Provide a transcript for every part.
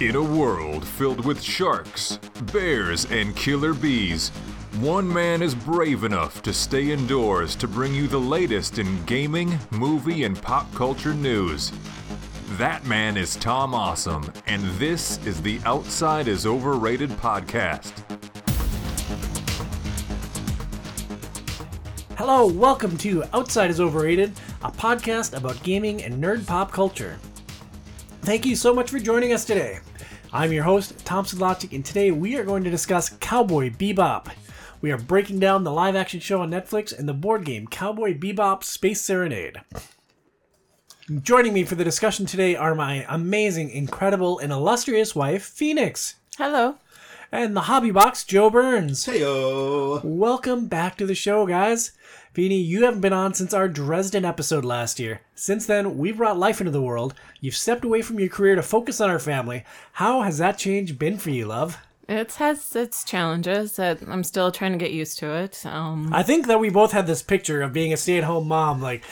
In a world filled with sharks, bears, and killer bees, one man is brave enough to stay indoors to bring you the latest in gaming, movie, and pop culture news. That man is Tom Awesome, and this is the Outside is Overrated podcast. Hello, welcome to Outside is Overrated, a podcast about gaming and nerd pop culture. Thank you so much for joining us today. I'm your host, Thompson Sedlacek, and today we are going to discuss Cowboy Bebop. We are breaking down the live action show on Netflix and the board game Cowboy Bebop Space Serenade. Joining me for the discussion today are my amazing, incredible, and illustrious wife, Phoenix, Hello. and the hobby box, Joe Burns. Heyo. Welcome back to the show, guys. Feeny, you haven't been on since our Dresden episode last year. Since then, we've brought life into the world. You've stepped away from your career to focus on our family. How has that change been for you, love? It has its challenges that I'm still trying to get used to it. Um, I think that we both had this picture of being a stay-at-home mom, like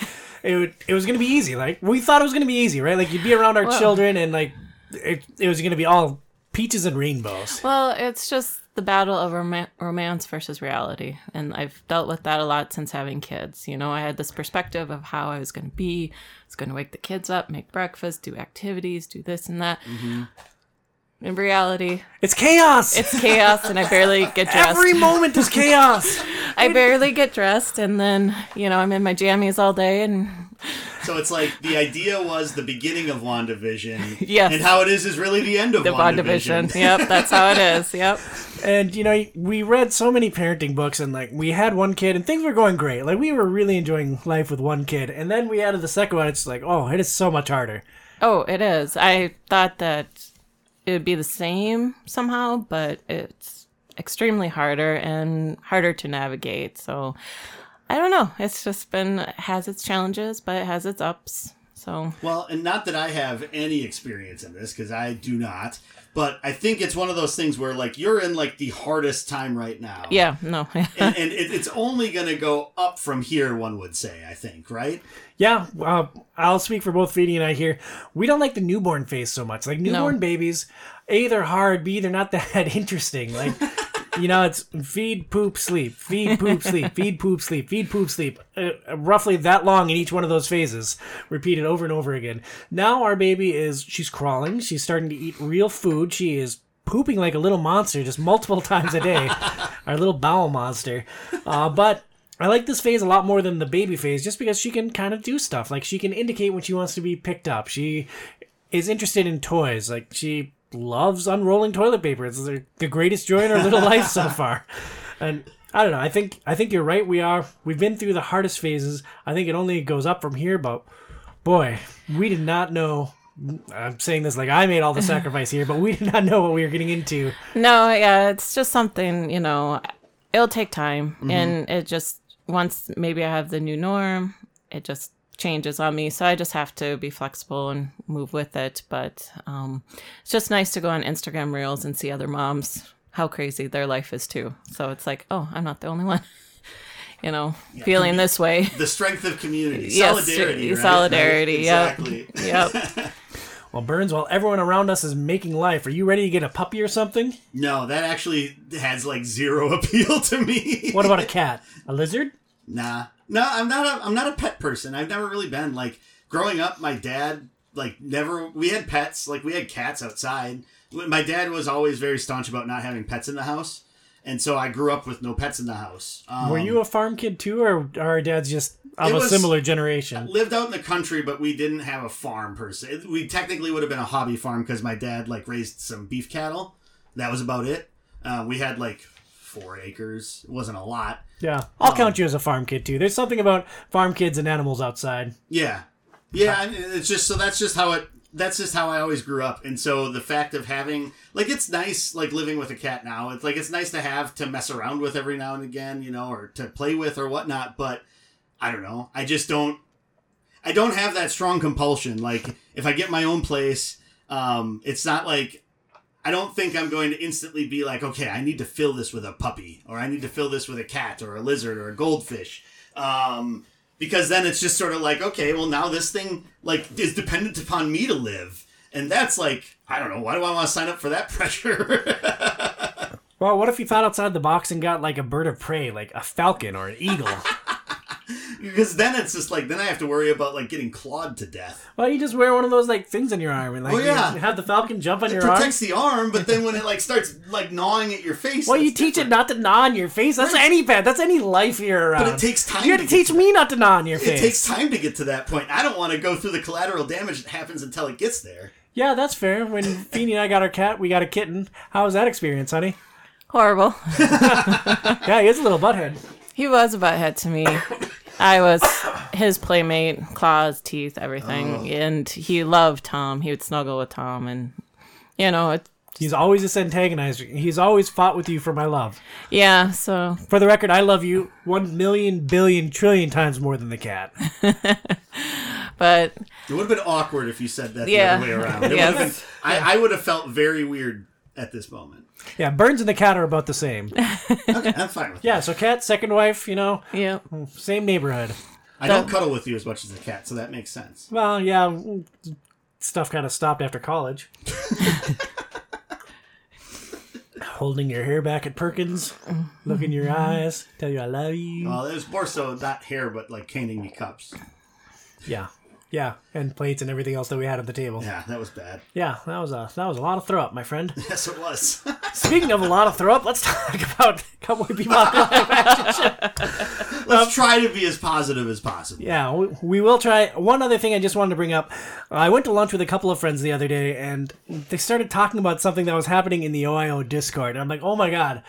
it, would, it was going to be easy. Like we thought it was going to be easy, right? Like you'd be around our Well- children, and like it, it was going to be all peaches and rainbows. well, it's just the battle of rom- romance versus reality. And I've dealt with that a lot since having kids. You know, I had this perspective of how I was going to be. I was going to wake the kids up, make breakfast, do activities, do this and that. Mm-hmm. In reality, It's chaos. it's chaos and I barely get dressed. Every moment is chaos. I barely get dressed and then, you know, I'm in my jammies all day and So it's like the idea was the beginning of WandaVision. Yes. And how it is is really the end of the WandaVision. WandaVision. Yep, that's how it is. Yep. And you know, we read so many parenting books, and like we had one kid, and things were going great. Like we were really enjoying life with one kid, and then we added the second one. It's like, oh, it is so much harder. Oh, it is. I thought that it would be the same somehow, but it's extremely harder and harder to navigate. So I don't know. It's just been has its challenges, but it has its ups. So Well, and not that I have any experience in this because I do not. But I think it's one of those things where like you're in like the hardest time right now. yeah, no. And, and it, it's only going to go up from here, one would say, I think, right? Yeah, uh, I'll speak for both Feeny and I here. We don't like the newborn phase so much. Like newborn babies, a they're hard, b they're not that interesting. Like. You know, it's feed, poop, sleep, feed, poop, sleep, feed, poop, sleep, feed, poop, sleep. Uh, roughly that long in each one of those phases, repeated over and over again. Now our baby is, she's crawling, she's starting to eat real food, she is pooping like a little monster just multiple times a day. our little bowel monster. Uh, but I like this phase a lot more than the baby phase just because she can kind of do stuff. Like she can indicate when she wants to be picked up. She is interested in toys. Like she loves unrolling toilet paper. It's the the greatest joy in her little life so far. And I don't know. I think I think you're right. We are we've been through the hardest phases. I think it only goes up from here. But boy, we did not know. I'm saying this like I made all the sacrifice here, but we did not know what we were getting into. No, yeah, it's just something, you know, it'll take time. Mm-hmm. And it just, once maybe I have the new norm, it just changes on me. So I just have to be flexible and move with it. But um, it's just nice to go on Instagram Reels and see other moms, how crazy their life is too. So it's like, oh, I'm not the only one, you know, feeling this way. The strength of community. Yes, solidarity. right? solidarity, yep. Exactly. Yep. Well, Burns, while everyone around us is making life, are you ready to get a puppy or something? No, that actually has like zero appeal to me. What about a cat? A lizard? Nah, no, I'm not. A, I'm not a pet person. I've never really been. Like growing up, my dad like never. We had pets. Like we had cats outside. My dad was always very staunch about not having pets in the house, and so I grew up with no pets in the house. Um, Were you a farm kid too, or are our dads just of It a was- similar generation? lived out in the country, but we didn't have a farm per se. We technically would have been a hobby farm because my dad like raised some beef cattle. That was about it. Uh, we had like four acres. It wasn't a lot. Yeah, I'll count you as a farm kid too. There's something about farm kids and animals outside. Yeah, yeah. I mean, it's just so that's just how it. That's just how I always grew up, and so the fact of having like it's nice like living with a cat now. It's like it's nice to have to mess around with every now and again, you know, or to play with or whatnot. But I don't know. I just don't. I don't have that strong compulsion. Like if I get my own place, um, it's not like I don't think I'm going to instantly be like, okay, I need to fill this with a puppy, or I need to fill this with a cat, or a lizard, or a goldfish. Um, because then it's just sort of like, okay, well now this thing like is dependent upon me to live, and that's like I don't know why do I want to sign up for that pressure? Well, what if you thought outside the box and got like a bird of prey, like a falcon or an eagle? Because then it's just like then I have to worry about like getting clawed to death. well, you just wear one of those like things on your arm and like Oh, yeah. you have the falcon jump on It your arm. It protects the arm, but then when it like starts like gnawing at your face, Well, you that's teach it not to gnaw on your face. That's any pet. That's any life you're around. But it takes time You had to to teach to me not to gnaw on your face. It takes time to get to that point. I don't want to go through the collateral damage that happens until it gets there. Yeah, that's fair. When Feeny and I got our cat, we got a kitten. How was that experience, honey? Horrible. Yeah, he is a little butthead. he was a butthead to me. I was his playmate, claws, teeth, everything, oh. and he loved Tom. He would snuggle with Tom, and you know, it, He's always this antagonizer. He's always fought with you for my love. yeah. So For the record, I love you one million billion trillion times more than the cat. but It would have been awkward if you said that the other way around. It Yes. would have been. I, I would have felt very weird at this moment. Yeah, Burns and the cat are about the same. Okay, I'm fine with Yeah, so cat, second wife, you know, yeah, same neighborhood. I don't cuddle with you as much as the cat, so that makes sense. Well, yeah, stuff kind of stopped after college. Holding your hair back at Perkins, look in your eyes, tell you I love you. Well, it was more so not hair, but like handing me cups. Yeah, yeah, and plates and everything else that we had at the table. Yeah, that was bad. Yeah, that was a that was a lot of throw up, my friend. Yes, it was. Speaking of a lot of throw up, let's talk about Cowboy Bebop. Let's try to be as positive as possible. Yeah, we, we will try. One other thing I just wanted to bring up. I went to lunch with a couple of friends the other day, and they started talking about something that was happening in the OIO Discord. And I'm like, oh my god.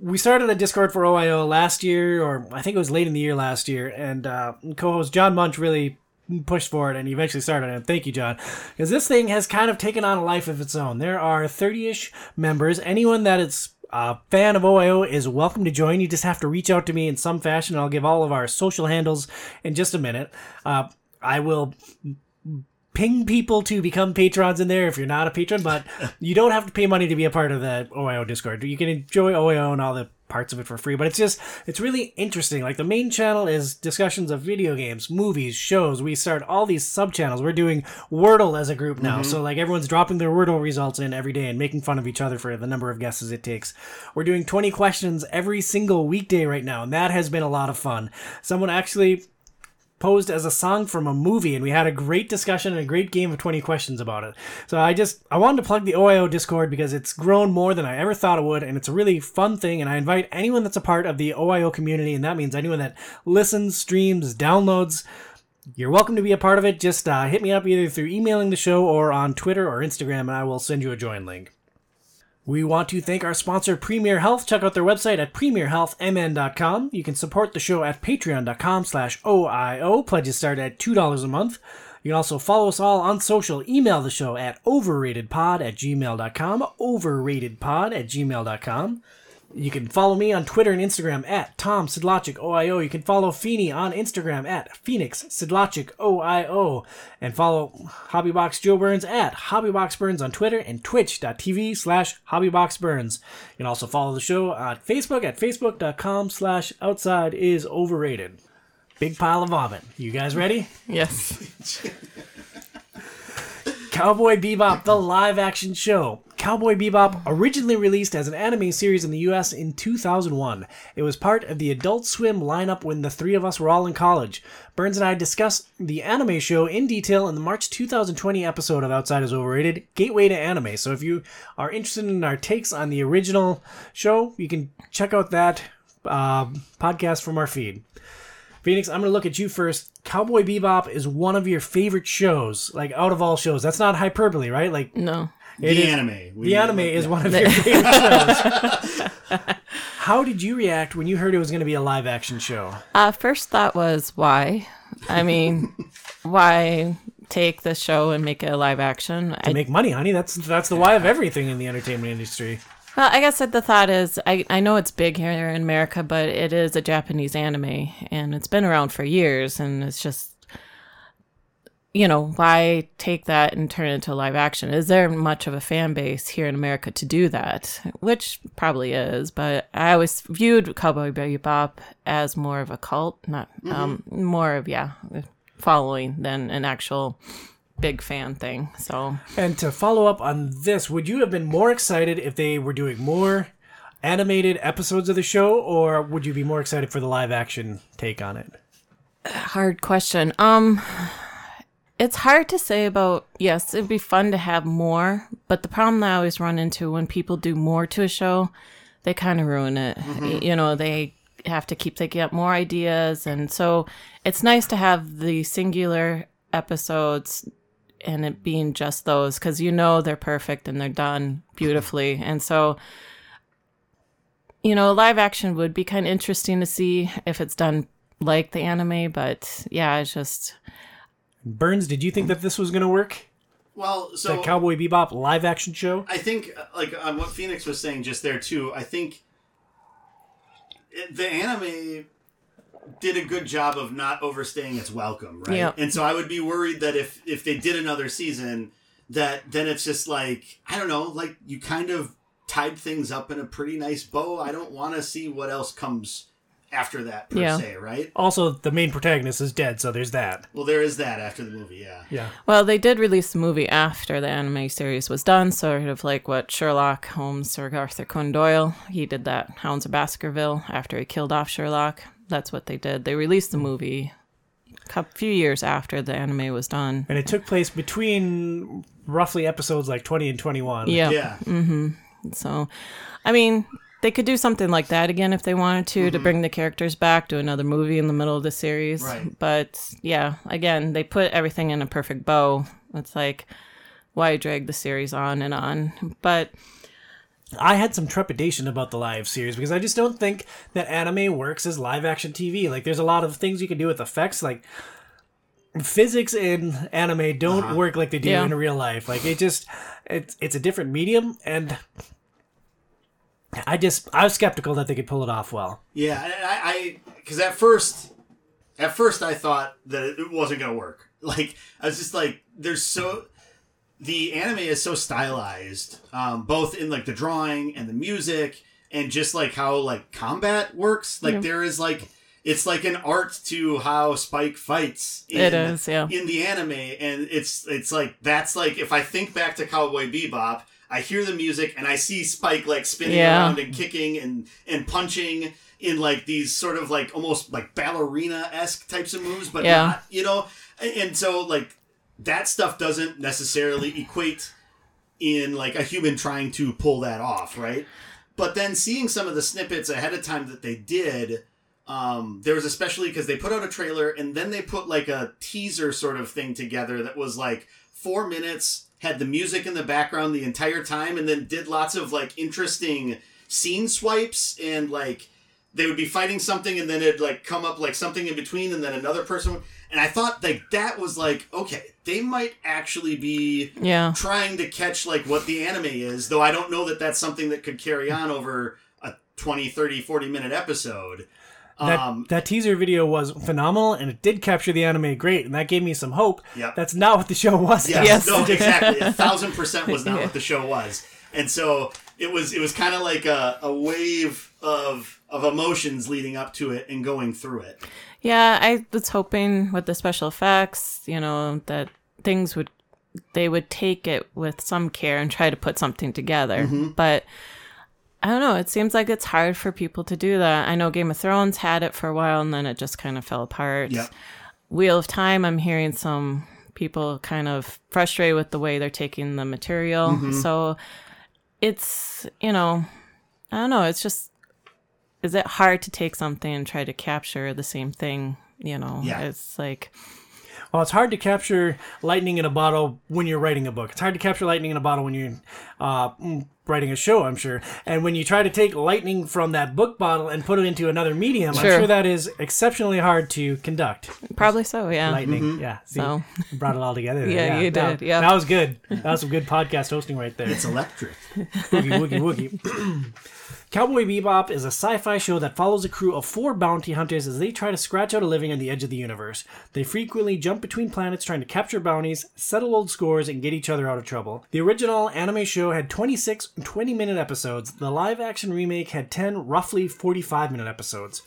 We started a Discord for OIO last year, or I think it was late in the year last year, and uh, co-host John Munch really pushed for it, and eventually started it. Thank you, John, because this thing has kind of taken on a life of its own. There are 30ish members. Anyone that is a fan of OIO is welcome to join. You just have to reach out to me in some fashion. I'll give all of our social handles in just a minute. Uh, I will ping people to become patrons in there if you're not a patron, but you don't have to pay money to be a part of the OIO Discord. You can enjoy OIO and all the parts of it for free, but it's just it's really interesting. Like the main channel is discussions of video games, movies, shows. We start all these sub channels. We're doing Wordle as a group now, mm-hmm. so like everyone's dropping their Wordle results in every day and making fun of each other for the number of guesses it takes. We're doing 20 questions every single weekday right now, and that has been a lot of fun. Someone actually posed as a song from a movie and we had a great discussion and a great game of 20 questions about it. So i just i wanted to plug the oio discord because it's grown more than i ever thought it would and it's a really fun thing and i invite anyone that's a part of the oio community and that means anyone that listens streams downloads you're welcome to be a part of it. Just uh, hit me up either through emailing the show or on twitter or instagram and i will send you a join link we want to thank our sponsor, Premier Health. Check out their website at premierhealthmn.com. You can support the show at patreon.com slash OIO. Pledges start at $2 a month. You can also follow us all on social. Email the show at overratedpod at gmail.com. Overratedpod at gmail.com. You can follow me on Twitter and Instagram at Tom Sedlacek OIO. You can follow Feeney on Instagram at Phoenix Sedlacek OIO. And follow Hobbybox Joe Burns at HobbyboxBurns on Twitter and twitch.tv slash HobbyboxBurns. You can also follow the show on Facebook at facebook.com slash outside is overrated. Big pile of vomit. You guys ready? yes. Cowboy Bebop, the live action show. Cowboy Bebop, originally released as an anime series in the US in 2001. It was part of the Adult Swim lineup when the three of us were all in college. Burns and I discussed the anime show in detail in the March 2020 episode of Outside is Overrated, Gateway to Anime. So if you are interested in our takes on the original show, you can check out that uh, podcast from our feed. Phoenix, I'm going to look at you first. Cowboy Bebop is one of your favorite shows, like out of all shows. That's not hyperbole, right? Like No. It the is- anime. We- The anime is one of your favorite shows. How did you react when you heard it was going to be a live action show? Uh, first thought was why? I mean, why take the show and make it a live action? To I, make money, honey. That's that's the why of everything in the entertainment industry. well, I guess that the thought is I, I know it's big here in America, but it is a Japanese anime and it's been around for years and it's just you know, why take that and turn it into live action? Is there much of a fan base here in America to do that? Which probably is, but I always viewed Cowboy Bebop as more of a cult, not um more of yeah, following than an actual big fan thing. So And to follow up on this, would you have been more excited if they were doing more animated episodes of the show, or would you be more excited for the live action take on it? hard question. Um it's hard to say about yes, it'd be fun to have more, but the problem that I always run into when people do more to a show, they kind of ruin it. Y- mm-hmm. You know, they have to keep thinking up more ideas and so it's nice to have the singular episodes and it being just those cuz you know they're perfect and they're done beautifully. And so you know, live action would be kind of interesting to see if it's done like the anime, but yeah, it's just Burns, did you think that this was going to work? Well, so The Cowboy Bebop live action show? I think, uh, like on what Phoenix was saying just there too. I think it, the anime did a good job of not overstaying its welcome, right? Yeah. And so I would be worried that if if they did another season, that then it's just like I don't know, like you kind of tied things up in a pretty nice bow. I don't want to see what else comes after that per Yeah. se, right? Also, the main protagonist is dead, so there's that. Well, there is that after the movie, yeah. Yeah. well, they did release the movie after the anime series was done, sort of like what Sherlock Holmes or Arthur Conan Doyle. He did that Hounds of Baskerville after he killed off Sherlock. That's what they did. They released the movie a cou- few years after the anime was done. And it took place between roughly episodes like 20 and 21. Yeah. Yeah. Mm-hmm. So, I mean, they could do something like that again if they wanted to, to mm-hmm. bring the characters back, do another movie in the middle of the series. Right. But yeah, again, they put everything in a perfect bow. It's like, why drag the series on and on? But I had some trepidation about the live series because I just don't think that anime works as live action TV. Like, there's a lot of things you can do with effects, like physics in anime don't uh-huh. work like they do Yeah. in real life. Like, it just it's it's a different medium, and I just I was skeptical that they could pull it off well. Yeah, and I because at first, at first I thought that it wasn't gonna work. Like I was just like, there's so the anime is so stylized, um, both in like the drawing and the music, and just like how like combat works. Like there is like it's like an art to how Spike fights. In, It is, yeah. in the anime, and it's it's like that's like if I think back to Cowboy Bebop. I hear the music and I see Spike like spinning Yeah. around and kicking and and punching in like these sort of like almost like ballerina esque types of moves, but Yeah. not you know. And, and so like that stuff doesn't necessarily equate in like a human trying to pull that off, right? But then seeing some of the snippets ahead of time that they did, um, there was especially because they put out a trailer and then they put like a teaser sort of thing together that was like four minutes, had the music in the background the entire time, and then did lots of like interesting scene swipes and like they would be fighting something and then it'd like come up like something in between and then another person would, and I thought like that was like okay they might actually be yeah, trying to catch like what the anime is though I don't know that that's something that could carry on over a 20 30 40 minute episode um that teaser video was phenomenal, and it did capture the anime great, and that gave me some hope. Yep. That's not what the show was. yes, Yes. no exactly a thousand percent was not what the show was and so it was it was kind of like a, a wave of of emotions leading up to it and going through it yeah. I was hoping with the special effects, you know, that things would they would take it with some care and try to put something together. But I don't know. It seems like it's hard for people to do that. I know Game of Thrones had it for a while, and then it just kind of fell apart. Yep. Wheel of Time, I'm hearing some people kind of frustrated with the way they're taking the material. Mm-hmm. So it's, you know, I don't know. It's just, is it hard to take something and try to capture the same thing? You know, Yeah. it's like, Well, it's hard to capture lightning in a bottle when you're writing a book. It's hard to capture lightning in a bottle when you're uh, mm, writing a show, I'm sure. And when you try to take lightning from that book bottle and put it into another medium, I'm Sure. sure that is exceptionally hard to conduct. probably so, yeah. Lightning, yeah. See, So- brought it all together. there. Yeah, you That- did, yeah. that was good. That was some good podcast hosting right there. it's electric Woogie woogie woogie. Cowboy Bebop is a sci-fi show that follows a crew of four bounty hunters as they try to scratch out a living on the edge of the universe. They frequently jump between planets trying to capture bounties, settle old scores, and get each other out of trouble. The original anime show had 26 20-minute episodes. The live-action remake had 10 roughly 45-minute episodes.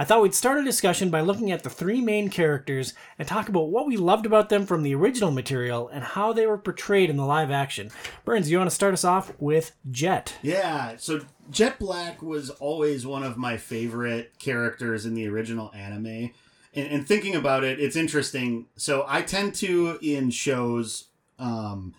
I thought we'd start a discussion by looking at the three main characters and talk about what we loved about them from the original material and how they were portrayed in the live action. Burns, you want to start us off with Jet? Yeah, so Jet Black was always one of my favorite characters in the original anime. And, and thinking about it, it's interesting. So I tend to, in shows, um,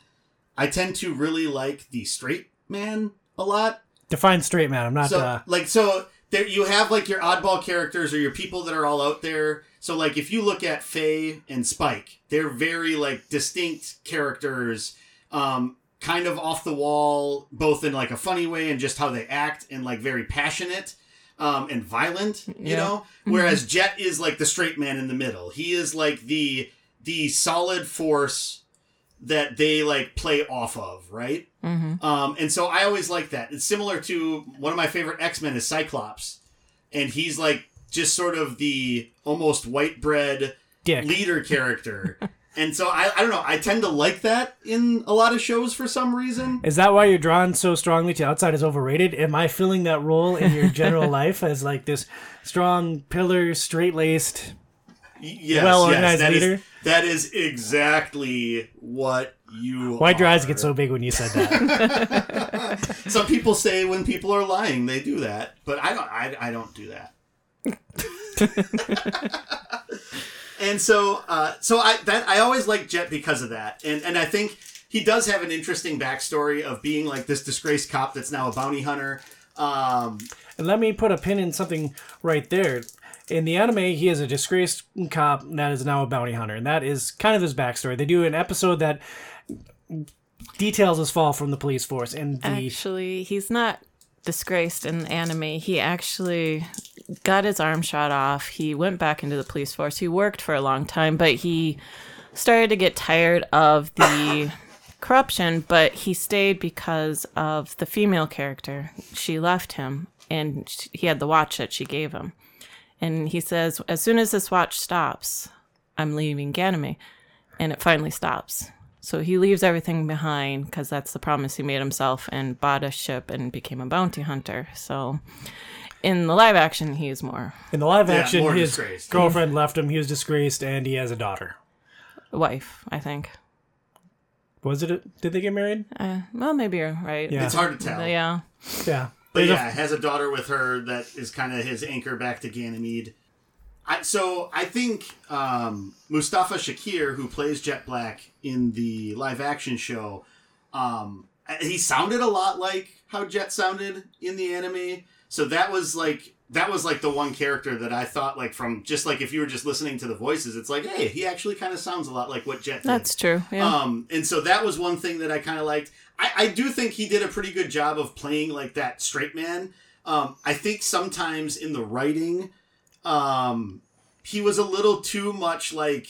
I tend to really like the straight man a lot. Define straight man. I'm not. So, uh, like, so there you have like your oddball characters or your people that are all out there. So, like, if you look at Faye and Spike, they're very like distinct characters, um, kind of off the wall, both in like a funny way and just how they act, and like very passionate. Um, and violent, you Yeah. know. Whereas Jet is like the straight man in the middle. He is like the the solid force that they like play off of, right? Mm-hmm. Um, and so I always like that. It's similar to one of my favorite X Men is Cyclops, and he's like just sort of the almost white bread Dick. leader character. and so I, I don't know. I tend to like that in a lot of shows for some reason. Is that why you're drawn so strongly to outside is overrated? Am I filling that role in your general life as like this strong pillar, straight laced? Yes, Well-organized yes, that is- leader. that is exactly what you. Why'd your eyes get so big when you said that? Some people say when people are lying, they do that, but I don't. I, I don't do that. and so, uh, so I that I always like Jet because of that, and and I think he does have an interesting backstory of being like this disgraced cop that's now a bounty hunter. Um, and let me put a pin in something right there. In the anime, he is a disgraced cop that is now a bounty hunter, and that is kind of his backstory. They do an episode that details his fall from the police force, and the Actually, he's not disgraced in the anime. He actually got his arm shot off. He went back into the police force. He worked for a long time, but he started to get tired of the corruption, but he stayed because of the female character. She left him, and he had the watch that she gave him. And he says, as soon as this watch stops, I'm leaving Ganymede. And it finally stops. So he leaves everything behind because that's the promise he made himself and bought a ship and became a bounty hunter. So in the live action, he's more in the live Yeah, action, more his disgraced. girlfriend left him. He was disgraced, and he has a daughter. wife, I think. Was it? A, did they get married? Uh, well, maybe you're right. Yeah. It's hard to tell. Yeah. Yeah. But There's a- yeah, has a daughter with her that is kind of his anchor back to Ganymede. I, so I think um, Mustafa Shakir, who plays Jet Black in the live action show, um, he sounded a lot like how Jet sounded in the anime. So that was like that was like the one character that I thought like from just like if you were just listening to the voices, it's like hey, he actually kind of sounds a lot like what Jet. Did. That's true. Yeah. Um, and so that was one thing that I kind of liked. I, I do think he did a pretty good job of playing like that straight man. Um, I think sometimes in the writing, um, he was a little too much like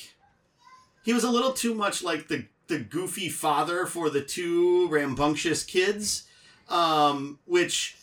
he was a little too much like the the goofy father for the two rambunctious kids, um, which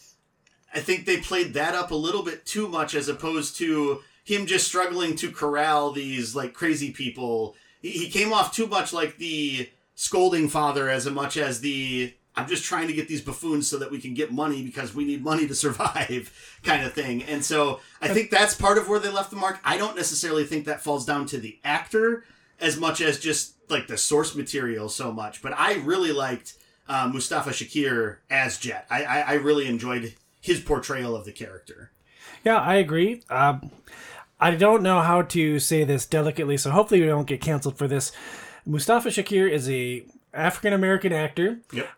I think they played that up a little bit too much as opposed to him just struggling to corral these like crazy people. He, he came off too much like the scolding father as much as the I'm just trying to get these buffoons so that we can get money because we need money to survive kind of thing. And so I think that's part of where they left the mark. I don't necessarily think that falls down to the actor as much as just like the source material so much. But I really liked uh, Mustafa Shakir as Jet. I, I, I really enjoyed his portrayal of the character. Yeah, I agree. Um, I don't know how to say this delicately, so hopefully we don't get canceled for this. Mustafa Shakir is a African American actor. Yep.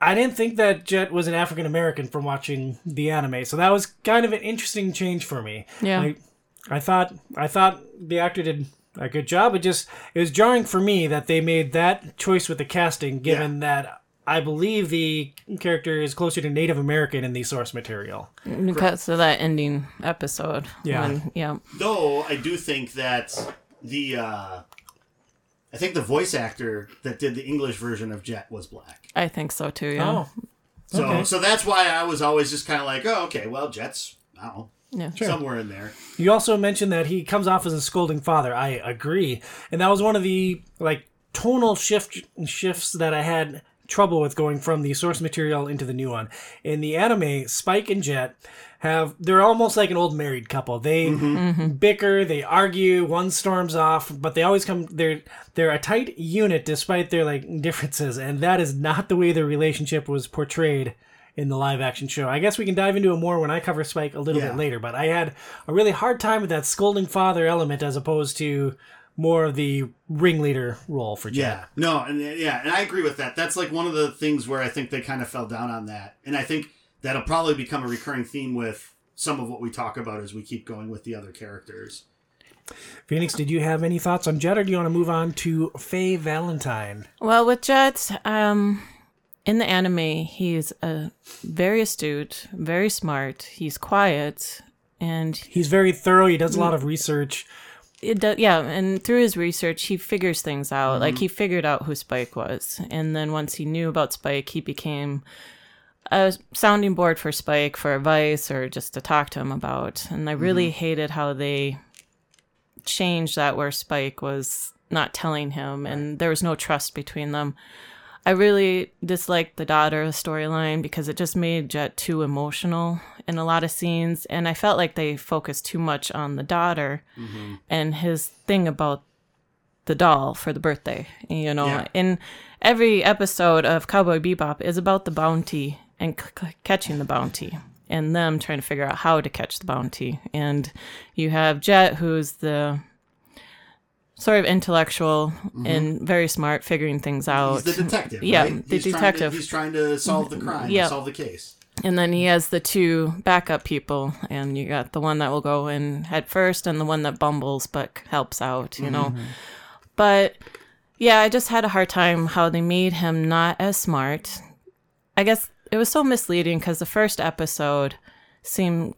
I didn't think that Jet was an African American from watching the anime, so that was kind of an interesting change for me. Yeah. Like, I thought I thought the actor did a good job. It just it was jarring for me that they made that choice with the casting, given that I believe the character is closer to Native American in the source material. because of that ending episode. Yeah. When, yeah. Though I do think that the uh, I think the voice actor that did the English version of Jet was black. I think so too. Yeah. Oh, So Okay. so that's why I was always just kind of like, oh, okay, well, Jet's I don't know, Yeah. somewhere in there. You also mentioned that he comes off as a scolding father. I agree, and that was one of the like tonal shift shifts that I had trouble with going from the source material into the new one. In the anime, Spike and Jet have they're almost like an old married couple. They mm-hmm. Mm-hmm. bicker, they argue, one storms off, but they always come they're they're a tight unit despite their like differences, and that is not the way their relationship was portrayed in the live action show. I guess we can dive into it more when I cover Spike a little Yeah. bit later, but I had a really hard time with that scolding father element as opposed to more of the ringleader role for Jet. Yeah, no, and yeah, and I agree with that. That's like one of the things where I think they kind of fell down on that, and I think that'll probably become a recurring theme with some of what we talk about as we keep going with the other characters. Phoenix, did you have any thoughts on Jet, or do you want to move on to Faye Valentine? Well, with Jet, um, in the anime, he's a very astute, very smart. He's quiet, and He's very thorough. He does a lot of research. it does, yeah. And through his research, he figures things out. Like he figured out who Spike was, and then once he knew about Spike, he became a sounding board for Spike for advice or just to talk to him about. And I really mm-hmm. hated how they changed that where Spike was not telling him and there was no trust between them. I really disliked the daughter storyline because it just made Jet too emotional in a lot of scenes. And I felt like they focused too much on the daughter mm-hmm. and his thing about the doll for the birthday. You know, Yeah. in every episode of Cowboy Bebop is about the bounty and c- c- catching the bounty and them trying to figure out how to catch the bounty. And you have Jet, who's the sort of intellectual mm-hmm. and very smart, figuring things out. He's the detective. Yeah, right? the he's Trying detective. to, he's trying to solve the crime, Yeah. solve the case. And then he has the two backup people, and you got the one that will go in head first, and the one that bumbles but helps out, you know. Mm-hmm. But yeah, I just had a hard time how they made him not as smart. I guess it was so misleading because the first episode seemed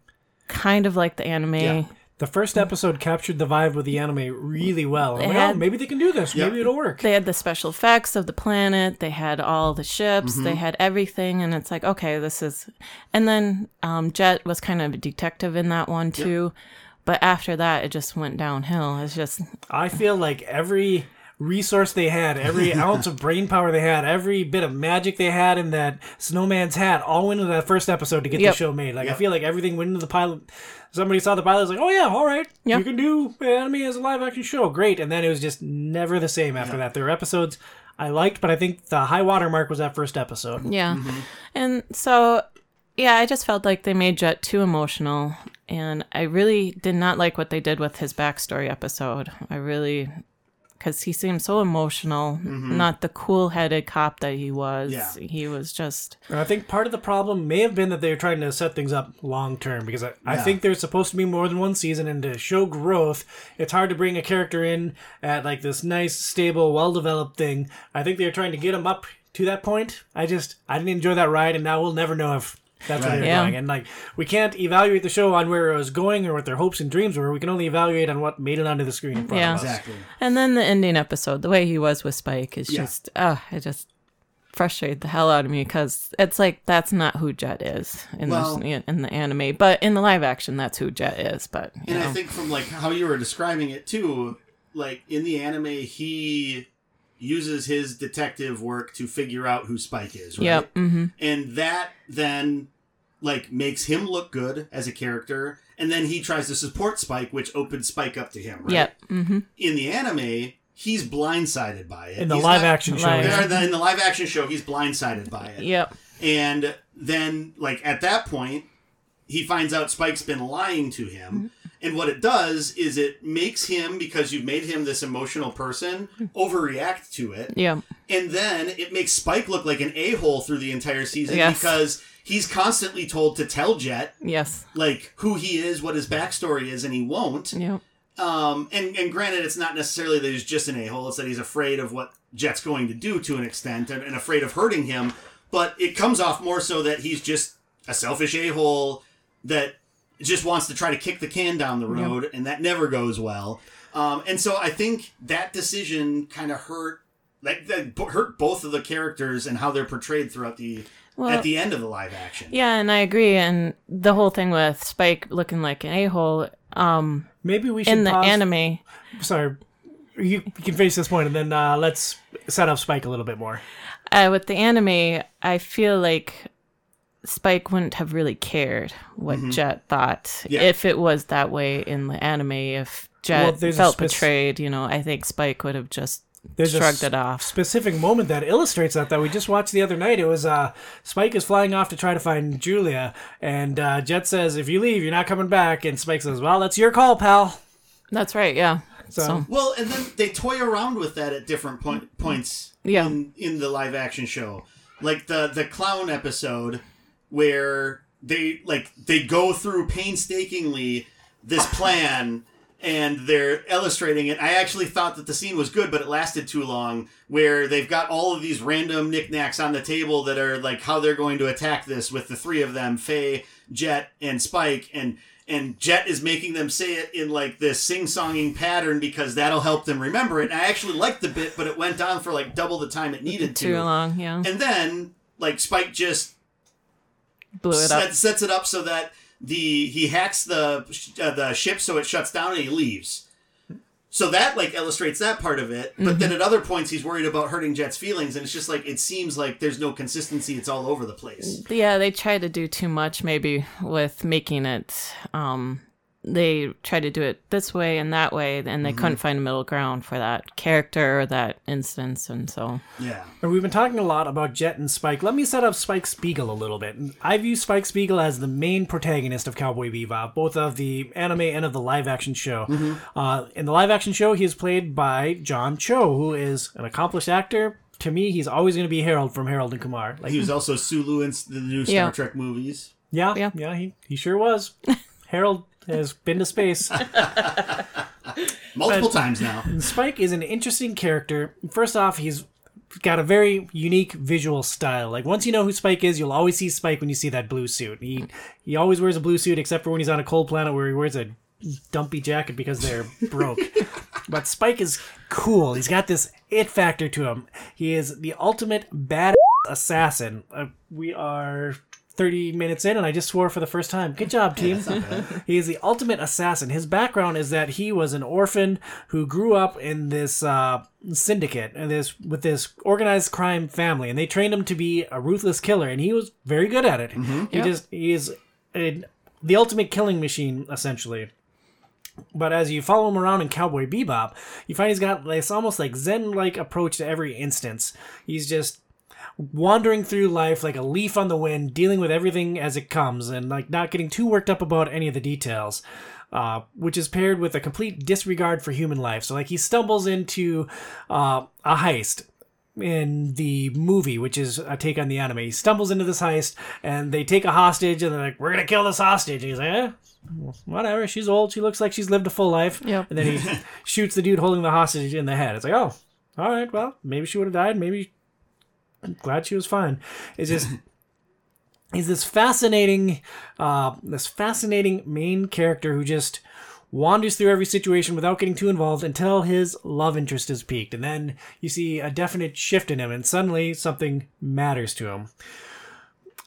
kind of like the anime. Yeah. The first episode captured the vibe of the anime really well. I'm like, had- oh, maybe they can do this. Yeah. Maybe it'll work. They had the special effects of the planet. They had all the ships. Mm-hmm. They had everything, and it's like, okay, this is. And then um, Jet was kind of a detective in that one too, but after that, it just went downhill. It's just I feel like every resource they had, every ounce of brain power they had, every bit of magic they had in that snowman's hat all went into that first episode to get Yep. the show made. Like I feel like everything went into the pilot. Somebody saw the pilot was like, "Oh yeah, all right, Yep. you can do anime as a live action show, great." And then it was just never the same after that. There were episodes I liked, but I think the high water mark was that first episode. Yeah. Mm-hmm. And so, yeah, I just felt like they made Jet too emotional. And I really did not like what they did with his backstory episode. I really, because he seemed so emotional, mm-hmm. not the cool headed cop that he was. Yeah. He was just, And I think part of the problem may have been that they were trying to set things up long term because I, I think there's supposed to be more than one season, and to show growth, it's hard to bring a character in at like this nice, stable, well developed thing. I think they were trying to get him up to that point. I just I didn't enjoy that ride, and now we'll never know if that's where Right. they're Yeah. going. And like we can't evaluate the show on where it was going or what their hopes and dreams were. We can only evaluate on what made it onto the screen in front Yeah. of us. Exactly. and then the ending episode, the way he was with Spike is Yeah. just, oh, it just frustrated the hell out of me because it's like that's not who Jet is in Well- the in the anime, but in the live action, that's who Jet is. But you And know. I think from like how you were describing it too, like in the anime, he uses his detective work to figure out who Spike is, right? Yep. hmm And that then like makes him look good as a character, and then he tries to support Spike, which opens Spike up to him, right? Yep. hmm In the anime, he's blindsided by it. In the He's live not- action show, Live- yeah. In the live action show, he's blindsided by it. Yep. And then, like, at that point, he finds out Spike's been lying to him. And what it does is it makes him, because you've made him this emotional person, overreact to it. Yep. And then it makes Spike look like an a hole through the entire season Yes. because he's constantly told to tell Jet, Yes. like, who he is, what his backstory is, and he won't. Yep. Um, and, and granted, it's not necessarily that he's just an a hole, it's that he's afraid of what Jet's going to do to an extent and, and afraid of hurting him. But it comes off more so that he's just a selfish a hole that just wants to try to kick the can down the road, and that never goes well. Um, and so I think that decision kind of hurt. Like that hurt both of the characters and how they're portrayed throughout the Well- at the end of the live action. Yeah, and I agree. And the whole thing with Spike looking like an a hole, um, Maybe we should in the pause. anime, Sorry. you, you can finish this point, and then uh, let's set up Spike a little bit more. Uh, with the anime, I feel like Spike wouldn't have really cared what Jet thought Mm-hmm. Yeah. if it was that way in the anime. If Jet Well, felt spec- betrayed, you know, I think Spike would have just There's a shrugged s- it off. Specific moment that illustrates that that we just watched the other night. It was uh, Spike is flying off to try to find Julia, and uh, Jet says, "If you leave, you're not coming back." And Spike says, "Well, that's your call, pal." That's right, yeah. So- So, Well, and then they toy around with that at different point, points Yeah. in, in the live action show. Like the the clown episode where they like they go through painstakingly this plan and they're illustrating it. I actually thought that the scene was good, but it lasted too long. Where they've got all of these random knickknacks on the table that are like how they're going to attack this with the three of them, Faye, Jet, and Spike, and and Jet is making them say it in like this sing-songing pattern because that'll help them remember it. And I actually liked the bit, but it went on for like double the time it needed to. too long, yeah. And then like Spike just Blew it up. sets it up so that the he hacks the uh, the ship so it shuts down and he leaves. So that like illustrates that part of it, but Mm-hmm. then at other points he's worried about hurting Jet's feelings, and it's just like it seems like there's no consistency. It's all over the place. Yeah, they try to do too much maybe with making it. Um, they tried to do it this way and that way, and Mm-hmm. they couldn't find a middle ground for that character or that instance, and so Yeah, And we've been talking a lot about Jet and Spike. Let me set up Spike Spiegel a little bit. I view Spike Spiegel as the main protagonist of Cowboy Bebop, both of the anime and of the live action show. Uh, in the live action show, he is played by John Cho, who is an accomplished actor. To me, he's always going to be Harold from Harold and Kumar. Like, he was also Sulu in the new Star Yeah. Trek movies. yeah, yeah, Yeah. he, he sure was. Harold has been to space. Multiple times now. Spike is an interesting character. First off, he's got a very unique visual style. Like once you know who Spike is, you'll always see Spike when you see that blue suit. He he always wears a blue suit except for when he's on a cold planet where he wears a dumpy jacket because they're broke. but Spike is cool. He's got this it factor to him. He is the ultimate bad assassin. Uh, we are 30 minutes in and I just swore for the first time. Good job, team. he is the ultimate assassin. His background is that he was an orphan who grew up in this uh, syndicate and this with this organized crime family and they trained him to be a ruthless killer and he was very good at it. He Yep. just he is a, the ultimate killing machine essentially. But as you follow him around in Cowboy Bebop, you find he's got this almost like Zen-like approach to every instance. He's just wandering through life like a leaf on the wind, dealing with everything as it comes, and like not getting too worked up about any of the details. Uh, which is paired with a complete disregard for human life. So like he stumbles into uh, a heist in the movie, which is a take on the anime. He stumbles into this heist, and they take a hostage, and they're like, "We're gonna kill this hostage." And he's like, "Eh, whatever. She's old. She looks like she's lived a full life." Yep. And then he shoots the dude holding the hostage in the head. It's like, oh, all right. Well, maybe she would have died. Maybe. I'm glad she was fine. It's just. He's this fascinating, uh, this fascinating main character who just wanders through every situation without getting too involved until his love interest is peaked, and then you see a definite shift in him, and suddenly something matters to him.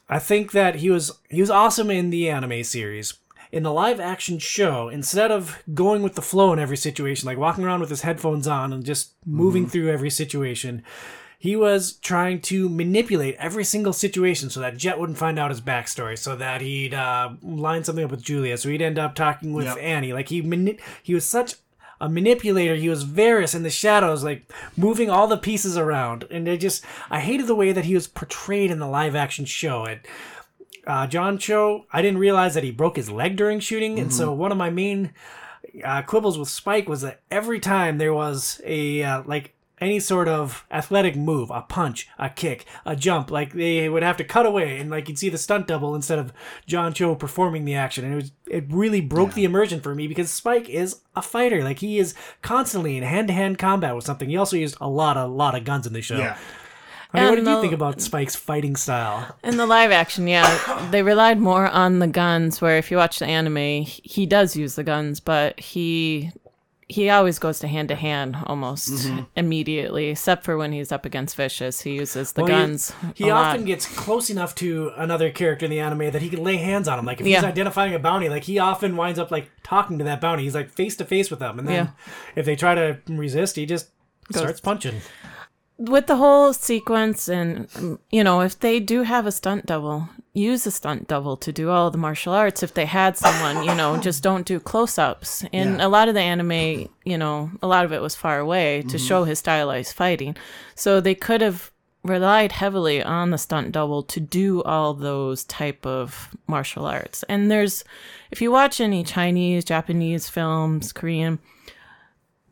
I think that he was he was awesome in the anime series. In the live action show, instead of going with the flow in every situation, like walking around with his headphones on and just moving through every situation, he was trying to manipulate every single situation so that Jet wouldn't find out his backstory, so that he'd uh, line something up with Julia, so he'd end up talking with Yep. Annie. Like he mani- he was such a manipulator. He was Varys in the shadows, like moving all the pieces around. And I just I hated the way that he was portrayed in the live action show. And uh, John Cho, I didn't realize that he broke his leg during shooting, and so one of my main uh, quibbles with Spike was that every time there was a uh, like any sort of athletic move, a punch, a kick, a jump, like they would have to cut away and like you'd see the stunt double instead of John Cho performing the action. And it was it really broke the immersion for me because Spike is a fighter. Like he is constantly in hand to hand combat with something. He also used a lot, a lot of guns in the show. Yeah. I mean, what And did you think about Spike's fighting style? In the live action, yeah, they relied more on the guns. Where if you watch the anime, he does use the guns, but he he always goes to hand to hand almost mm-hmm. immediately, except for when he's up against Vicious. He uses the Well, guns. He lot. often gets close enough to another character in the anime that he can lay hands on him. Like if he's identifying a bounty, like he often winds up like talking to that bounty. He's like face to face with them, and then Yeah. if they try to resist, he just starts punching. With the whole sequence and um, you know if they do have a stunt double use a stunt double to do all the martial arts. If they had someone you know just don't do close-ups. And Yeah. a lot of the anime you know a lot of it was far away to show his stylized fighting. So they could have relied heavily on the stunt double to do all those type of martial arts. And there's if you watch any chinese japanese films korean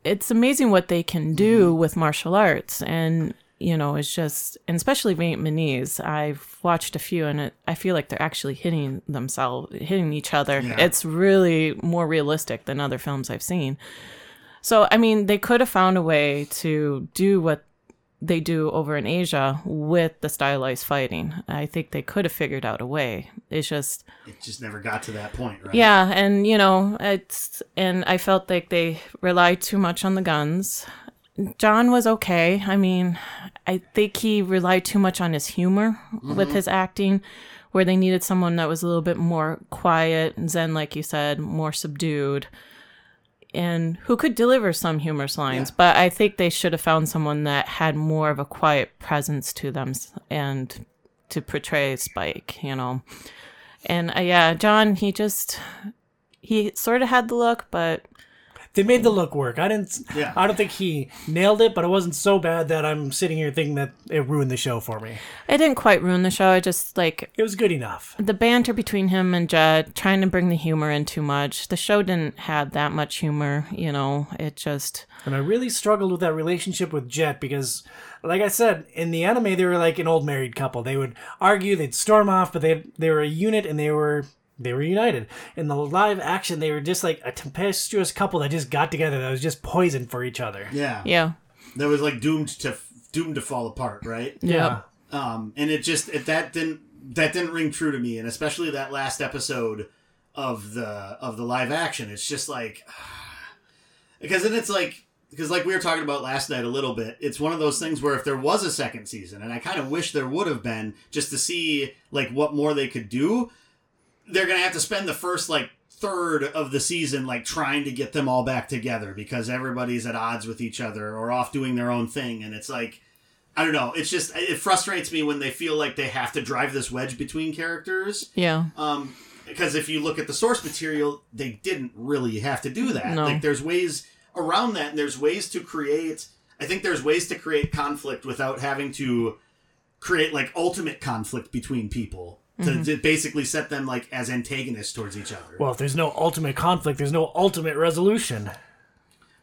it's amazing what they can do mm-hmm. with martial arts. And you know it's just and especially vietnamese i've watched a few and it, i feel like they're actually hitting themselves hitting each other. Yeah. it's really more realistic than other films i've seen. So i mean they could have found a way to do what they do over in asia with the stylized fighting i think they could have figured out a way it's just It just never got to that point, right? yeah, and you know, it's and I felt like they relied too much on the guns. John was okay. I mean, I think he relied too much on his humor with mm-hmm. his acting, where they needed someone that was a little bit more quiet, zen, like you said, more subdued, and who could deliver some humorous lines. Yeah. But I think they should have found someone that had more of a quiet presence to them and to portray Spike, you know. And uh, yeah, John, he just he sort of had the look, but They made the look work. I didn't. Yeah. I don't think he nailed it, but it wasn't so bad that I'm sitting here thinking that it ruined the show for me. it didn't quite ruin the show. I just like It was good enough. the banter between him and Jet, trying to bring the humor in too much. The show didn't have that much humor, you know. It just And I really struggled with that relationship with Jet because, like I said, in the anime they were like an old married couple. They would argue, they'd storm off, but they they were a unit and they were they were united. In the live action, they were just like a tempestuous couple that just got together that was just poison for each other. Yeah. yeah. That was like doomed to doomed to fall apart, right? Yeah. um, and it just it, that didn't that didn't ring true to me, and especially that last episode of the of the live action. It's just like because then it's like because like we were talking about last night a little bit. It's one of those things where if there was a second season, and I kind of wish there would have been, just to see like what more they could do. They're gonna have to spend the first like third of the season like trying to get them all back together because everybody's at odds with each other or off doing their own thing and it's like I don't know. It's just it frustrates me when they feel like they have to drive this wedge between characters. Yeah. Um, because if you look at the source material, they didn't really have to do that. No. Like there's ways around that, and there's ways to create. I think there's ways to create conflict without having to create like ultimate conflict between people to, mm-hmm. to basically set them like as antagonists towards each other. Well, if there's no ultimate conflict, there's no ultimate resolution.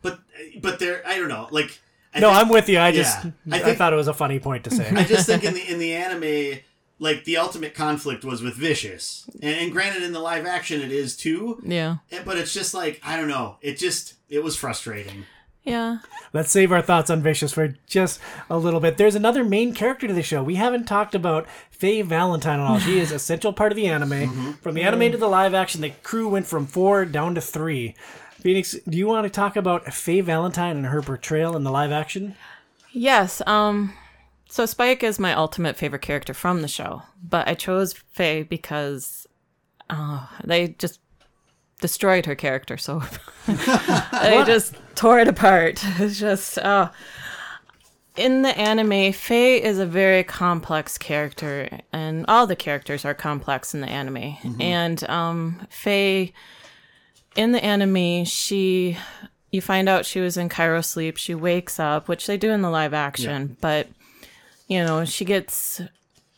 but but there, I don't know. Like I No, think- I'm with you. I just Yeah. I I, thought it was a funny point to say. I just think in the in the anime, like the ultimate conflict was with Vicious, and, and granted, in the live action, it is too. Yeah. And- But it's just like I don't know. It just it was frustrating. Yeah. Let's save our thoughts on Vicious for just a little bit. There's another main character to the show. We haven't talked about Faye Valentine at all. She is a central part of the anime. From the anime to the live action, the crew went from four down to three. Phoenix, do you want to talk about Faye Valentine and her portrayal in the live action? Yes. Um. So Spike is my ultimate favorite character from the show, but I chose Faye because uh, they just destroyed her character. So they just tore it apart. It's just uh, in the anime, Faye is a very complex character, and all the characters are complex in the anime. And um, Faye, in the anime, she you find out she was in cryo sleep. She wakes up, which they do in the live action, but you know she gets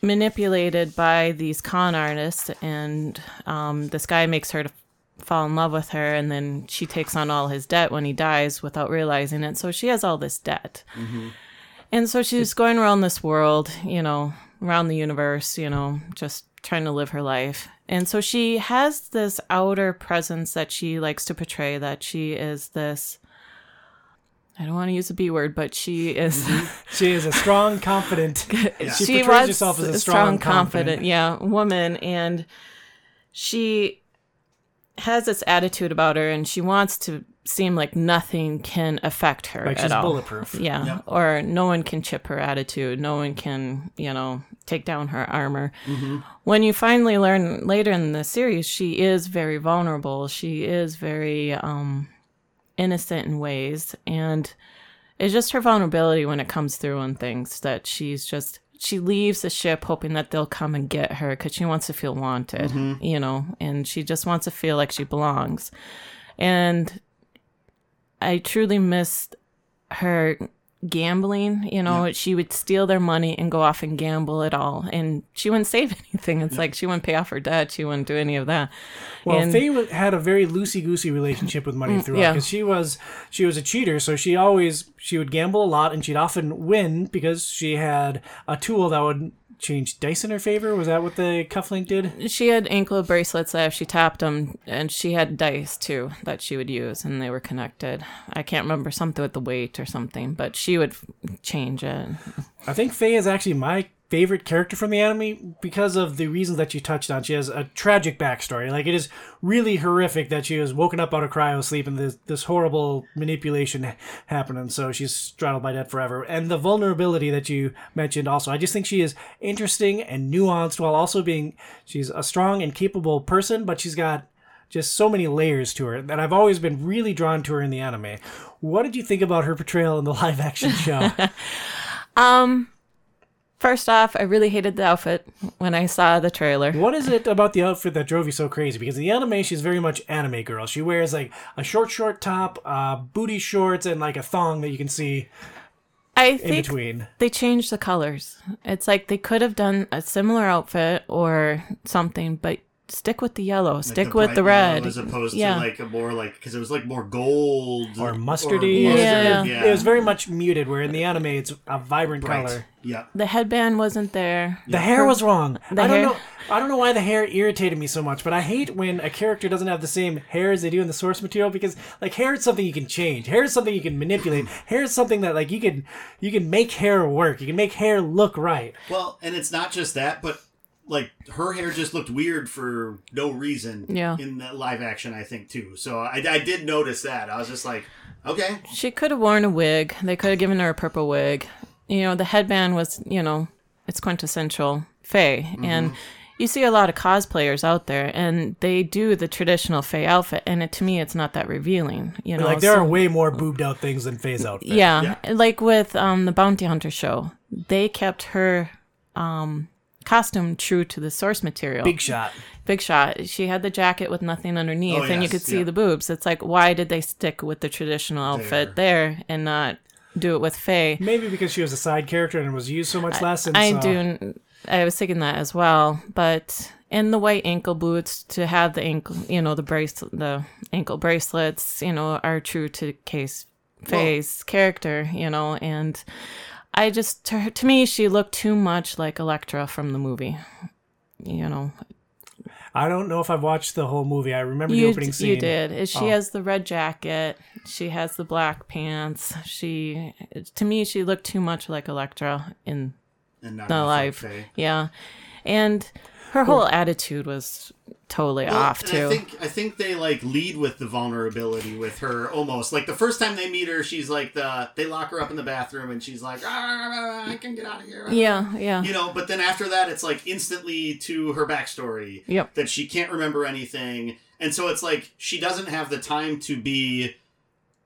manipulated by these con artists, and um, this guy makes her to fall in love with her, and then she takes on all his debt when he dies without realizing it. So she has all this debt. Mm-hmm. And so she's going around this world, you know, around the universe, you know, just trying to live her life. And so she has this outer presence that she likes to portray that she is this I don't want to use a B word, but she is mm-hmm. She is a strong, confident. She, she portrays herself as a a strong, confident, yeah, woman, and she has this attitude about her, and she wants to seem like nothing can affect her Like at she's all. bulletproof. Yeah. Yep. Or no one can chip her attitude. No one can, you know, take down her armor. When you finally learn later in the series, she is very vulnerable. She is very um, innocent in ways. And it's just her vulnerability when it comes through on things that she's just. She leaves the ship hoping that they'll come and get her because she wants to feel wanted, mm-hmm. you know, and she just wants to feel like she belongs. And I truly missed her gambling. You know, she would steal their money and go off and gamble it all, and she wouldn't save anything. It's like she wouldn't pay off her debt. She wouldn't do any of that. Well, and, Faye had a very loosey goosey relationship with money throughout Mm, yeah. because she was she was a cheater, so she always she would gamble a lot and she'd often win because she had a tool that would change dice in her favor. Was that what the cufflink did? she had ankle bracelets that if she tapped them, and she had dice too that she would use, and they were connected. I can't remember something with the weight or something, but she would change it. I think Faye is actually my favorite character from the anime because of the reasons that you touched on. She has a tragic backstory. Like it is really horrific that she was woken up out of cryo sleep and this this horrible manipulation happening. So she's straddled by death forever. And the vulnerability that you mentioned also. I just think she is interesting and nuanced while also being she's a strong and capable person, but she's got just so many layers to her that I've always been really drawn to her in the anime. What did you think about her portrayal in the live action show? Um, first off, I really hated the outfit when I saw the trailer. What is it about the outfit that drove you so crazy? Because in the anime, she's very much anime girl. She wears like a short, short top, uh, booty shorts, and like a thong that you can see I in think between. they changed the colors. It's like they could have done a similar outfit or something, but stick with the yellow, stick the with the red. as opposed yeah. to like a more like because it was like more gold Or mustardy. mustard, Yeah. yeah. It was very much muted, where in the anime, it's a vibrant Bright. color. Yeah. the headband wasn't there. The hair was wrong. The I don't know. I don't know why the hair irritated me so much, but I hate when a character doesn't have the same hair as they do in the source material because like hair is something you can change. Hair is something you can manipulate. hair is something that like you can you can make hair work. You can make hair look right. Well, and it's not just that, but like her hair just looked weird for no reason. Yeah. In the live action, I think too. So I, I did notice that. I was just like, okay, She could have worn a wig. They could have given her a purple wig. You know, the headband was, you know, it's quintessential Faye. Mm-hmm. And you see a lot of cosplayers out there, and they do the traditional Faye outfit, and it, to me, it's not that revealing. You know, like there so- are way more boobed out things than Faye's outfit. Yeah, like with um, the Bounty Hunter show, they kept her um, costume true to the source material. Big shot. Big shot. She had the jacket with nothing underneath, Oh, and you could see yeah. the boobs. It's like, why did they stick with the traditional outfit there, and not do it with Faye? Maybe because she was a side character and was used so much less. And I so- do. I was thinking that as well, but in the white ankle boots to have the ankle, you know, the brace, the ankle bracelets, you know, are true to Case Faye's character, you know, and I just to, her- to me she looked too much like Elektra from the movie, you know. I don't know if I've watched the whole movie. I remember the You, opening scene. you did. She Oh. has the red jacket. She has the black pants. She, to me, she looked too much like Elektra in and not the enough life. Faye. Yeah. And her whole attitude was totally Well, off too. I think I think they like lead with the vulnerability with her almost like the first time they meet her, she's like the they lock her up in the bathroom and she's like, "Ah, I can get out of here. yeah, yeah. You know, but then after that, it's like instantly to her backstory Yep. that she can't remember anything, and so it's like she doesn't have the time to be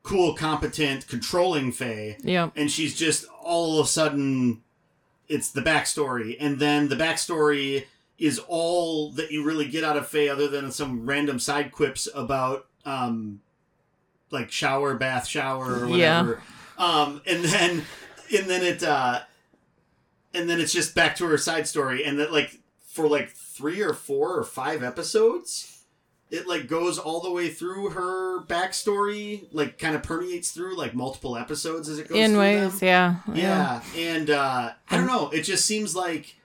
cool, competent, controlling Faye, Yep. and she's just all of a sudden it's the backstory and then the backstory is all that you really get out of Faye other than some random side quips about um like shower bath shower or Yeah. whatever um and then and then it uh and then it's just back to her side story and that like for like three or four or five episodes it like goes all the way through her backstory like kind of permeates through like multiple episodes as it goes In ways, them. yeah, Yeah, and uh, I don't know. It just seems like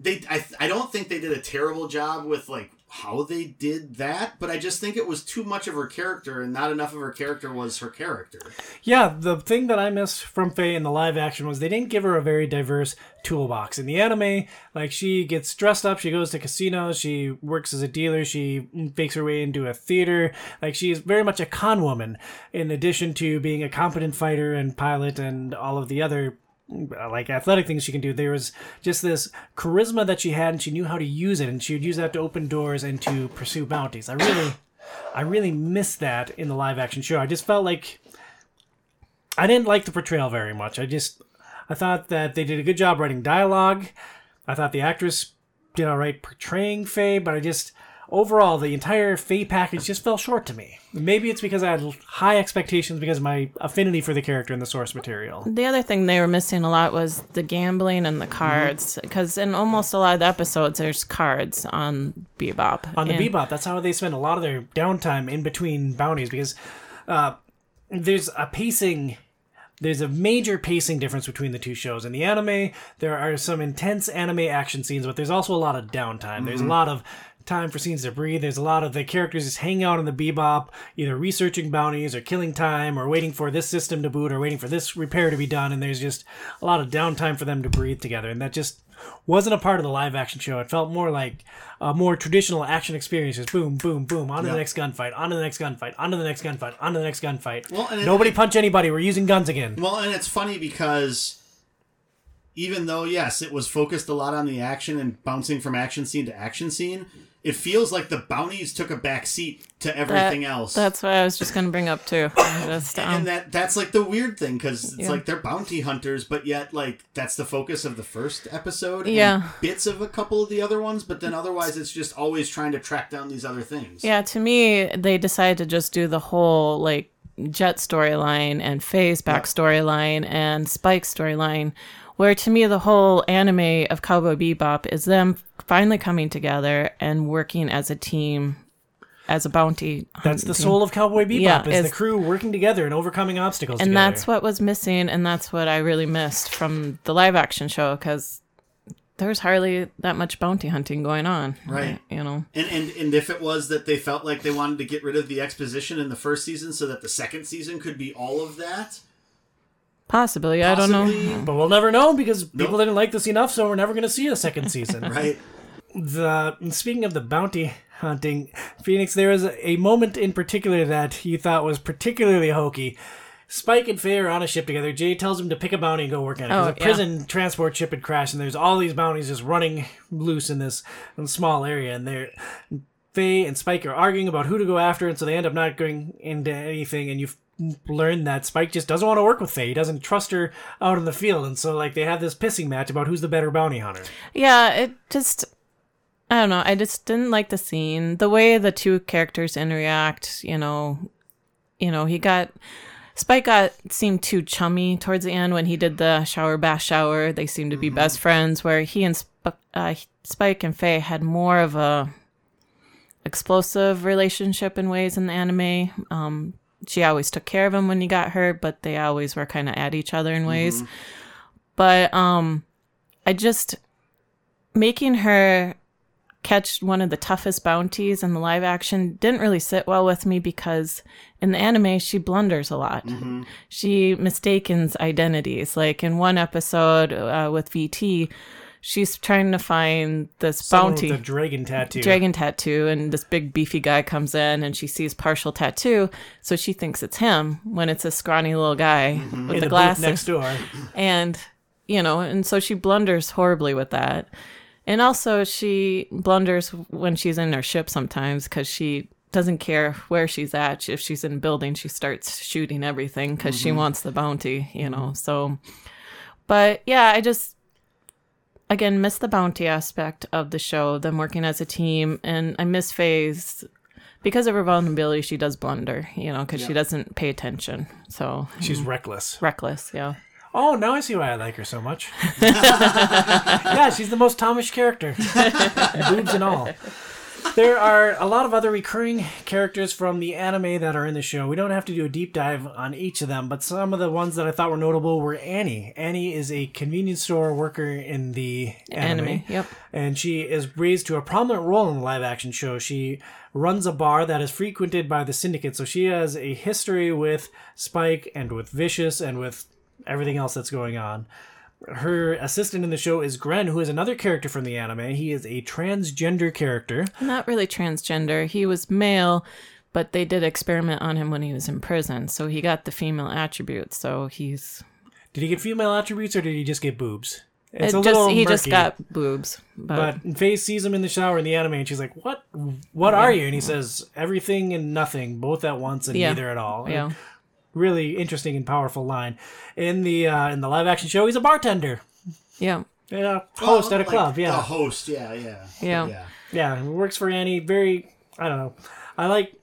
they. I I don't think they did a terrible job with like how they did that, but I just think it was too much of her character and not enough of her character was her character. Yeah, the thing that I missed from Faye in the live action was they didn't give her a very diverse toolbox. In the anime, like she gets dressed up, she goes to casinos, she works as a dealer, she fakes her way into a theater. Like she's very much a con woman, in addition to being a competent fighter and pilot and all of the other Uh, like athletic things she can do. There was just this charisma that she had, and she knew how to use it, and she would use that to open doors and to pursue bounties. I really, I really missed that in the live action show. I just felt like I didn't like the portrayal very much. I just, I thought that they did a good job writing dialogue. I thought the actress did all right portraying Faye, but I just overall, the entire Faye package just fell short to me. Maybe it's because I had high expectations because of my affinity for the character and the source material. The other thing they were missing a lot was the gambling and the Mm-hmm. cards, because in almost a lot of the episodes, there's cards on Bebop. On the And- Bebop, that's how they spend a lot of their downtime in between bounties because uh, there's a pacing. There's a major pacing difference between the two shows. In the anime, there are some intense anime action scenes, but there's also a lot of downtime. There's a lot of time for scenes to breathe. There's a lot of the characters just hanging out on the bebop, either researching bounties or killing time or waiting for this system to boot or waiting for this repair to be done. And there's just a lot of downtime for them to breathe together. And that just wasn't a part of the live action show. It felt more like a more traditional action experience. Just boom, boom, boom, on to Yeah. the next gunfight, on to the next gunfight, on to the next gunfight, on to the next gunfight. Well, and it- Nobody punch anybody. We're using guns again. Well, and it's funny because even though yes, it was focused a lot on the action and bouncing from action scene to action scene, it feels like the bounties took a back seat to that- everything else. That's what I was just going to bring up too. Just, um, and that that's like the weird thing because it's Yeah. like they're bounty hunters, but yet like that's the focus of the first episode. and Yeah. bits of a couple of the other ones, but then otherwise it's just always trying to track down these other things. yeah, to me, they decided to just do the whole like Jet storyline and Faye's back storyline and Spike storyline, where to me the whole anime of Cowboy Bebop is them finally coming together and working as a team, as a bounty. That's the hunting. soul of Cowboy Bebop. Yeah, is the crew working together and overcoming obstacles. and together. that's what was missing and that's what i really missed from the live action show because there's hardly that much bounty hunting going on Right. you know And, and and if it was that they felt like they wanted to get rid of the exposition in the first season so that the second season could be all of that, possibly i don't know But we'll never know because people didn't like this enough, so we're never going to see a second season. Right? the speaking of the bounty hunting, Phoenix, there was a moment in particular that you thought was particularly hokey. Spike and Faye are on a ship together. Jet tells him to pick a bounty and go work on it. 'cause Oh, a yeah. prison transport ship had crashed, and there's all these bounties just running loose in this small area. And they're Faye and Spike are arguing about who to go after, and so they end up not going into anything. And you learn that Spike just doesn't want to work with Faye. He doesn't trust her out in the field, and so like they have this pissing match about who's the better bounty hunter. yeah it just i don't know i just didn't like the scene the way the two characters interact you know you know he got spike got seemed too chummy towards the end when he did the shower bath shower they seemed to be best friends where he and Sp- uh, spike and faye had more of a explosive relationship in ways in the anime um she always took care of him when he got hurt but they always were kind of at each other in ways but um i just making her catch one of the toughest bounties in the live action didn't really sit well with me because in the anime she blunders a lot. She mistakes identities. Like in one episode uh, with VT, she's trying to find this Someone bounty. with a dragon tattoo. dragon tattoo and this big beefy guy comes in and she sees partial tattoo so she thinks it's him when it's a scrawny little guy mm-hmm. with in the, the glasses. next door. and you know and so she blunders horribly with that. And also she blunders when she's in her ship sometimes because she doesn't care where she's at. If she's in a building she starts shooting everything because she mm-hmm. wants the bounty you know so. But yeah i just again miss the bounty aspect of the show them working as a team and i miss Faye's because of her vulnerability she does blunder you know because she doesn't pay attention so She's mm. reckless. reckless yeah Oh, now I see why I like her so much. yeah, she's the most Thomish character. Boobs and all. There are a lot of other recurring characters from the anime that are in the show. We don't have to do a deep dive on each of them, but some of the ones that I thought were notable were Annie. Annie is a convenience store worker in the anime. Anime, yep. And she is raised to a prominent role in the live action show. She runs a bar that is frequented by the syndicate, so she has a history with Spike and with Vicious and with everything else that's going on her assistant in the show is Gren, who is another character from the anime. He is a transgender character. Not really transgender. He was male, but they did experiment on him when he was in prison, so he got the female attributes. So he's Did he get female attributes or did he just get boobs? It's it just he just got boobs. But, but Faye sees him in the shower in the anime, and she's like, "What? What yeah. are you?" And he says, "Everything and nothing, both at once, and yeah. neither at all." Yeah. And really interesting and powerful line. In the uh, in the live action show, he's a bartender. Yeah. Yeah, host well, at a like club. Yeah, a host. Yeah, yeah, yeah, yeah. Yeah, works for Annie. Very, I don't know. I like.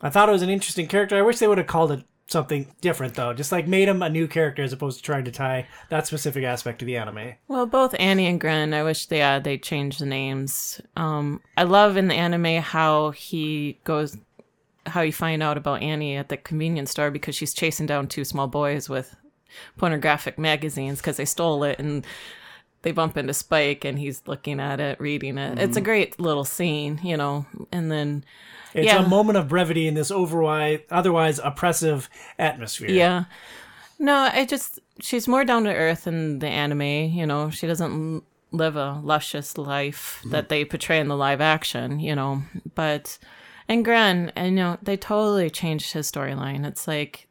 I thought it was an interesting character. I wish they would have called it something different though. Just like made him a new character as opposed to trying to tie that specific aspect to the anime. Well, both Annie and Gren, I wish they uh, they changed the names. Um, I love in the anime how he goes how you find out about Annie at the convenience store because she's chasing down two small boys with pornographic magazines because they stole it and they bump into Spike and he's looking at it, reading it. Mm-hmm. It's a great little scene, you know. And then it's yeah. a moment of brevity in this otherwise otherwise oppressive atmosphere. Yeah. No, I just she's more down to earth in the anime, you know. She doesn't live a luscious life mm-hmm. that they portray in the live action, you know. But and Gren, and you know, they totally changed his storyline. It's like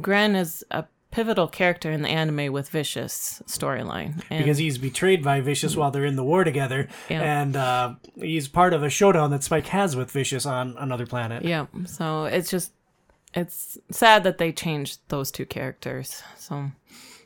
Gren is a pivotal character in the anime with Vicious storyline because he's betrayed by Vicious while they're in the war together, yeah. and uh, he's part of a showdown that Spike has with Vicious on another planet. Yeah, so it's just it's sad that they changed those two characters. So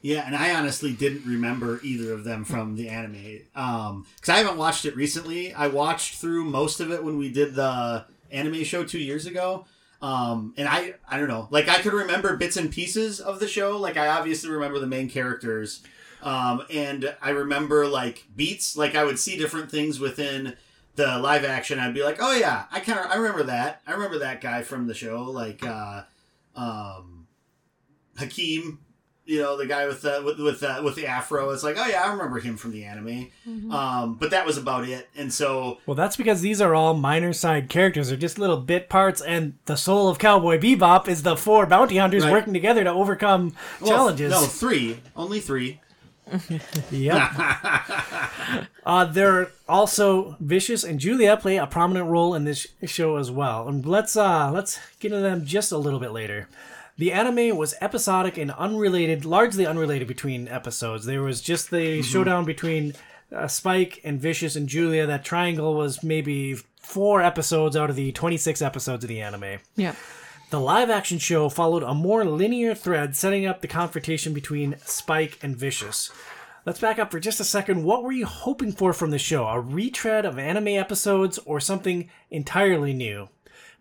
yeah, and I honestly didn't remember either of them from the anime because um, I haven't watched it recently. I watched through most of it when we did the anime show two years ago. Um, and I, I don't know, like I could remember bits and pieces of the show. Like I obviously remember the main characters. Um, and I remember like beats, like I would see different things within the live action. I'd be like, oh yeah, I kind of, I remember that. I remember that guy from the show, like, uh, um, Hakim you know the guy with the with with, uh, with the afro it's like oh yeah i remember him from the anime. Mm-hmm. um, but that was about it. And so well that's because these are all minor side characters. They're just little bit parts and the soul of cowboy bebop is the four bounty hunters right. working together to overcome well, challenges. no three. Only three. Yep. Uh, they're also vicious and julia play a prominent role in this show as well. And let's uh let's get into them just a little bit later the anime was episodic and unrelated, largely unrelated between episodes. There was just the mm-hmm. showdown between uh, Spike and Vicious and Julia. That triangle was maybe four episodes out of the 26 episodes of the anime. Yeah. The live action show followed a more linear thread, setting up the confrontation between Spike and Vicious. Let's back up for just a second. What were you hoping for from the show? A retread of anime episodes or something entirely new?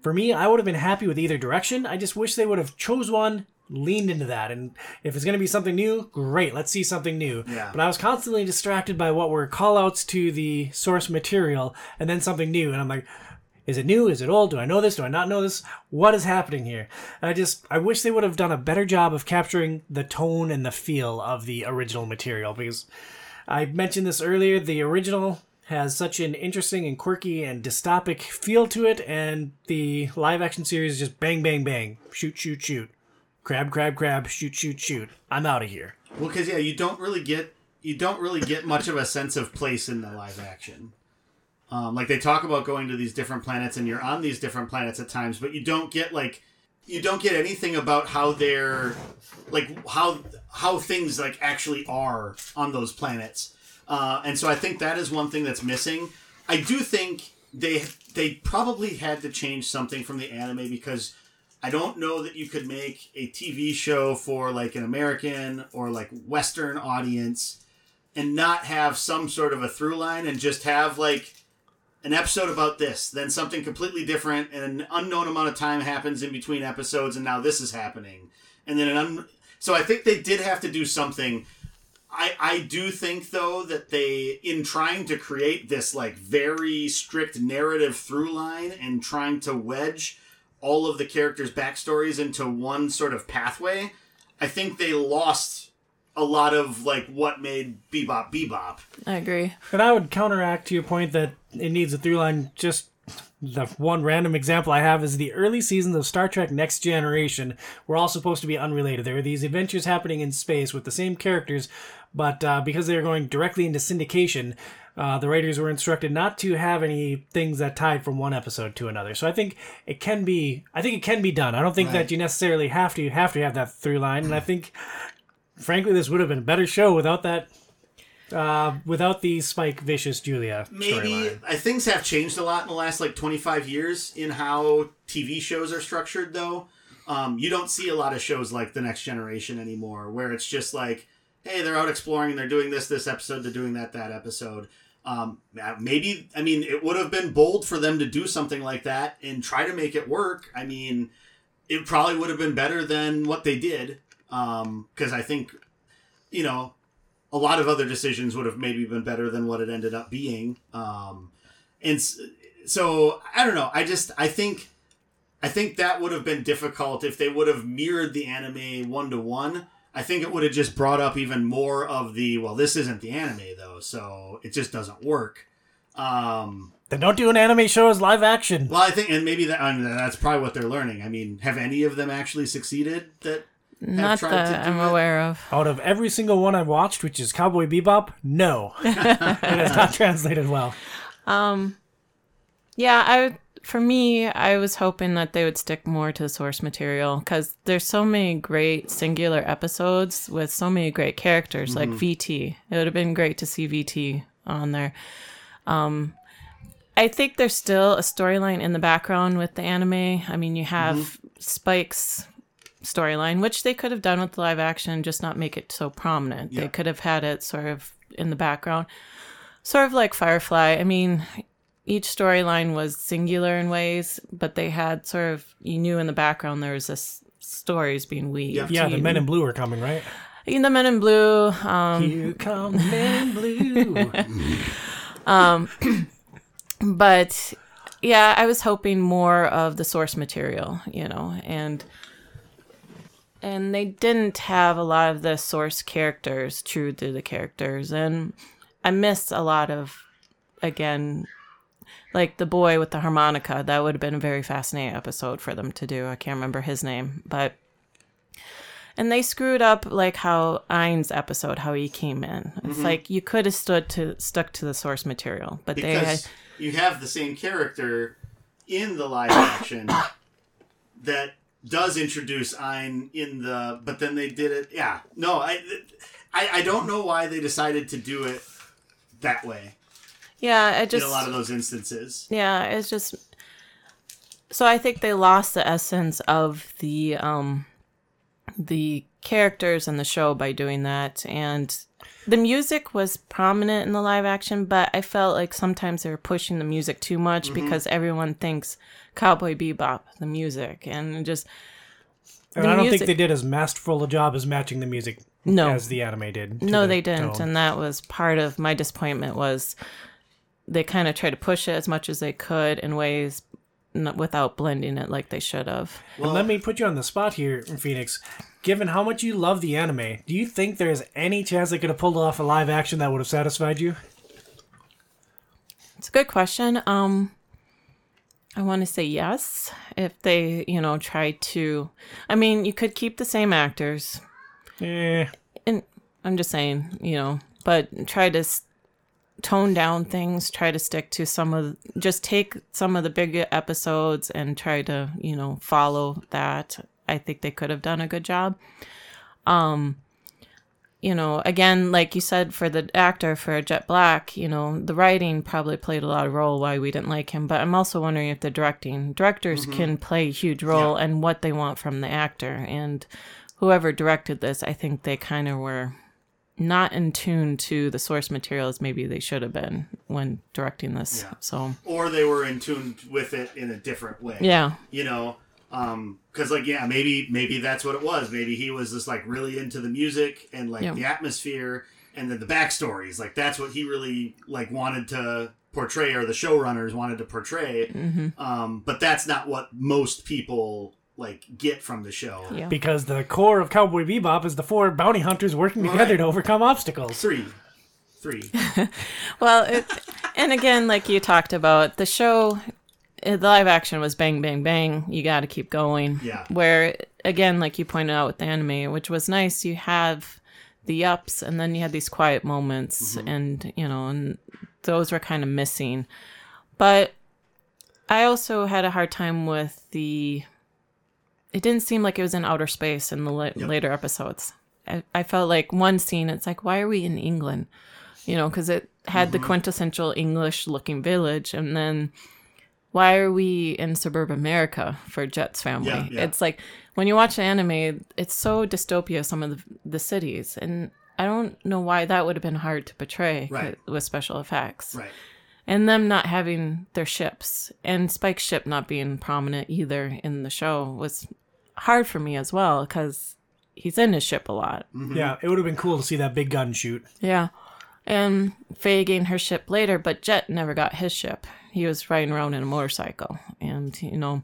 For me, I would have been happy with either direction. I just wish they would have chose one, leaned into that, and if it's going to be something new, great, let's see something new. Yeah. But I was constantly distracted by what were callouts to the source material, and then something new, and I'm like, is it new? Is it old? Do I know this? Do I not know this? What is happening here? I just I wish they would have done a better job of capturing the tone and the feel of the original material because I mentioned this earlier. The original has such an interesting and quirky and dystopic feel to it, and the live action series is just bang, bang, bang, shoot, shoot, shoot, crab, crab, crab, shoot, shoot, shoot. I'm out of here. Well, because yeah, you don't really get you don't really get much of a sense of place in the live action. Um, like they talk about going to these different planets, and you're on these different planets at times, but you don't get like you don't get anything about how they're like how how things like actually are on those planets uh, and so I think that is one thing that's missing. I do think they they probably had to change something from the anime because I don't know that you could make a TV show for like an American or like Western audience and not have some sort of a through line and just have like an episode about this, then something completely different, and an unknown amount of time happens in between episodes, and now this is happening, and then an un- so I think they did have to do something I, I do think though that they in trying to create this like very strict narrative through line and trying to wedge all of the characters' backstories into one sort of pathway, I think they lost a lot of like what made Bebop Bebop. I agree. And I would counteract to your point that it needs a through line. Just the one random example I have is the early seasons of Star Trek Next Generation were all supposed to be unrelated. There were these adventures happening in space with the same characters, but uh, because they were going directly into syndication, uh, the writers were instructed not to have any things that tied from one episode to another. So I think it can be, I think it can be done. I don't think Right. that you necessarily have to have to have that through line. And I think, frankly, this would have been a better show without that, uh, without the Spike Vicious Julia Maybe. I, things have changed a lot in the last like 25 years in how TV shows are structured though. Um, you don't see a lot of shows like The Next Generation anymore where it's just like, hey, they're out exploring and they're doing this this episode, they're doing that that episode. Um, maybe I mean it would have been bold for them to do something like that and try to make it work. I mean, it probably would have been better than what they did because I think you know a lot of other decisions would have maybe been better than what it ended up being. Um, and so I don't know. I just I think I think that would have been difficult if they would have mirrored the anime one to one. I think it would have just brought up even more of the well, this isn't the anime though, so it just doesn't work. Um, Then don't do an anime show as live action. well, I think, and maybe that I mean, that's probably what they're learning. I mean, have any of them actually succeeded? That Not tried that to do I'm it? aware of. Out of every single one I've watched, which is Cowboy Bebop, no, it has not translated well. Um, Yeah, I for me, I was hoping that they would stick more to the source material because there's so many great singular episodes with so many great characters, like VT. It would have been great to see VT on there. Um, I think there's still a storyline in the background with the anime. I mean, you have Spike's storyline, which they could have done with the live action, just not make it so prominent. Yeah. They could have had it sort of in the background, sort of like Firefly. I mean, each storyline was singular in ways, but they had sort of you knew in the background there was this stories being weaved. Yeah. Yeah, the Men in Blue are coming, right? the Men in Blue. Um, Here come the Men in Blue. um, but yeah, I was hoping more of the source material, you know, and and they didn't have a lot of the source characters true to the characters, and I missed a lot of again. Like the boy with the harmonica, that would have been a very fascinating episode for them to do. I can't remember his name, but and they screwed up like how Ein's episode, how he came in. It's mm-hmm. like you could have stood to stuck to the source material, but they had because you have the same character in the live action that does introduce Ein in the, but then they did it. Yeah, no, I, I, I don't know why they decided to do it that way yeah, it just in a lot of those instances. yeah, it's just so I think they lost the essence of the um the characters in the show by doing that and the music was prominent in the live action, but I felt like sometimes they were pushing the music too much Mm-hmm. because everyone thinks Cowboy Bebop, the music, and just And I don't music- think they did as masterful a job as matching the music No. as the anime did. no, the they didn't, tone. and that was part of my disappointment. Was they kind of tried to push it as much as they could in ways without blending it like they should have. And let me put you on the spot here, Phoenix. Given how much you love the anime, do you think there's any chance they could have pulled off a live action that would have satisfied you? It's a good question. Um, I want to say yes if they, you know, try to. I mean, you could keep the same actors, Yeah. and I'm just saying, you know, but try to s- tone down things. Try to stick to some of, just take some of the big episodes and try to, you know, follow that. I think they could have done a good job. Um, you know, again, like you said, for the actor for Jet Black, you know, the writing probably played a lot of role why we didn't like him. But I'm also wondering if the directing directors can play a huge role and what they want from the actor. And whoever directed this, I think they kind of were not in tune to the source material as maybe they should have been when directing this. Yeah. So Or they were in tune with it in a different way. yeah, you know um because like yeah maybe maybe that's what it was maybe he was just like really into the music and like Yeah. the atmosphere and then the backstories. Like that's what he really like wanted to portray, or the showrunners wanted to portray. Mm-hmm. Um, but that's not what most people like get from the show. Yeah. Because the core of Cowboy Bebop is the four bounty hunters working together Right. to overcome obstacles. Three, three. Well, it, and again, like you talked about, the show, uh, the live action was bang, bang, bang. You got to keep going. Yeah. Where, again, like you pointed out with the anime, which was nice, you have the ups and then you had these quiet moments, and, you know, and those were kind of missing. But I also had a hard time with the. It didn't seem like it was in outer space in the la- later episodes. I, I felt like one scene, it's like, why are we in England? You know, because it had the mm-hmm. quintessential English looking village. And then why are we in suburban America for Jet's family? Yeah, yeah. It's like when you watch the anime, it's so dystopia, some of the, the cities. And I don't know why that would have been hard to portray Right. with special effects Right. and them not having their ships and Spike's ship not being prominent either in the show was hard for me as well because he's in his ship a lot. Yeah, it would have been cool to see that big gun shoot. Yeah. And Faye gained her ship later, but Jet never got his ship. He was riding around in a motorcycle. And, you know,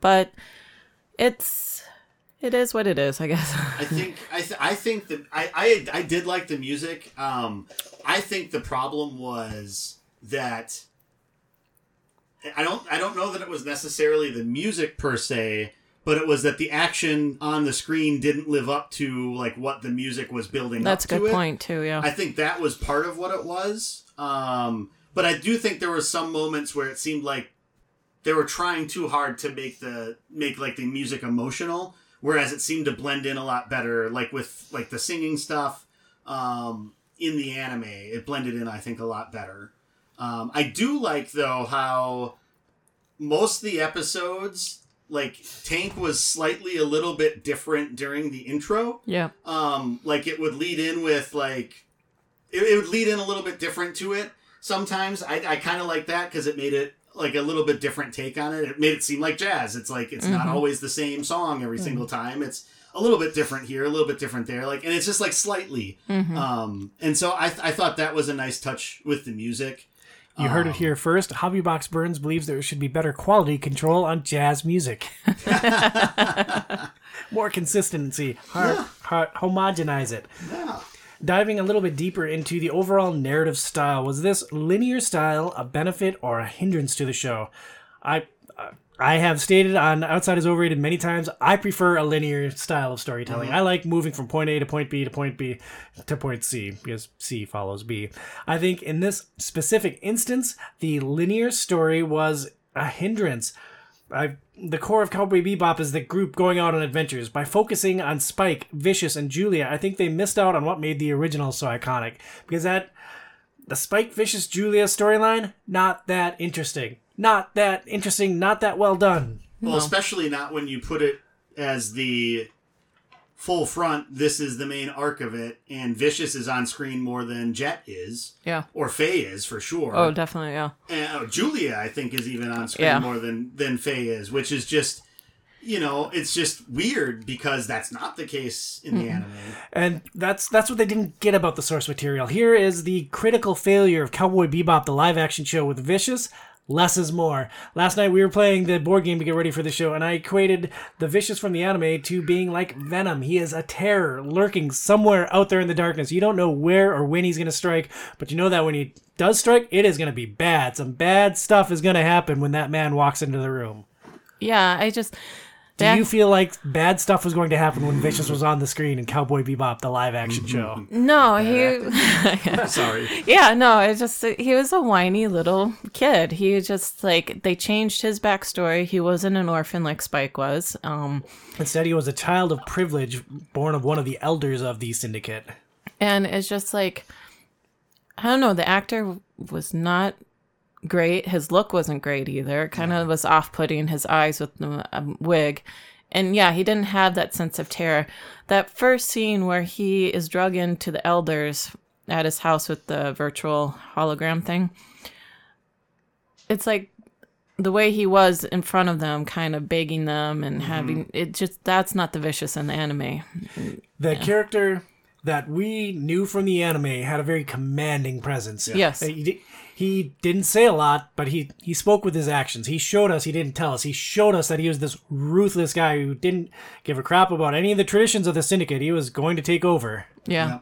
but it's, it is what it is, I guess. I think I th- I think that I, I I did like the music. Um, I think the problem was that I don't I don't know that it was necessarily the music per se, but it was that the action on the screen didn't live up to like what the music was building That's a to good it. point, too, yeah. I think that was part of what it was. Um, but I do think there were some moments where it seemed like they were trying too hard to make the make like the music emotional, whereas it seemed to blend in a lot better, like with like the singing stuff um, in the anime. It blended in, I think, a lot better. Um, I do like though how most of the episodes, like Tank was slightly a little bit different during the intro. Yeah. um like it would lead in with like it, it would lead in a little bit different to it sometimes. I, I kind of like that because it made it like a little bit different take on it. It made it seem like jazz. It's like it's not always the same song every single time. It's a little bit different here a little bit different there like and it's just like slightly um and so i, I thought that was a nice touch with the music You heard it um, here first. Hobbybox Burns believes there should be better quality control on jazz music. More consistency. Hard, hard, homogenize it. yeah Diving a little bit deeper into the overall narrative style, was this linear style a benefit or a hindrance to the show? I I have stated on Outside is Overrated many times, I prefer a linear style of storytelling. Mm-hmm. I like moving from point A to point B to point B to point C because C follows B. I think in this specific instance, the linear story was a hindrance. I, the core of Cowboy Bebop is the group going out on adventures. By focusing on Spike, Vicious, and Julia, I think they missed out on what made the original so iconic. Because that the Spike Vicious Julia storyline, not that interesting. Not that interesting, not that well done. well especially not when you put it as the full front this is the main arc of it and vicious is on screen more than jet is Yeah. or Faye is for sure. Oh, definitely, yeah. and uh, Julia, I think, is even on screen Yeah. more than than Faye is, which is just, you know, it's just weird because that's not the case in the anime. And that's that's what they didn't get about the source material. Here is the critical failure of Cowboy Bebop, the live action show with Vicious. Less is more. Last night we were playing the board game to get ready for the show, and I equated the Vicious from the anime to being like Venom. He is a terror lurking somewhere out there in the darkness. You don't know where or when he's going to strike, but you know that when he does strike, it is going to be bad. Some bad stuff is going to happen when that man walks into the room. Yeah, I just. Do that- you feel like bad stuff was going to happen when Vicious was on the screen in Cowboy Bebop, the live action show? No, he. Sorry. Yeah, no, it's just he was a whiny little kid. He just like they changed his backstory. He wasn't an orphan like Spike was. Um, Instead, he was a child of privilege, born of one of the elders of the syndicate. and it's just like I don't know. The actor was not great. His look wasn't great either. It kind of was off-putting. His eyes with the um, wig. And yeah, he didn't have that sense of terror. That first scene where he is drug into the elders at his house with the virtual hologram thing. It's like the way he was in front of them, kind of begging them and having it just that's not the vicious in the anime. The character that we knew from the anime had a very commanding presence. Yes. He, di- he didn't say a lot, but he, he spoke with his actions. He showed us, he didn't tell us. He showed us that he was this ruthless guy who didn't give a crap about any of the traditions of the syndicate. He was going to take over. Yeah. Yeah.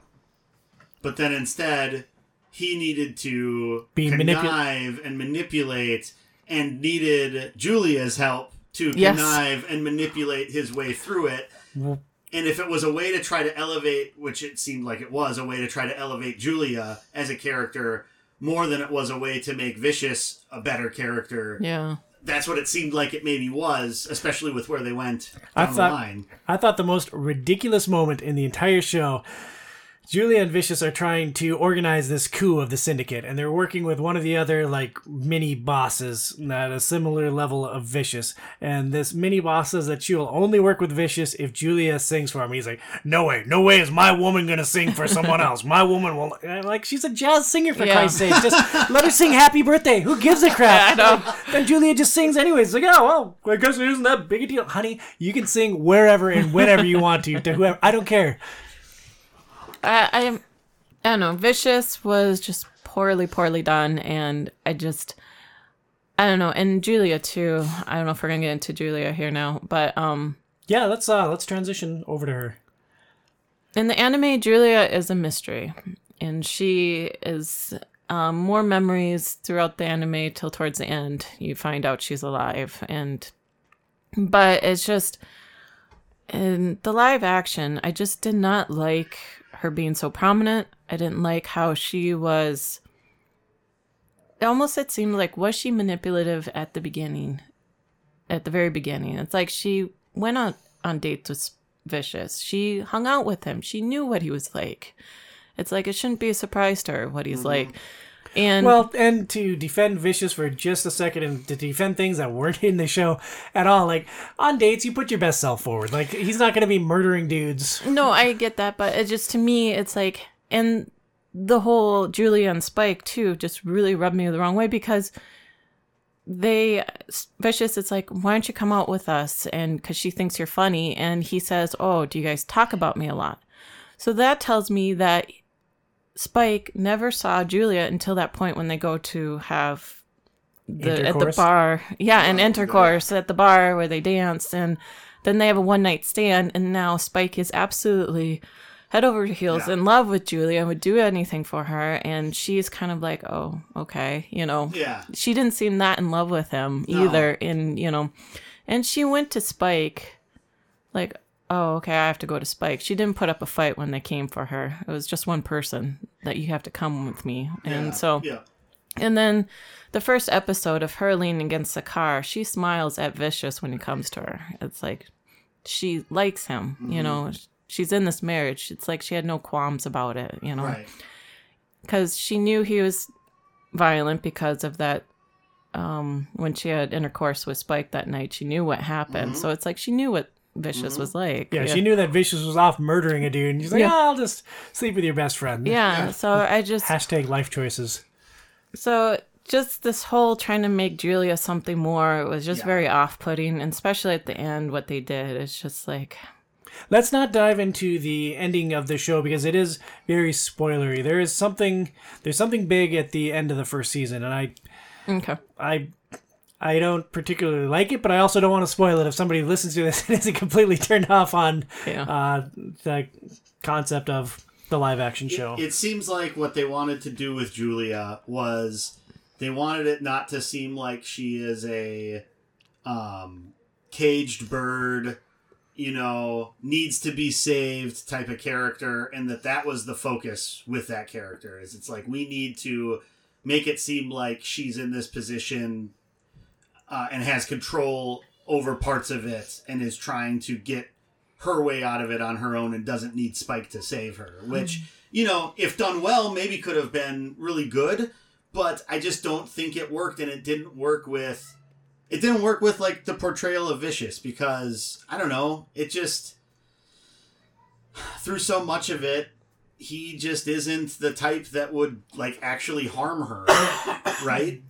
But then instead, he needed to Be manipul- connive and manipulate, and needed Julia's help to Yes. connive and manipulate his way through it. And if it was a way to try to elevate, which it seemed like it was, a way to try to elevate Julia as a character more than it was a way to make Vicious a better character, Yeah. that's what it seemed like it maybe was, especially with where they went I thought- the line. I thought the most ridiculous moment in the entire show. Julia and Vicious are trying to organize this coup of the syndicate, and they're working with one of the other like mini bosses at a similar level of Vicious. And this mini boss says that she will only work with Vicious if Julia sings for him. He's like, "No way, no way is my woman gonna sing for someone else. My woman will." Like, she's a jazz singer for Yeah. Christ's sake. Just let her sing "Happy Birthday." Who gives a crap? Yeah, I know. Then Julia just sings anyways. Like, oh well, I guess it isn't that big a deal, honey. You can sing wherever and whenever you want to to whoever. I don't care. I, I, I don't know. Vicious was just poorly, poorly done, and I just, I don't know. And Julia too. I don't know if we're gonna get into Julia here now, but um, Yeah, let's uh let's transition over to her. in the anime, Julia is a mystery, and she is um, more memories throughout the anime till towards the end. You find out she's alive, and but it's just in the live action. I just did not like her being so prominent. I didn't like how she was. Almost it seemed like was she manipulative at the beginning, at the very beginning. It's like she went on on dates with Vicious. She hung out with him. She knew what he was like. It's like it shouldn't be a surprise to her what he's mm-hmm. like. And Well, and to defend Vicious for just a second and to defend things that weren't in the show at all, like on dates, you put your best self forward. Like he's not going to be murdering dudes. No, I get that, but it just to me, it's like, and the whole Julia and Spike too just really rubbed me the wrong way because they vicious. It's like, why don't you come out with us? And because she thinks you're funny, and he says, "Oh, do you guys talk about me a lot?" So that tells me that Spike never saw Julia until that point when they go to have the at the bar. Yeah, an oh, intercourse at the bar where they dance and then they have a one night stand and now Spike is absolutely head over heels Yeah. in love with Julia and would do anything for her and she's kind of like, Oh, okay, you know. Yeah. She didn't seem that in love with him No. either in you know and she went to Spike like Oh, okay, I have to go to Spike. She didn't put up a fight when they came for her. It was just one person that you have to come with me. And Yeah. so yeah. and then the first episode of her leaning against the car, she smiles at Vicious when he comes to her. It's like she likes him, you Mm-hmm. know. She's in this marriage. It's like she had no qualms about it, you know, Right. because she knew he was violent because of that. Um, when she had intercourse with Spike that night, she knew what happened. Mm-hmm. So it's like she knew what Vicious was like. Yeah, she knew that Vicious was off murdering a dude. And she's like, Yeah. "Ah, I'll just sleep with your best friend. Yeah. So I just Hashtag life choices. So just this whole trying to make Julia something more was just Yeah. very off-putting, and especially at the end, what they did is just like, Let's not dive into the ending of the show because it is very spoilery. There is something there's something big at the end of the first season, and I okay, I I don't particularly like it, but I also don't want to spoil it if somebody listens to this and isn't completely turned off on Yeah. uh, the concept of the live action show. It seems like what they wanted to do with Julia was they wanted it not to seem like she is a um, caged bird, you know, needs to be saved type of character, and that that was the focus with that character. Is it's like we need to make it seem like she's in this position uh, and has control over parts of it, and is trying to get her way out of it on her own and doesn't need Spike to save her. Which, you know, if done well, maybe could have been really good, but I just don't think it worked and it didn't work with it didn't work with like the portrayal of Vicious because I don't know, it just through so much of it he just isn't the type that would like actually harm her, right?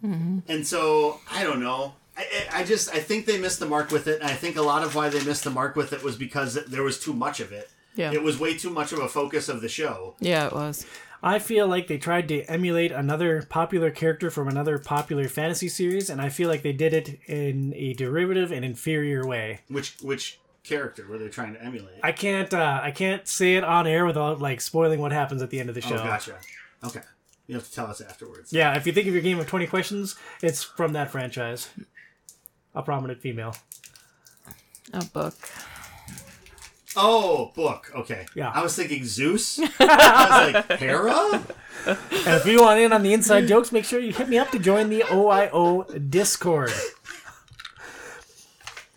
And so I don't know. I, I I just I think they missed the mark with it. And I think a lot of why they missed the mark with it was because there was too much of it. Yeah. It was way too much of a focus of the show. Yeah, it was. I feel like they tried to emulate another popular character from another popular fantasy series, and I feel like they did it in a derivative and inferior way. Which which character were they trying to emulate? I can't uh, I can't say it on air without like spoiling what happens at the end of the show. oh, gotcha. Okay. You have to tell us afterwards. Yeah, if you think of your game of twenty questions, it's from that franchise. A prominent female. A book. Oh, book. Okay. Yeah. I was thinking Zeus. I was like, Hera? And if you want in on the inside jokes, make sure you hit me up to join the OIO Discord.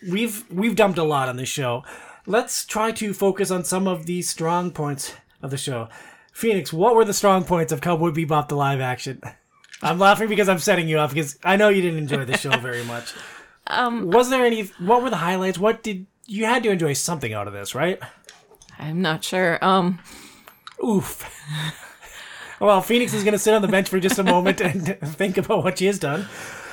We've we've dumped a lot on this show. Let's try to focus on some of the strong points of the show. Phoenix, what were the strong points of Cowboy Bebop the live action? I'm laughing because I'm setting you up because I know you didn't enjoy the show very much. Um, was there any? What were the highlights? What did you had to enjoy something out of this, right? I'm not sure. Um, Oof. well, Phoenix is going to sit on the bench for just a moment and think about what she has done.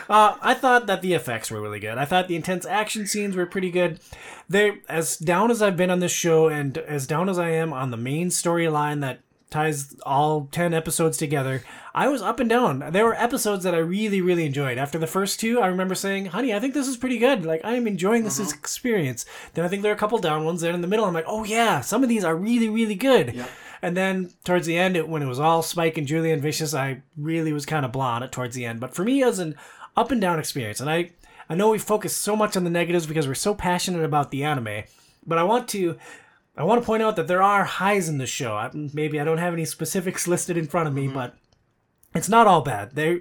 Uh, I thought that the effects were really good. I thought the intense action scenes were pretty good. They, as down as I've been on this show, and as down as I am on the main storyline that ties all 10 episodes together, I was up and down. There were episodes that I really, really enjoyed. After the first two, I remember saying, honey, I think this is pretty good. Like, I am enjoying this mm-hmm. experience. Then I think there are a couple down ones. Then in the middle, I'm like, oh, yeah, some of these are really, really good. Yep. And then towards the end, it, when it was all Spike and Julian Vicious, I really was kind of blah on it towards the end. But for me, it was an up and down experience. And I, I know we focus so much on the negatives because we're so passionate about the anime, but I want to, I want to point out that there are highs in the show. I, maybe I don't have any specifics listed in front of me, but it's not all bad. There,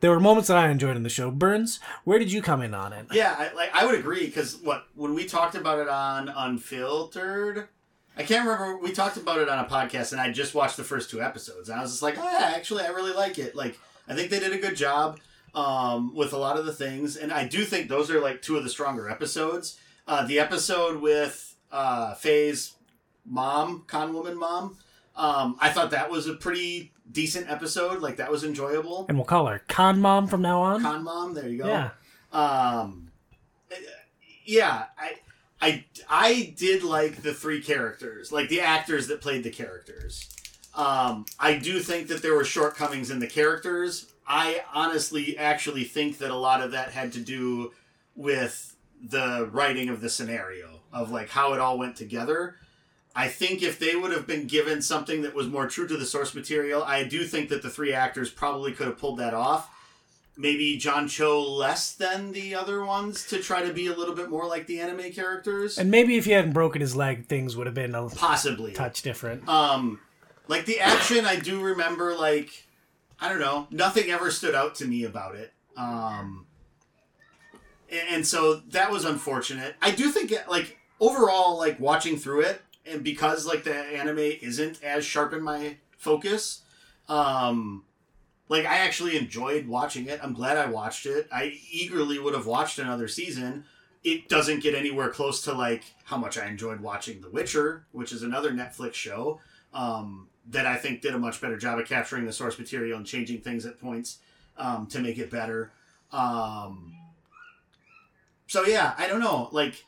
there were moments that I enjoyed in the show. Burns, where did you come in on it? Yeah, I, like I would agree because what when we talked about it on Unfiltered, I can't remember. We talked about it on a podcast, and I just watched the first two episodes, and I was just like, oh, yeah, actually, I really like it. Like, I think they did a good job um, with a lot of the things, and I do think those are like two of the stronger episodes. Uh, the episode with uh, Faye's mom, con woman mom, um, I thought that was a pretty decent episode. Like that was enjoyable. And we'll call her Con Mom from now on. Con mom, there you go. yeah. Um, yeah, I, I, I did like the three characters, like the actors that played the characters. Um, I do think that there were shortcomings in the characters. I honestly actually think that a lot of that had to do with the writing of the scenario of like how it all went together. I think if they would have been given something that was more true to the source material, I do think that the three actors probably could have pulled that off maybe John Cho less than the other ones to try to be a little bit more like the anime characters. And maybe if he hadn't broken his leg, things would have been a Possibly. touch different. Um, like the action, I do remember. Like, I don't know, nothing ever stood out to me about it. Um, and, and so that was unfortunate. I do think, like overall, like watching through it, and because like the anime isn't as sharp in my focus, um, like I actually enjoyed watching it. I'm glad I watched it. I eagerly would have watched another season. It doesn't get anywhere close to like how much I enjoyed watching The Witcher, which is another Netflix show um, that I think did a much better job of capturing the source material and changing things at points um, to make it better. Um, so yeah, I don't know. Like,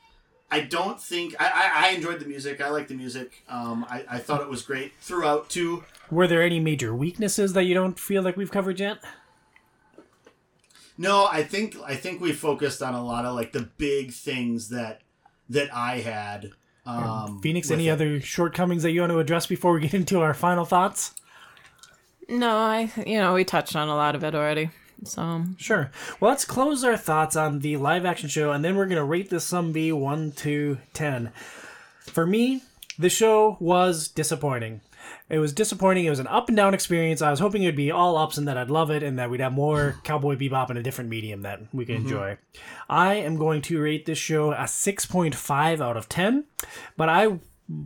I don't think I, I, I enjoyed the music. I like the music. Um, I, I thought it was great throughout too. Were there any major weaknesses that you don't feel like we've covered yet? No, I think I think we focused on a lot of like the big things that that I had. Um, Phoenix, any it. other shortcomings that you want to address before we get into our final thoughts? no, I you know we touched on a lot of it already. So Sure. Well, let's close our thoughts on the live action show, and then we're going to rate this some B 1 to 10. For me, the show was disappointing. It was disappointing. It was an up and down experience. I was hoping it would be all ups and that I'd love it and that we'd have more Cowboy Bebop in a different medium that we could mm-hmm. enjoy. I am going to rate this show a 6.5 out of 10, but I,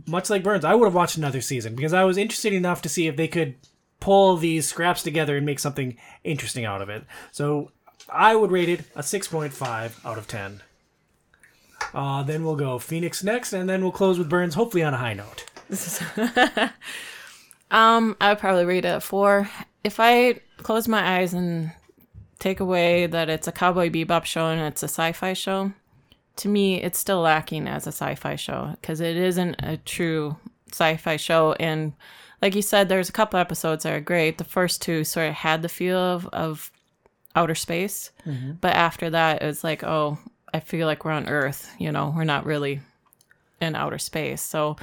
much like Burns, I would have watched another season because I was interested enough to see if they could pull these scraps together and make something interesting out of it. So I would rate it a 6.5 out of 10. Uh, then we'll go Phoenix next, and then we'll close with Burns, hopefully on a high note. um, I would probably rate it a four. If I close my eyes and take away that it's a Cowboy Bebop show and it's a sci-fi show, to me, it's still lacking as a sci-fi show because it isn't a true sci-fi show. And like you said, there's a couple episodes that are great. The first two sort of had the feel of, of outer space, mm-hmm. but after that, it's like, oh, I feel like we're on Earth. You know, we're not really in outer space. So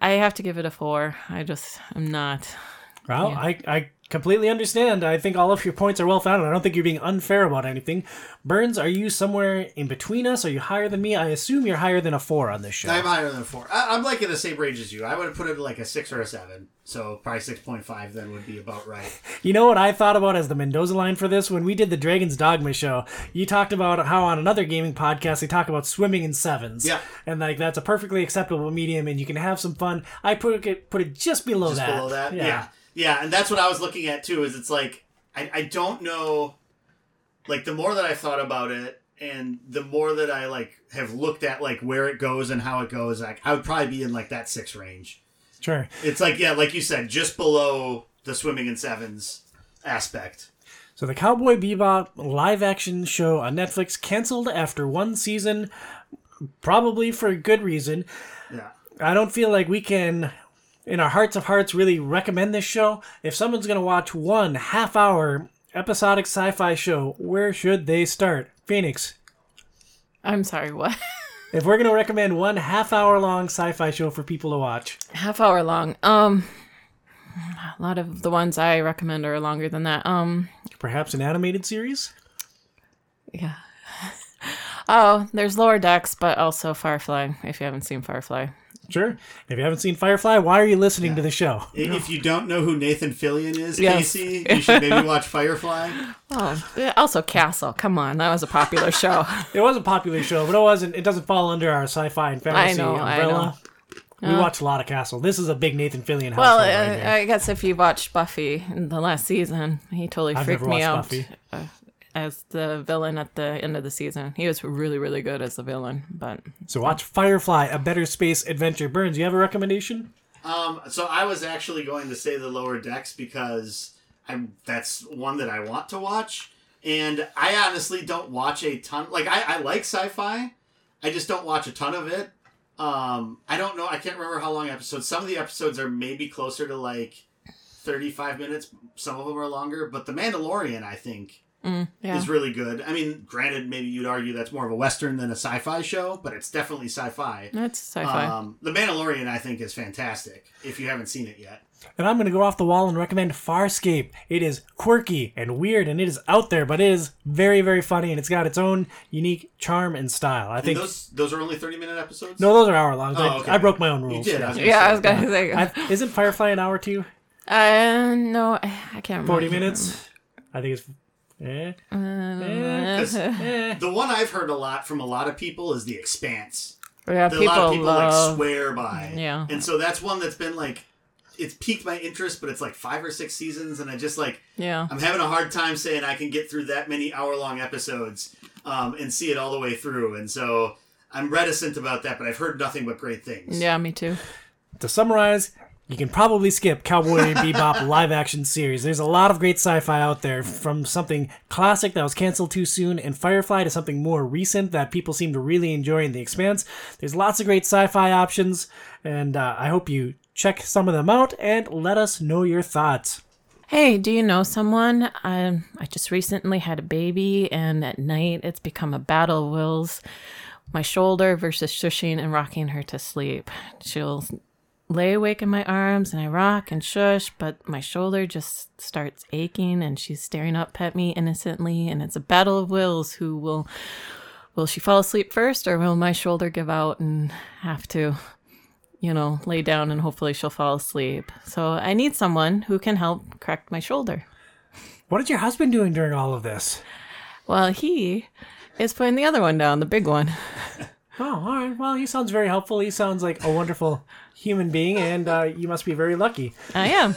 I have to give it a four. I just am not. Well, I, I completely understand. I think all of your points are well founded. I don't think you're being unfair about anything. Burns, are you somewhere in between us? Are you higher than me? I assume you're higher than a four on this show. I'm higher than a four. I, I'm like in the same range as you. I would have put it like a six or a seven. So probably six point five then would be about right. You know what I thought about as the Mendoza line for this? When we did the Dragon's Dogma show, you talked about how on another gaming podcast they talk about swimming in sevens. Yeah. And like that's a perfectly acceptable medium and you can have some fun. I put it put it just below Just that. below that. Yeah. yeah. And that's what I was looking at too. Is it's like I, I don't know. Like the more that I thought about it, and the more that I like have looked at like where it goes and how it goes, like I would probably be in like that six range. Sure. It's like yeah, like you said, just below the swimming in sevens aspect. So the Cowboy Bebop live action show on Netflix canceled after one season, probably for a good reason. Yeah. I don't feel like we can, in our hearts of hearts, really recommend this show. If someone's going to watch one half hour episodic sci fi show, where should they start? Phoenix. I'm sorry, what? If we're going to recommend one half hour long sci fi show for people to watch, Half hour long. Um, a lot of the ones I recommend are longer than that. Um, perhaps an animated series? yeah. Oh, there's Lower Decks, but also Firefly. If you haven't seen Firefly, Sure. If you haven't seen Firefly, why are you listening to the show? If you don't know who Nathan Fillion is, Yes. Casey, you should maybe watch Firefly. oh, also Castle. Come on, that was a popular show. It was a popular show, but it wasn't. It doesn't fall under our sci-fi and fantasy I know, I umbrella. We watched a lot of Castle. This is a big Nathan Fillion household well, right uh, here. I guess if you watched Buffy in the last season, he totally I've freaked never me watched out Buffy. uh, as the villain at the end of the season. He was really, really good as the villain, but So watch Firefly, a better space adventure. Burns, you have a recommendation? Um, so I was actually going to say the lower decks because I'm that's one that I want to watch, and I honestly don't watch a ton. Like I, I like sci-fi, I just don't watch a ton of it. Um, I don't know. I can't remember how long episodes. Some of the episodes are maybe closer to like thirty-five minutes. Some of them are longer, but The Mandalorian, I think, yeah. is really good. I mean, granted, maybe you'd argue that's more of a western than a sci-fi show, but it's definitely sci-fi. That's sci-fi. Um, the Mandalorian, I think, is fantastic. If you haven't seen it yet, And I'm going to go off the wall and recommend Farscape. It is quirky and weird, and it is out there, but it is very, very funny, and it's got its own unique charm and style. I and think. those those are only thirty minute episodes. no, those are hour long. I, Oh, okay. I broke my own rules. you did. I was gonna yeah, say. I was gonna say. I, isn't Firefly an hour too? uh, no, I I can't remember. 40 minutes? I think it's. Eh, eh, 'Cause eh. the one I've heard a lot from a lot of people is The Expanse. Yeah, That a people, lot of people love. like swear by. Yeah. and so that's one that's been like, it's piqued my interest, but it's like five or six seasons, and I just like yeah, I'm having a hard time saying I can get through that many hour long episodes um, and see it all the way through, and so I'm reticent about that. But I've heard nothing but great things. yeah, me too. To summarize, you can probably skip Cowboy Bebop live action series. There's a lot of great sci-fi out there, from something classic that was canceled too soon and Firefly to something more recent that people seem to really enjoy in The Expanse. There's lots of great sci-fi options, and uh, I hope you check some of them out and let us know your thoughts. Hey, do you know someone? Um, I just recently had a baby, and at night it's become a battle of wills. My shoulder versus shushing and rocking her to sleep. She'll lay awake in my arms, and I rock and shush, but my shoulder just starts aching, and she's staring up at me innocently, and it's a battle of wills. Who will will she fall asleep first, or will my shoulder give out and have to? you know, lay down and hopefully she'll fall asleep. So I need someone who can help correct my shoulder. What is your husband doing during all of this? Well, he is putting the other one down, the big one. Oh, all right. Well, he sounds very helpful. He sounds like a wonderful human being, and uh, you must be very lucky. I am.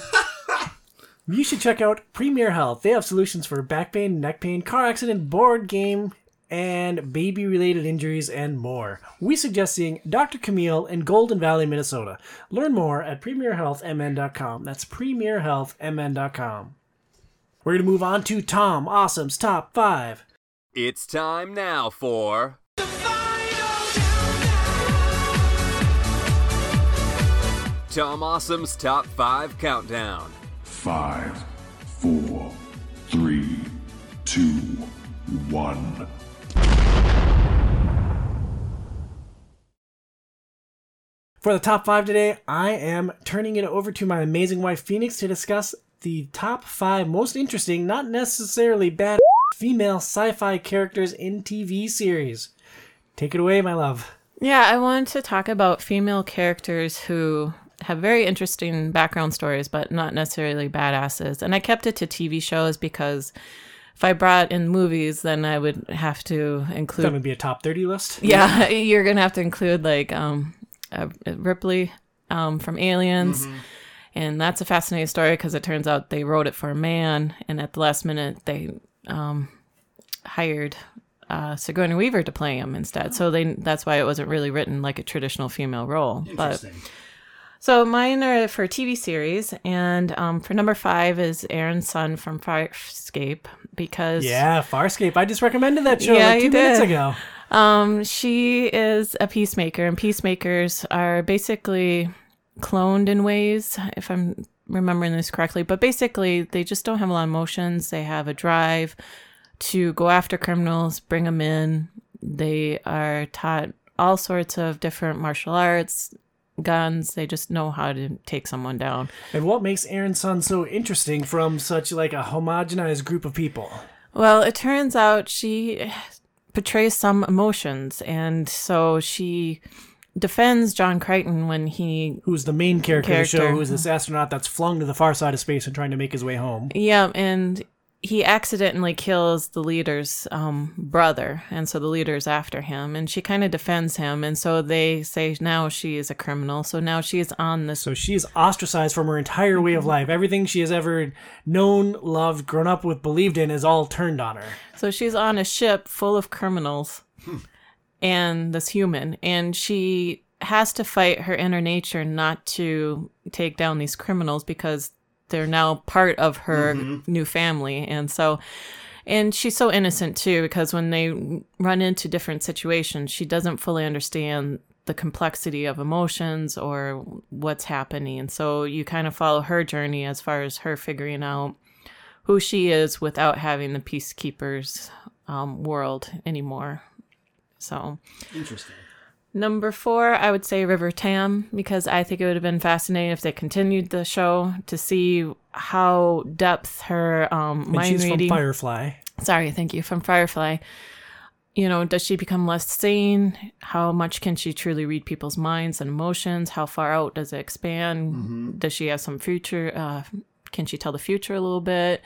You should check out Premier Health. They have solutions for back pain, neck pain, car accident, board game, and baby related injuries and more. We suggest seeing Dr. Camille in Golden Valley, Minnesota. Learn more at premierhealthmn.com. That's premierhealthmn.com. We're going to move on to Tom Awesome's Top 5. It's time now for. Tom Awesome's Top 5 Countdown. Five, four, three, two, one. For the top five today, I am turning it over to my amazing wife Phoenix to discuss the top five most interesting, not necessarily bad female sci fi characters in TV series. Take it away, my love. Yeah, I wanted to talk about female characters who have very interesting background stories, but not necessarily badasses. And I kept it to TV shows because if I brought in movies, then I would have to include. That would be a top 30 list. Yeah, you're going to have to include like um, uh, Ripley um, from Aliens. And that's a fascinating story because it turns out they wrote it for a man, and at the last minute they um, hired uh, Sigourney Weaver to play him instead. So they that's why it wasn't really written like a traditional female role. But Interesting. So mine are for TV series, and um, for number five is Aeryn Sun from Farscape because Yeah, Farscape. I just recommended that show Yeah, like two minutes did. ago. Um, she is a peacemaker, and peacemakers are basically cloned in ways, if I'm remembering this correctly. But basically, they just don't have a lot of emotions. They have a drive to go after criminals, bring them in. They are taught all sorts of different martial arts, guns. They just know how to take someone down. And what makes Aeryn Sun so interesting from such like a homogenized group of people? Well, it turns out she portrays some emotions, and so she defends John Crichton when he Who's the main character, of the show? Character. Who's this astronaut that's flung to the far side of space and trying to make his way home? yeah, and he accidentally kills the leader's um, brother, and so the leader's after him, and she kind of defends him, and so they say now she is a criminal, so now she is on this. So she is ostracized from her entire way of life. Everything she has ever known, loved, grown up with, believed in is all turned on her. So she's on a ship full of criminals and this human, and she has to fight her inner nature not to take down these criminals because they're now part of her new family. And so, and she's so innocent too because when they run into different situations, she doesn't fully understand the complexity of emotions or what's happening. And so you kind of follow her journey as far as her figuring out who she is without having the peacekeepers um, world anymore. So Interesting. Number four, I would say River Tam because I think it would have been fascinating if they continued the show to see how depth her um, And mind she's reading. from Firefly. Sorry, thank you from Firefly. You know, does she become less sane? How much can she truly read people's minds and emotions? How far out does it expand? Does she have some future? Uh, can she tell the future a little bit?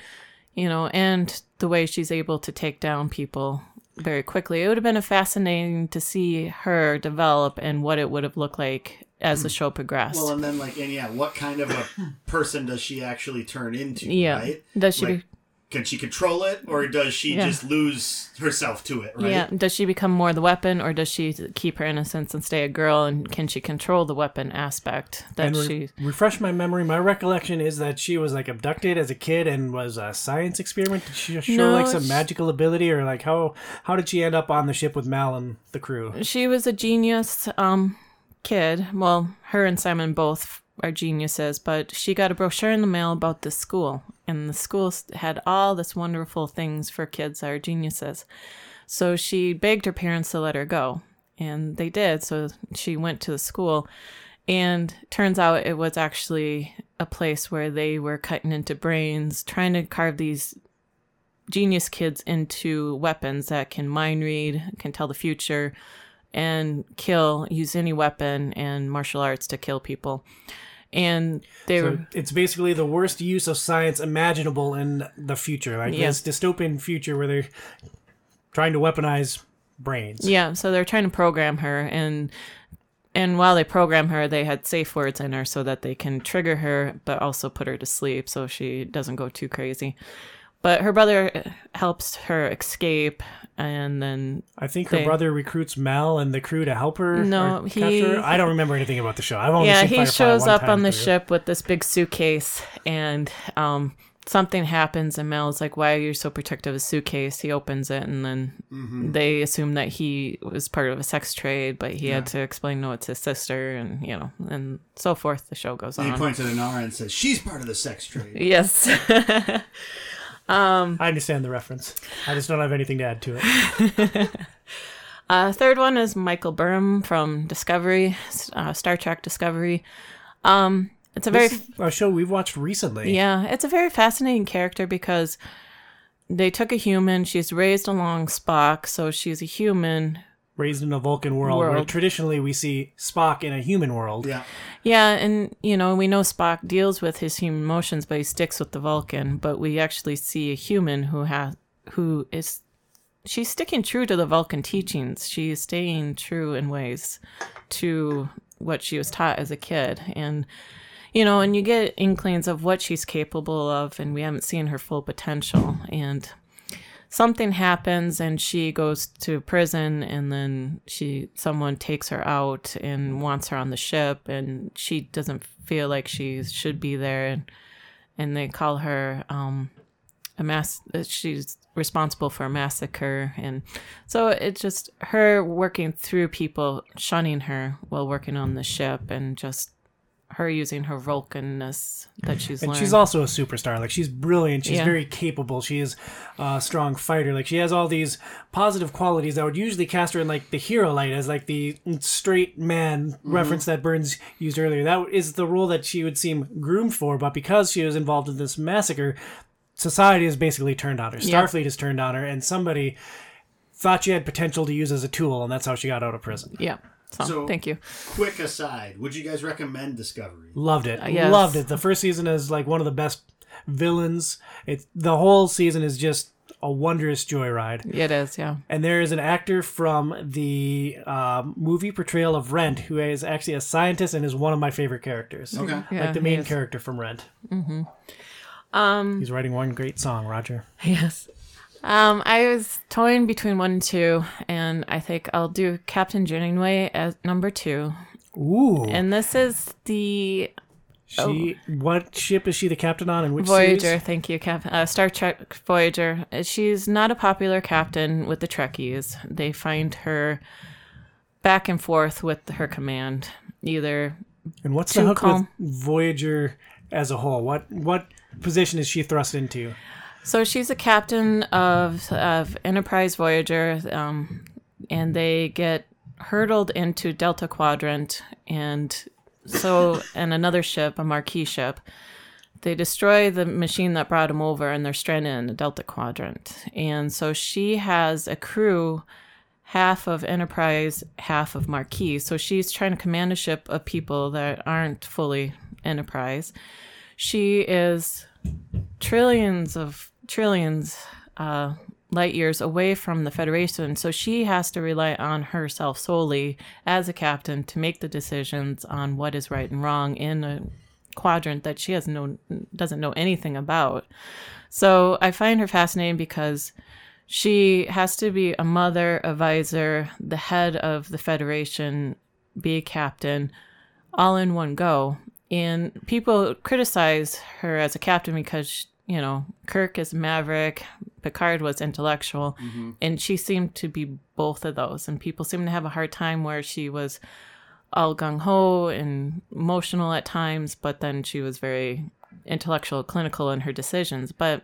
You know, and the way she's able to take down people very quickly. It would have been a fascinating to see her develop and what it would have looked like as the show progressed. Well, and then like, and yeah, what kind of a person does she actually turn into? yeah. Right? Does she Like, can she control it, or does she Yeah. just lose herself to it? Right. Yeah. Does she become more the weapon, or does she keep her innocence and stay a girl? And can she control the weapon aspect that re- she? refresh my memory. My recollection is that she was like abducted as a kid and was a science experiment. Did she show No, like some she- magical ability, or like how how did she end up on the ship with Mal and the crew? She was a genius um, kid. Well, her and Simon both are geniuses, but she got a brochure in the mail about this school, and the school had all this wonderful things for kids are geniuses. So she begged her parents to let her go, and they did. So she went to the school, and turns out it was actually a place where they were cutting into brains, trying to carve these genius kids into weapons that can mind read, can tell the future, and kill, use any weapon and martial arts to kill people. And they So were it's basically the worst use of science imaginable in the future, like Yeah. this dystopian future where they're trying to weaponize brains. yeah, so they're trying to program her and and while they program her, they had safe words in her so that they can trigger her but also put her to sleep so she doesn't go too crazy. But her brother helps her escape and then I think her They- brother recruits Mal and the crew to help her. No, or he- capture her. I don't remember anything about the show. I've only yeah, seen he Firefly shows one up time on the through. ship with this big suitcase and um, something happens and Mal's like, "Why are you so protective of a suitcase?" He opens it, and then they assume that he was part of a sex trade, but he had to explain, "No, it's his sister," and you know, and so forth. The show goes And he points at Inara and says, "She's part of the sex trade." Yes. I understand the reference. I just don't have anything to add to it. Uh, third one is Michael Burnham from Discovery, uh, Star Trek Discovery. Um, it's a very a show we've watched recently. yeah, it's a very fascinating character because they took a human. She's raised along Spock, so she's a human. Raised in a Vulcan world, where traditionally we see Spock in a human world. Yeah. Yeah, and you know we know Spock deals with his human emotions, but he sticks with the Vulcan. But we actually see a human who has who is she's sticking true to the Vulcan teachings. She's staying true in ways to what she was taught as a kid. And, you know, and you get inklings of what she's capable of, and we haven't seen her full potential. And something happens and she goes to prison and then she someone takes her out and wants her on the ship and she doesn't feel like she should be there and and they call her um a mass she's responsible for a massacre and so it's just her working through people shunning her while working on the ship and just her using her vulcanness that she's And learned she's also a superstar. Like she's brilliant. She's Yeah. very capable. She is a strong fighter. Like she has all these positive qualities that would usually cast her in like the hero light as like the straight man Mm-hmm. reference that Burns used earlier. That is the role that she would seem groomed for. But because she was involved in this massacre, society has basically turned on her. Yeah. Starfleet has turned on her, and somebody thought she had potential to use as a tool, and that's how she got out of prison. yeah so, So- thank you Quick aside: Would you guys recommend Discovery? Loved it. Uh, yes. Loved it. The first season is like one of the best villains. It's the whole season is just a wondrous joyride. it is yeah And there is an actor from the um, movie portrayal of Rent who is actually a scientist and is one of my favorite characters. Okay. yeah like the main character from Rent. Mm-hmm. Um, He's writing one great song, Roger. Yes. Um, I was toying between one and two, and I think I'll do Captain Janeway as number two. Ooh. And this is the she, what ship is she the captain on and which Voyager. series? Thank you, Cap. Uh, Star Trek Voyager. Uh, She's not a popular captain with the Trekkies. They find her back and forth with her command. Either And what's the hook calm. with Voyager as a whole? What what position is she thrust into? So she's a captain of of Enterprise Voyager, um, and they get hurtled into Delta Quadrant, and so and another ship, a Maquis ship. They destroy the machine that brought them over, and they're stranded in the Delta Quadrant. And so she has a crew, half of Enterprise, half of Maquis. So she's trying to command a ship of people that aren't fully Enterprise. She is trillions of trillions uh, light years away from the Federation, so she has to rely on herself solely as a captain to make the decisions on what is right and wrong in a quadrant that she has no doesn't know anything about. So I find her fascinating because she has to be a mother, a visor, the head of the Federation, be a captain, all in one go. And people criticize her as a captain because, you know, Kirk is maverick, Picard was intellectual, mm-hmm. and she seemed to be both of those. And people seem to have a hard time where she was all gung ho and emotional at times, but then she was very intellectual, clinical in her decisions. But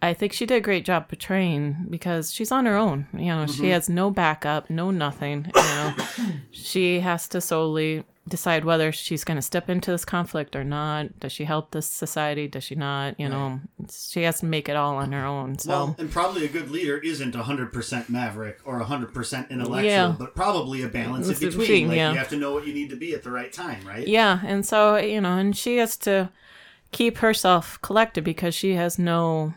I think she did a great job portraying because she's on her own. You know, she mm-hmm. has no backup, no nothing. You know, she has to solely decide whether she's going to step into this conflict or not. Does she help this society? Does she not? You know, she has to make it all on her own. So Well, and probably a good leader isn't 100% maverick or 100% intellectual, Yeah. but probably a balance in It's in between. between, like yeah. you have to know what you need to be at the right time, right? Yeah, and so you know, and she has to keep herself collected because she has no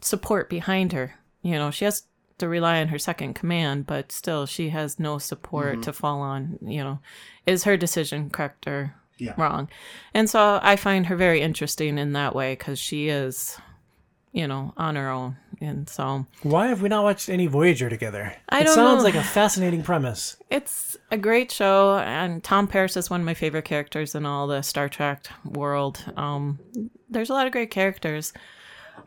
support behind her. You know, she has to rely on her second command, but still, she has no support Mm-hmm. to fall on. You know, is her decision correct or Yeah. wrong? And so I find her very interesting in that way because she is, you know, on her own, and so Why have we not watched any Voyager together? I it don't sounds know. like a fascinating premise. It's a great show, and Tom Paris is one of my favorite characters in all the Star Trek world. Um, there's a lot of great characters.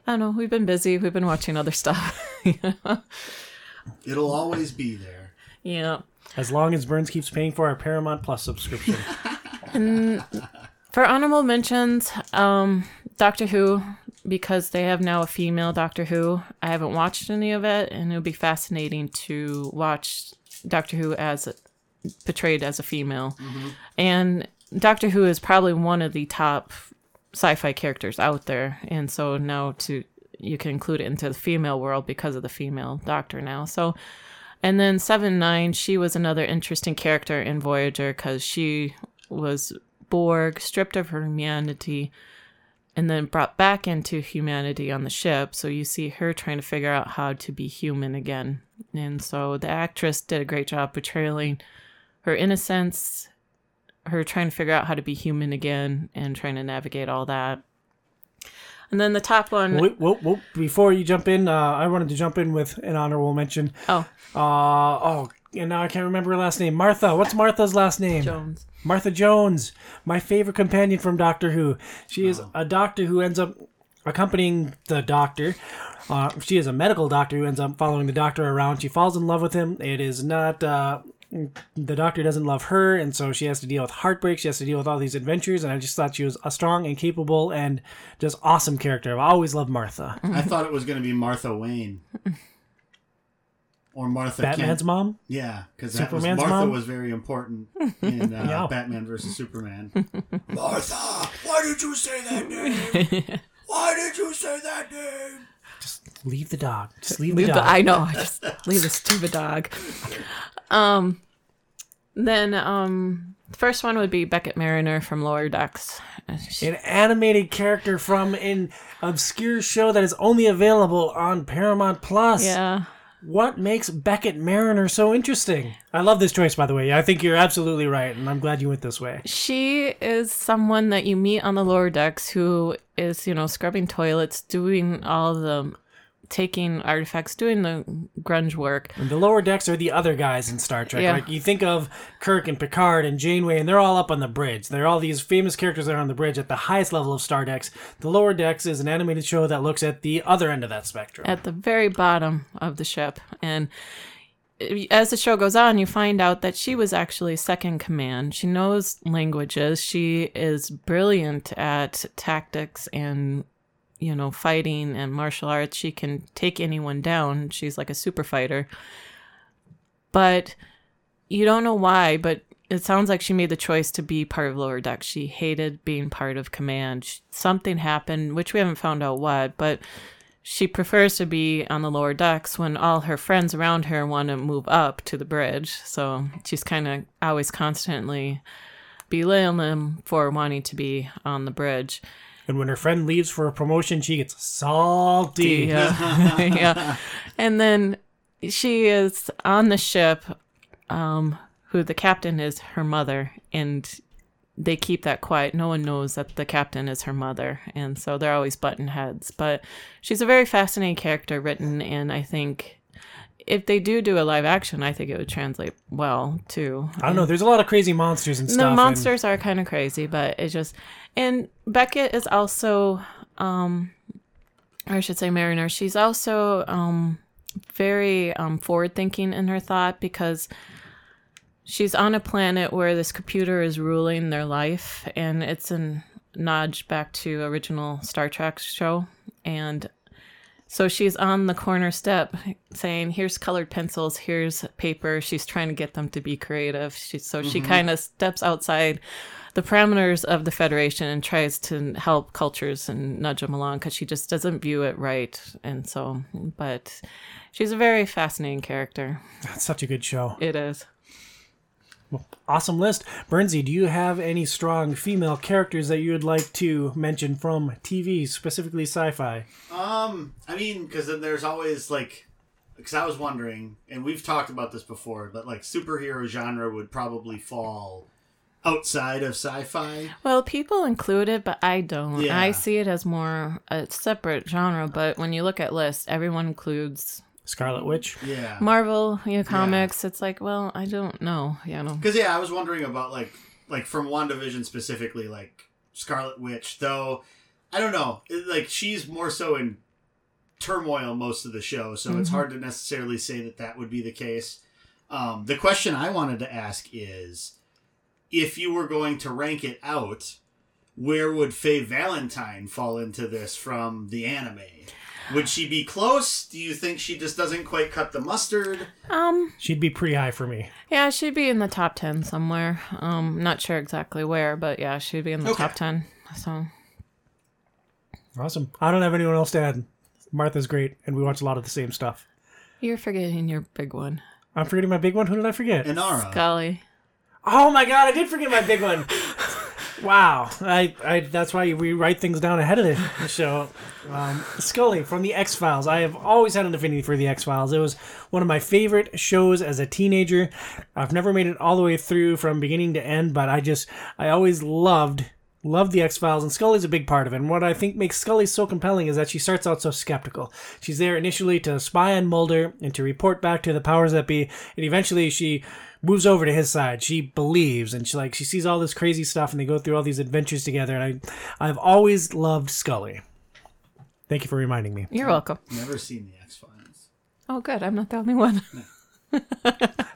I don't know. We've been busy. We've been watching other stuff. It'll always be there. yeah. As long as Burns keeps paying for our Paramount Plus subscription. For honorable mentions, um, Doctor Who, because they have now a female Doctor Who. I haven't watched any of it, and it would be fascinating to watch Doctor Who as portrayed as a female. And Doctor Who is probably one of the top sci-fi characters out there, and so now to you can include it into the female world because of the female Doctor now. So. And then Seven Nine, she was another interesting character in Voyager because she was Borg, stripped of her humanity, and then brought back into humanity on the ship. So you see her trying to figure out how to be human again. And so the actress did a great job portraying her innocence, her trying to figure out how to be human again, and trying to navigate all that. And then the top one, wait, whoa, whoa. Before you jump in, uh, I wanted to jump in with an honorable mention. oh, Uh, oh, and now I can't remember her last name. Martha. What's Martha's last name? Jones. Martha Jones, my favorite companion from Doctor Who. She is a doctor who ends up accompanying the doctor. Uh, she is a medical doctor who ends up following the doctor around. She falls in love with him. It is not. Uh, the doctor doesn't love her, and so she has to deal with heartbreak. She has to deal with all these adventures, and I just thought she was a strong and capable and just awesome character. I've always loved Martha. I thought it was going to be Martha Wayne. Or Martha Batman's Kent. mom. Yeah, because that was, Superman's Martha mom? was very important in uh, Yeah. Batman versus Superman. Martha, why did you say that name? why did you say that name? Just leave the dog. Just leave, Leave the the, dog. I know. I just leave this to the stupid dog. Um, then um, the first one would be Beckett Mariner from Lower Decks. an animated character from an obscure show that is only available on Paramount Plus. Yeah, What makes Beckett Mariner so interesting? I love this choice, by the way. I think you're absolutely right, and I'm glad you went this way. she is someone that you meet on the lower decks who is, you know, scrubbing toilets, doing all the taking artifacts, doing the grunge work. And the lower decks are the other guys in Star Trek. Yeah. Like you think of Kirk and Picard and Janeway, and they're all up on the bridge. They're all these famous characters that are on the bridge at the highest level of Star Decks. The lower decks is an animated show that looks at the other end of that spectrum. at the very bottom of the ship. And as the show goes on, you find out that she was actually second command. She knows languages. She is brilliant at tactics and, you know, fighting and martial arts. She can take anyone down. She's like a super fighter. But you don't know why, but it sounds like she made the choice to be part of lower decks. She hated being part of command. Something happened, which we haven't found out what, but she prefers to be on the lower decks when all her friends around her want to move up to the bridge. So she's kind of always constantly belittling them for wanting to be on the bridge. And when her friend leaves for a promotion, she gets salty. Yeah. yeah. And then she is on the ship, um, who the captain is her mother, and they keep that quiet. No one knows that the captain is her mother, and so they're always button heads. But she's a very fascinating character written, and I think if they do do a live action, I think it would translate well too. I don't know. There's a lot of crazy monsters and stuff. The and- monsters are kind of crazy, but it's just and Beckett is also um or I should say Mariner, she's also um very um forward thinking in her thought because she's on a planet where this computer is ruling their life and it's a nudge back to original Star Trek show and so she's on the corner step saying, Here's colored pencils, here's paper. She's trying to get them to be creative. She, so she mm-hmm. kind of steps outside the parameters of the Federation and tries to help cultures and nudge them along because she just doesn't view it right. And so, but she's a very fascinating character. That's such a good show. It is. Awesome list. Bernsey, do you have any strong female characters that you would like to mention from TV, specifically sci-fi? Um, I mean, because then there's always like, because I was wondering, and we've talked about this before, but like superhero genre would probably fall outside of sci-fi. Well, people include it, but I don't. Yeah. I see it as more a separate genre. But when you look at lists, everyone includes Scarlet Witch. Yeah. Marvel, you know, comics. It's like, well, I don't know. You know. Because yeah, I was wondering about like like from WandaVision specifically, like Scarlet Witch. Though I don't know. Like she's more so in turmoil most of the show, so it's hard to necessarily say that that would be the case. Um, the question I wanted to ask is, if you were going to rank it out, where would Faye Valentine fall into this from the anime? Would she be close? Do you think she just doesn't quite cut the mustard? Um, She'd be pretty high for me. yeah, she'd be in the top ten somewhere. Um, not sure exactly where, but yeah, she'd be in the Okay. top ten. So Awesome. I don't have anyone else to add. Martha's great, and we watch a lot of the same stuff. you're forgetting your big one, I'm forgetting my big one. Who did I forget? Inara. Scully. Oh my god, I did forget my big one. wow, I, I that's why we write things down ahead of the show. Um, Scully from the X Files. I have always had an affinity for the X Files. It was one of my favorite shows as a teenager. I've never made it all the way through from beginning to end, but I just I always loved loved the X Files, and Scully's a big part of it. And what I think makes Scully so compelling is that she starts out so skeptical. She's there initially to spy on Mulder and to report back to the powers that be, and eventually she moves over to his side. She believes, and she like she sees all this crazy stuff, and they go through all these adventures together. And I, I've always loved Scully. Thank you for reminding me. You're welcome. Never seen the X Files. Oh, good. I'm not the only one.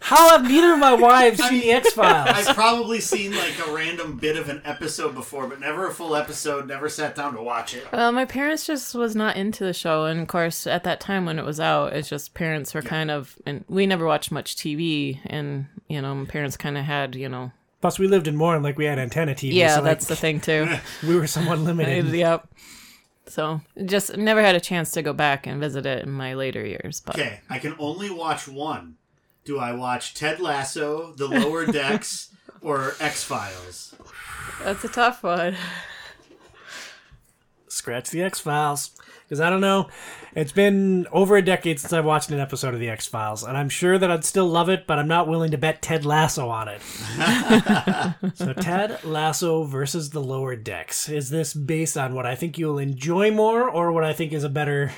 How have neither of my wives seen the X Files? I've probably seen like a random bit of an episode before, but never a full episode. Never sat down to watch it. Well, my parents just was not into the show, and of course, at that time when it was out, it's just parents were kind of, and we never watched much TV, and you know, my parents kind of had, you know, Plus, we lived in Morin, like we had antenna TV. yeah, so, like, that's the thing too. we were somewhat limited. yep. So just never had a chance to go back and visit it in my later years, but Okay, I can only watch one. Do I watch Ted Lasso, The Lower Decks, or X Files? that's a tough one. Scratch the X Files. Because I don't know, it's been over a decade since I've watched an episode of the X Files, and I'm sure that I'd still love it, but I'm not willing to bet Ted Lasso on it. so Ted Lasso versus the Lower Decks. Is this based on what I think you'll enjoy more, or what I think is a better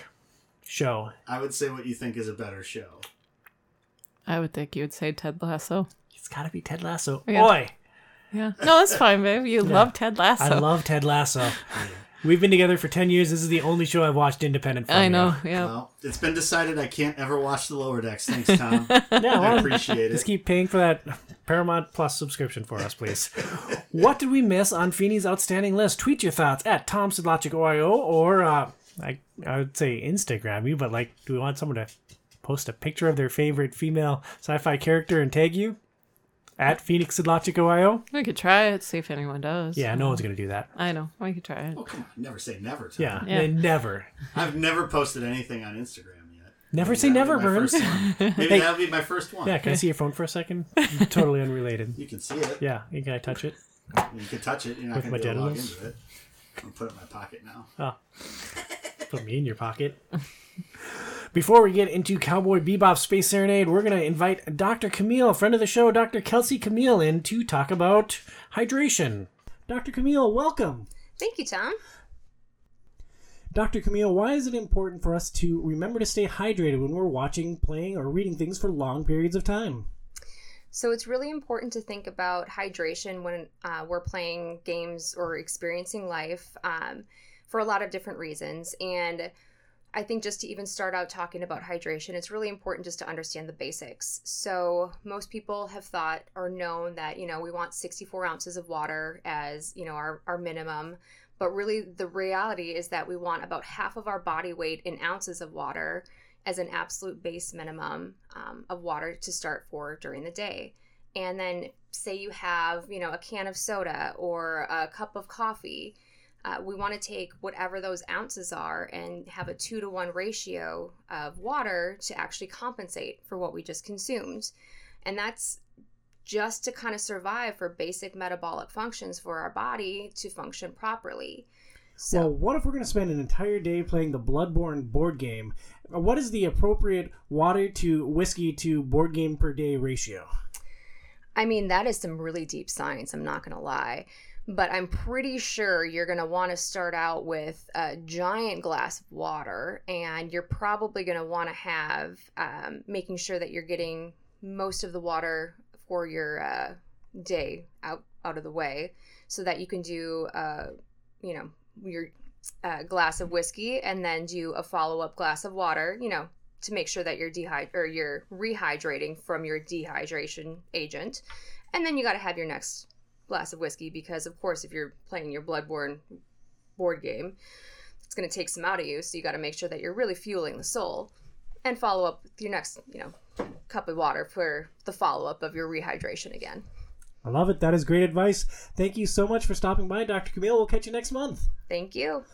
show? I would say what you think is a better show. I would think you would say Ted Lasso. It's got to be Ted Lasso. Yeah. Boy, Yeah, no, that's fine, babe. You love Ted Lasso. I love Ted Lasso. We've been together for 10 years. This is the only show I've watched independent from I you. know. Yeah. Well, it's been decided I can't ever watch The Lower Decks. Thanks, Tom. Yeah, I appreciate it. Just it. keep paying for that Paramount Plus subscription for us, please. what did we miss on Feeny's outstanding list? Tweet your thoughts at Tom Sedlacek OIO or uh, I, I would say Instagram you, but like, do we want someone to post a picture of their favorite female sci-fi character and tag you at Phoenix Sedlacek OIO? We could try it, see if anyone does. Yeah, no one's gonna do that. I know. We could try it. Oh, come on. Never say never, Tom. Yeah, Yeah. they never, I've never posted anything on Instagram yet. never say never, be Burns. first one. Maybe that'll be my first one. Yeah, can I see your phone for a second? totally unrelated. You can see it. Yeah, can I touch it? You can touch it. You're not With going my to be log into it. I'm going to put it in my pocket now. Oh. Put me in your pocket. Before we get into Cowboy Bebop Space Serenade, we're going to invite Dr. Camille, friend of the show, Dr. Kelsey Camille, in to talk about hydration. Dr. Camille, welcome. Thank you, Tom. Dr. Camille, why is it important for us to remember to stay hydrated when we're watching, playing, or reading things for long periods of time? So it's really important to think about hydration when uh, we're playing games or experiencing life um, for a lot of different reasons. And I think just to even start out talking about hydration, it's really important just to understand the basics. So most people have thought or known that, you know, we want 64 ounces of water as, you know, our, our minimum. But really, the reality is that we want about half of our body weight in ounces of water as an absolute base minimum um, of water to start for during the day. And then, say you have, you know, a can of soda or a cup of coffee. Uh, we want to take whatever those ounces are and have a two to one ratio of water to actually compensate for what we just consumed. And that's just to kind of survive for basic metabolic functions for our body to function properly. So, Well, what if we're going to spend an entire day playing the Bloodborne board game? What is the appropriate water to whiskey to board game per day ratio? I mean, that is some really deep science, I'm not going to lie. But I'm pretty sure you're going to want to start out with a giant glass of water, and you're probably going to want to have um, making sure that you're getting most of the water for your uh, day out out of the way, so that you can do, uh, you know, your a glass of whiskey and then do a follow up glass of water. You know, to make sure that you're dehyd or you're rehydrating from your dehydration agent, and then you got to have your next glass of whiskey because, of course, if you're playing your Bloodborne board game, it's going to take some out of you. So you got to make sure that you're really fueling the soul, and follow up with your next, you know, cup of water for the follow up of your rehydration again. I love it. That is great advice. Thank you so much for stopping by, Dr. Camille. We'll catch you next month. Thank you.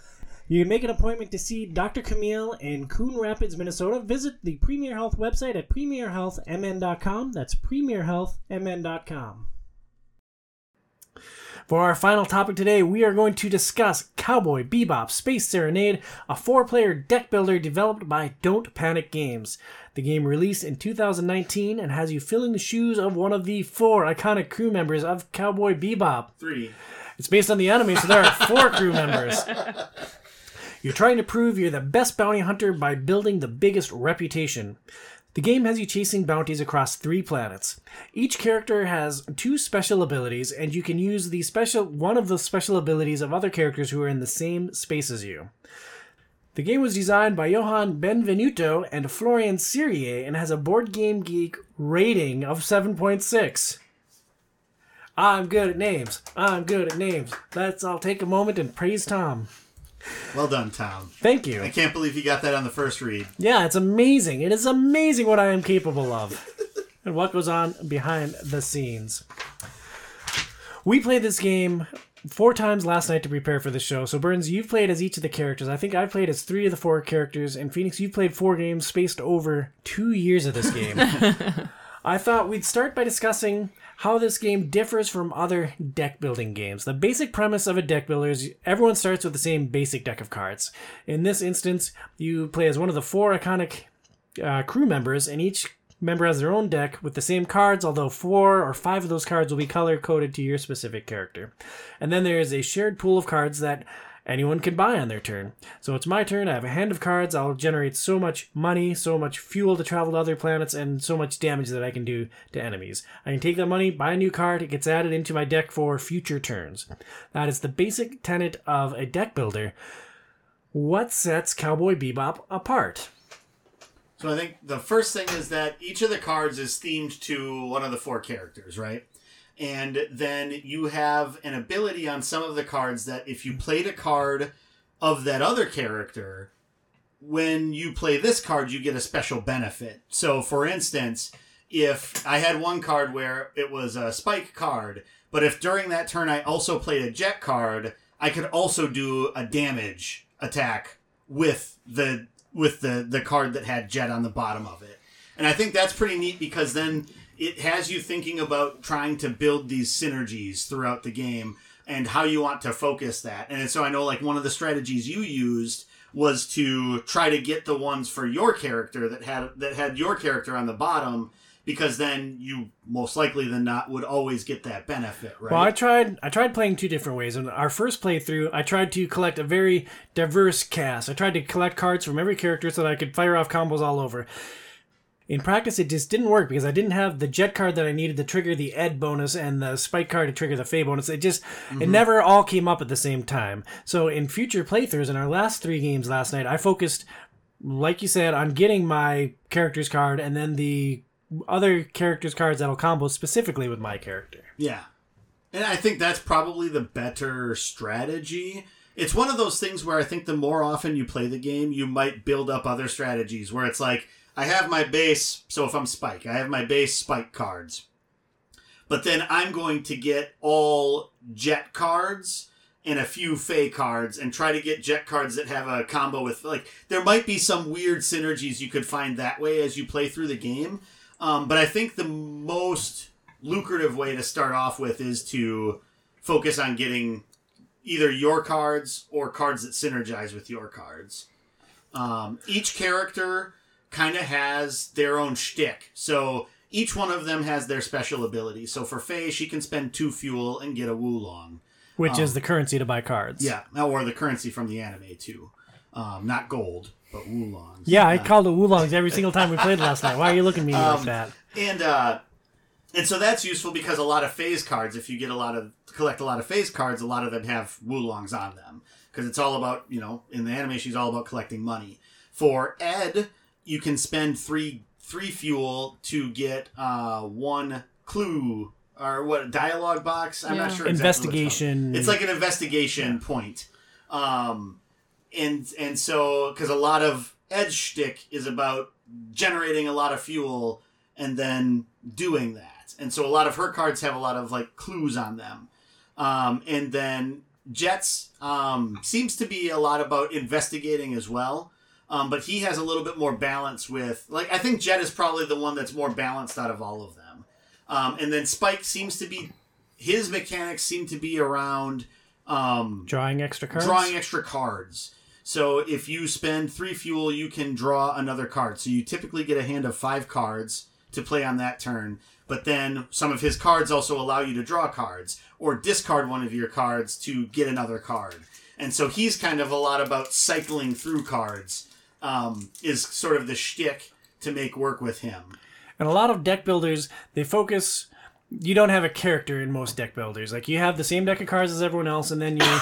You can make an appointment to see Dr. Camille in Coon Rapids, Minnesota. Visit the Premier Health website at premierhealthmn.com. That's premierhealthmn.com. For our final topic today, we are going to discuss Cowboy Bebop Space Serenade, a four player deck builder developed by Don't Panic Games. The game released in 2019 and has you filling the shoes of one of the four iconic crew members of Cowboy Bebop. Three. It's based on the anime, so there are four crew members. You're trying to prove you're the best bounty hunter by building the biggest reputation. The game has you chasing bounties across three planets. Each character has two special abilities, and you can use the special one of the special abilities of other characters who are in the same space as you. The game was designed by Johan Benvenuto and Florian Sirieix and has a Board Game Geek rating of 7.6. I'm good at names. I'm good at names. Let's all take a moment and praise Tom. Well done, Tom. Thank you. I can't believe you got that on the first read. Yeah, it's amazing. It is amazing what I am capable of and what goes on behind the scenes. We played this game four times last night to prepare for the show. So, Burns, you've played as each of the characters. I think I've played as three of the four characters. And Phoenix, you've played four games spaced over two years of this game. I thought we'd start by discussing how this game differs from other deck building games. The basic premise of a deck builder is everyone starts with the same basic deck of cards. In this instance, you play as one of the four iconic uh, crew members, and each member has their own deck with the same cards, although four or five of those cards will be color coded to your specific character. And then there is a shared pool of cards that anyone can buy on their turn. So it's my turn. I have a hand of cards. I'll generate so much money, so much fuel to travel to other planets, and so much damage that I can do to enemies. I can take that money, buy a new card. It gets added into my deck for future turns. That is the basic tenet of a deck builder. What sets Cowboy Bebop apart? So I think the first thing is that each of the cards is themed to one of the four characters, right? And then you have an ability on some of the cards that if you played a card of that other character, when you play this card, you get a special benefit. So, for instance, if I had one card where it was a spike card, but if during that turn I also played a jet card, I could also do a damage attack with the with the the card that had jet on the bottom of it. And I think that's pretty neat because then it has you thinking about trying to build these synergies throughout the game and how you want to focus that. And so I know like one of the strategies you used was to try to get the ones for your character that had that had your character on the bottom because then you most likely than not would always get that benefit, right? Well, I tried I tried playing two different ways. In our first playthrough, I tried to collect a very diverse cast. I tried to collect cards from every character so that I could fire off combos all over. In practice, it just didn't work because I didn't have the jet card that I needed to trigger the ed bonus and the spike card to trigger the Faye bonus. It just mm-hmm. it never all came up at the same time. So in future playthroughs, in our last three games last night, I focused, like you said, on getting my character's card and then the other characters' cards that'll combo specifically with my character. Yeah, and I think that's probably the better strategy. It's one of those things where I think the more often you play the game, you might build up other strategies where it's like I have my base, so if I'm Spike, I have my base Spike cards. But then I'm going to get all Jet cards and a few Faye cards and try to get Jet cards that have a combo with, like, there might be some weird synergies you could find that way as you play through the game. Um, but I think the most lucrative way to start off with is to focus on getting either your cards or cards that synergize with your cards. Um, each character kind of has their own shtick. So each one of them has their special ability. So for Faye, she can spend two fuel and get a Woolong. Which um, is the currency to buy cards. Yeah, or the currency from the anime too. Um, not gold, but Woolongs. Yeah, I uh, called it Woolongs every single time we played last night. Why are you looking at me um, like that? And uh, and so that's useful because a lot of Faye's cards, if you get a lot of collect a lot of Faye's cards, a lot of them have Woolongs on them because it's all about you know in the anime she's all about collecting money. For Ed, you can spend three three fuel to get uh, one clue or what dialogue box. I'm not Yeah. sure. exactly what it's. Investigation. It's like an investigation point. Um, and and so because a lot of Ed's shtick is about generating a lot of fuel and then doing that, and so a lot of her cards have a lot of like clues on them. Um, and then Jets um, seems to be a lot about investigating as well. Um, but he has a little bit more balance with like I think Jet is probably the one that's more balanced out of all of them. Um, and then Spike seems to be his mechanics seem to be around um, drawing extra cards. drawing extra cards. So if you spend three fuel, you can draw another card. So you typically get a hand of five cards to play on that turn. But then some of his cards also allow you to draw cards or discard one of your cards to get another card. And so he's kind of a lot about cycling through cards. Um, is sort of the shtick to make work with him. And a lot of deck builders, they focus. You don't have a character in most deck builders. Like you have the same deck of cards as everyone else, and then your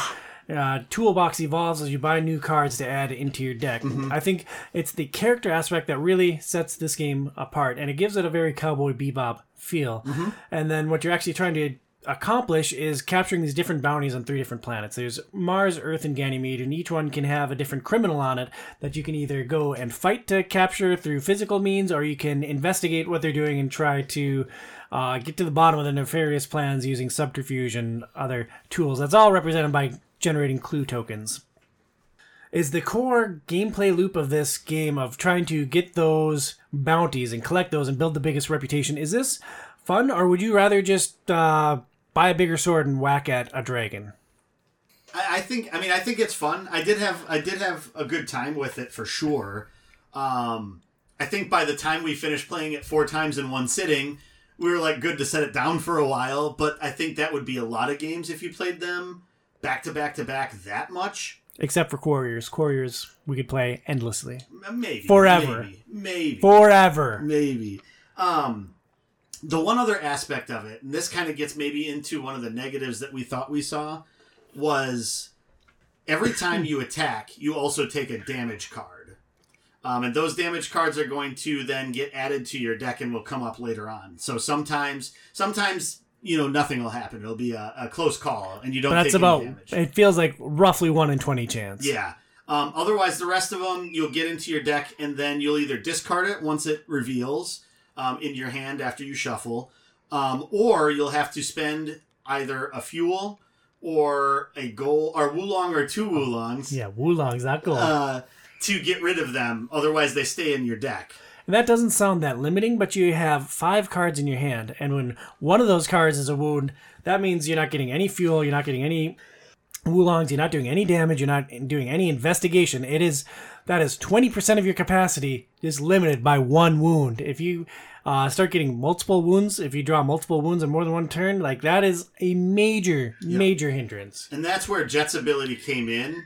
uh, toolbox evolves as you buy new cards to add into your deck. I think it's the character aspect that really sets this game apart, and it gives it a very Cowboy Bebop feel. And then what you're actually trying to accomplish is capturing these different bounties on three different planets. There's Mars, Earth, and Ganymede, and each one can have a different criminal on it that you can either go and fight to capture through physical means, or you can investigate what they're doing and try to uh, get to the bottom of the nefarious plans using subterfuge and other tools. That's all represented by generating clue tokens. Is the core gameplay loop of this game of trying to get those bounties and collect those and build the biggest reputation? Is this fun, or would you rather just uh, buy a bigger sword and whack at a dragon? I, I think I mean I think it's fun. I did have I did have a good time with it for sure. Um, I think by the time we finished playing it four times in one sitting, we were like good to set it down for a while. But I think that would be a lot of games if you played them back to back to back that much. Except for Quarriors. Quarriors we could play endlessly. Maybe Forever. Maybe, maybe Forever. maybe. Um, the one other aspect of it, and this kind of gets maybe into one of the negatives that we thought we saw, was every time you attack, you also take a damage card. Um, and those damage cards are going to then get added to your deck and will come up later on. So sometimes, sometimes you know nothing will happen. It'll be a, a close call, and you don't. But that's about, damage. it feels like roughly 1 in 20 chance. Yeah. Um, otherwise, the rest of them you'll get into your deck, and then you'll either discard it once it reveals um, in your hand after you shuffle, um, or you'll have to spend either a fuel or a goal or Woolong or two Woolongs Yeah, Woolong's that gold. uh, to get rid of them. Otherwise, they stay in your deck. And that doesn't sound that limiting, but you have five cards in your hand, and when one of those cards is a wound, that means you're not getting any fuel, you're not getting any Woolongs, you're not doing any damage, you're not doing any investigation. It is that is 20% of your capacity is limited by one wound. If you uh, start getting multiple wounds, if you draw multiple wounds in more than one turn, like that is a major, major hindrance. And that's where Jet's ability came in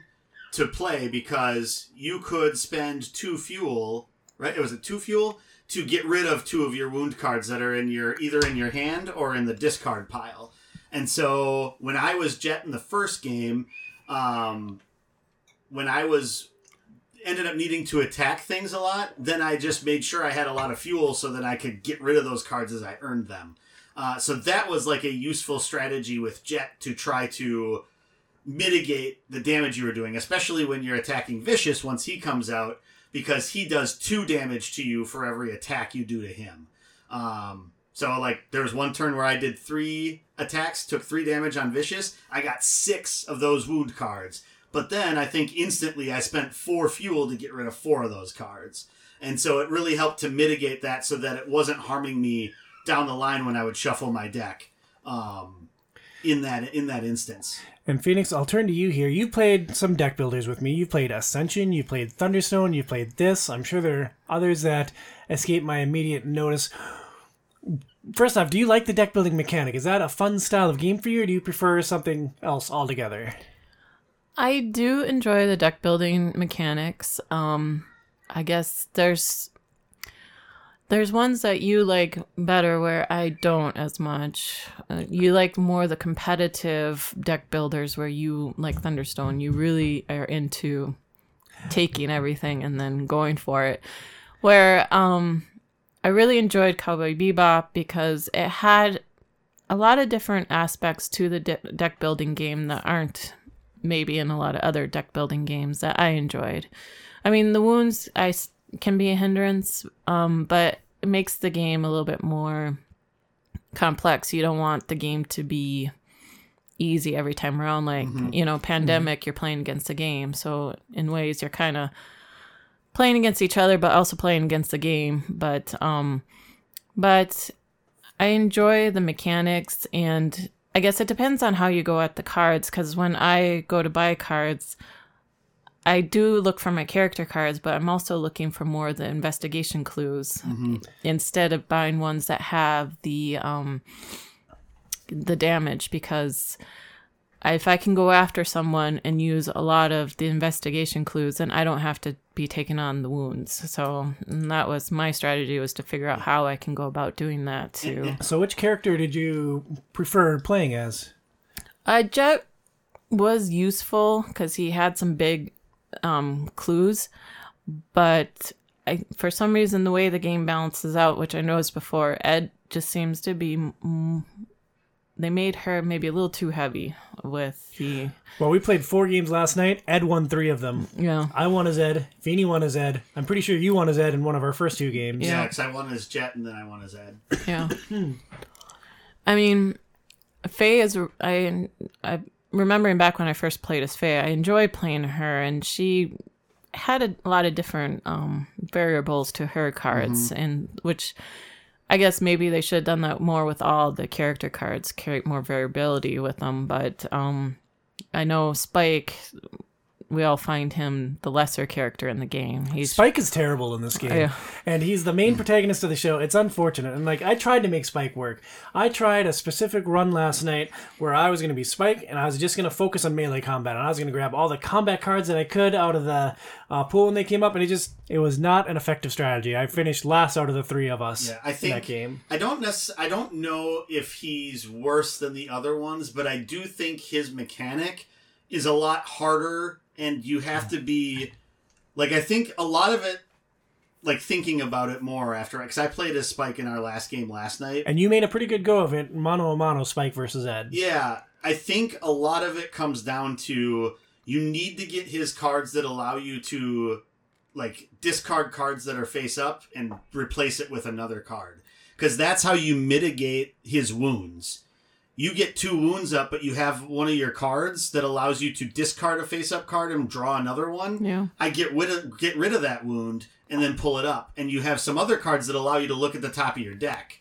to play because you could spend two fuel, right? It was it two fuel to get rid of two of your wound cards that are in your either in your hand or in the discard pile. And so when I was Jet in the first game, um, when I was ended up needing to attack things a lot, then I just made sure I had a lot of fuel so that I could get rid of those cards as I earned them. Uh, so that was like a useful strategy with Jet to try to mitigate the damage you were doing, especially when you're attacking Vicious once he comes out, because he does two damage to you for every attack you do to him. Um, so like there was one turn where I did three attacks, took three damage on Vicious. I got six of those wound cards. But then I think instantly I spent four fuel to get rid of four of those cards. And so it really helped to mitigate that so that it wasn't harming me down the line when I would shuffle my deck. Um, in that in that instance. And Phoenix, I'll turn to you here. You've played some deck builders with me. You've played Ascension, you've played Thunderstone, you've played this. I'm sure there are others that escape my immediate notice. First off, do you like the deck building mechanic? Is that a fun style of game for you, or do you prefer something else altogether? I do enjoy the deck building mechanics. Um, I guess there's there's ones that you like better where I don't as much. Uh, you like more the competitive deck builders where you like Thunderstone. You really are into taking everything and then going for it. Where um I really enjoyed Cowboy Bebop because it had a lot of different aspects to the de- deck building game that aren't maybe in a lot of other deck building games that I enjoyed. I mean, the wounds I can be a hindrance, um, but it makes the game a little bit more complex. You don't want the game to be easy every time around. Like, you know, pandemic, you're playing against the game. So, in ways, you're kind of playing against each other, but also playing against the game. But, um, but I enjoy the mechanics and I guess it depends on how you go at the cards because when I go to buy cards, I do look for my character cards, but I'm also looking for more of the investigation clues instead of buying ones that have the um the damage because if I can go after someone and use a lot of the investigation clues, then I don't have to be taking on the wounds. So that was my strategy was to figure out how I can go about doing that too. So, which character did you prefer playing as? Uh, Jet was useful because he had some big um, clues, but I, for some reason, the way the game balances out, which I noticed before, Ed just seems to be. Mm, they made her maybe a little too heavy with the. Well, we played four games last night. Ed won three of them. Yeah. I won as Ed. Feeny won as Ed. I'm pretty sure you won as Ed in one of our first two games. Yeah, Yeah. because I won as Jet and then I won as Ed. Yeah. I mean, Faye is. I, I remembering back when I first played as Faye, I enjoyed playing her, and she had a lot of different um, variables to her cards, and which I guess maybe they should have done that more with all the character cards, create more variability with them. But um, I know Spike. We all find him the lesser character in the game. He's Spike is terrible in this game, Yeah. and he's the main protagonist of the show. It's unfortunate, and like I tried to make Spike work. I tried a specific run last night where I was going to be Spike, and I was just going to focus on melee combat, and I was going to grab all the combat cards that I could out of the uh, pool when they came up, and it just it was not an effective strategy. I finished last out of the three of us Yeah, I in think that game. I don't necess- I don't know if he's worse than the other ones, but I do think his mechanic is a lot harder, and you have to be like I think a lot of it. Like thinking about it more after, because I played as Spike in our last game last night. And you made a pretty good go of it, mano a mano, Spike versus Ed. Yeah, I think a lot of it comes down to you need to get his cards that allow you to like discard cards that are face up and replace it with another card. Because that's how you mitigate his wounds. You get two wounds up, but you have one of your cards that allows you to discard a face up card and draw another one. yeah. I get rid of get rid of that wound and then pull it up, and you have some other cards that allow you to look at the top of your deck,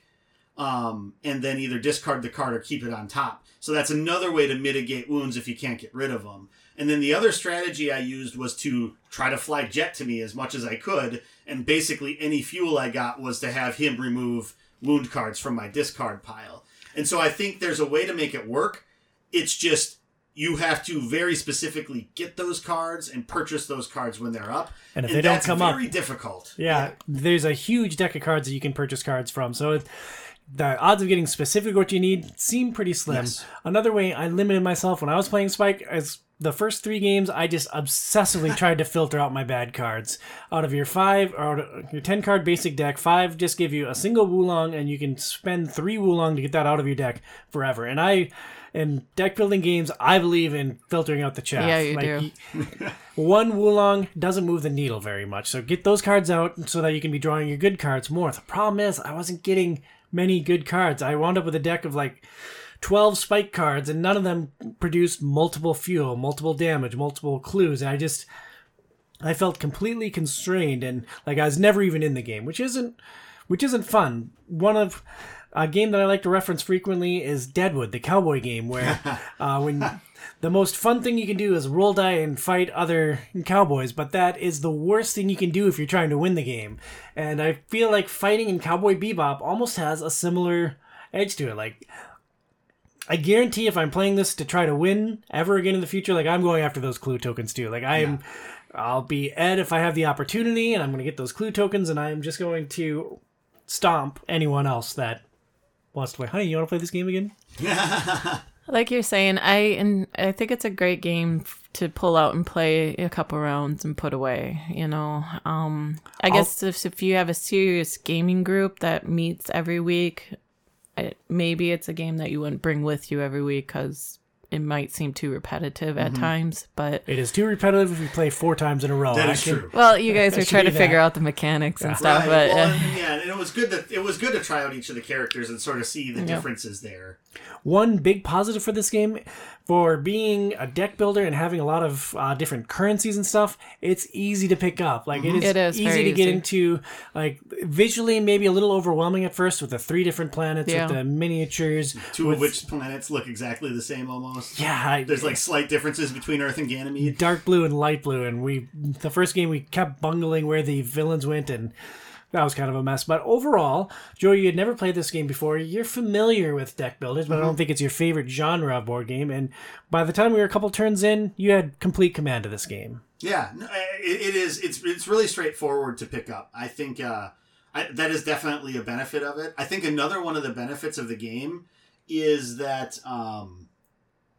um, and then either discard the card or keep it on top. So that's another way to mitigate wounds if you can't get rid of them. And then the other strategy I used was to try to fly Jet to me as much as I could, and basically any fuel I got was to have him remove wound cards from my discard pile. And so I think there's a way to make it work. It's just you have to very specifically get those cards and purchase those cards when they're up. And if they don't come up- very difficult. Yeah, there's a huge deck of cards that you can purchase cards from. So it, the odds of getting specific what you need seem pretty slim. Yes. Another way I limited myself when I was playing Spike is the first three games I just obsessively tried to filter out my bad cards. Out of your five or your ten card basic deck, five just give you a single Woolong, and you can spend three Woolong to get that out of your deck forever. And I. In deck building games, I believe in filtering out the chaff. Yeah, you do. y- one Woolong doesn't move the needle very much. So get those cards out so that you can be drawing your good cards more. The problem is I wasn't getting many good cards. I wound up with a deck of like 12 spike cards and none of them produced multiple fuel, multiple damage, multiple clues. And I just I felt completely constrained and like I was never even in the game, which isn't which isn't fun. One of a game that I like to reference frequently is Deadwood, the cowboy game, where uh, when the most fun thing you can do is roll die and fight other cowboys, but that is the worst thing you can do if you're trying to win the game. And I feel like fighting in Cowboy Bebop almost has a similar edge to it. Like I guarantee if I'm playing this to try to win ever again in the future, like I'm going after those clue tokens too. Like I am, I'll be Ed if I have the opportunity, and I'm going to get those clue tokens, and I'm just going to stomp anyone else that wants to play. Honey, you want to play this game again? Like you're saying, I and I think it's a great game to pull out and play a couple rounds and put away. You know, um, I guess if, if you have a serious gaming group that meets every week, I, maybe it's a game that you wouldn't bring with you every week because it might seem too repetitive at times. But It is too repetitive if you play four times in a row. That I is can- true. well, you guys I were trying to do figure out the mechanics and stuff, Right. but well, uh, and, yeah, and it was good that it was good to try out each of the characters and sort of see the differences there. One big positive for this game, for being a deck builder and having a lot of uh, different currencies and stuff, it's easy to pick up. Like it is, It is easy very to get into. Like visually, maybe a little overwhelming at first with the three different planets Yeah. with the miniatures. Two with, of which planets look exactly the same almost. yeah, I- There's like slight differences between Earth and Ganymede. dark blue and light blue, and we the first game we kept bungling where the villains went and. That was kind of a mess, but overall, Joey, you had never played this game before. You're familiar with deck builders, but I don't think it's your favorite genre of board game. And by the time we were a couple turns in, you had complete command of this game. Yeah, it, it is. It's it's really straightforward to pick up. I think uh, I, that is definitely a benefit of it. I think another one of the benefits of the game is that um,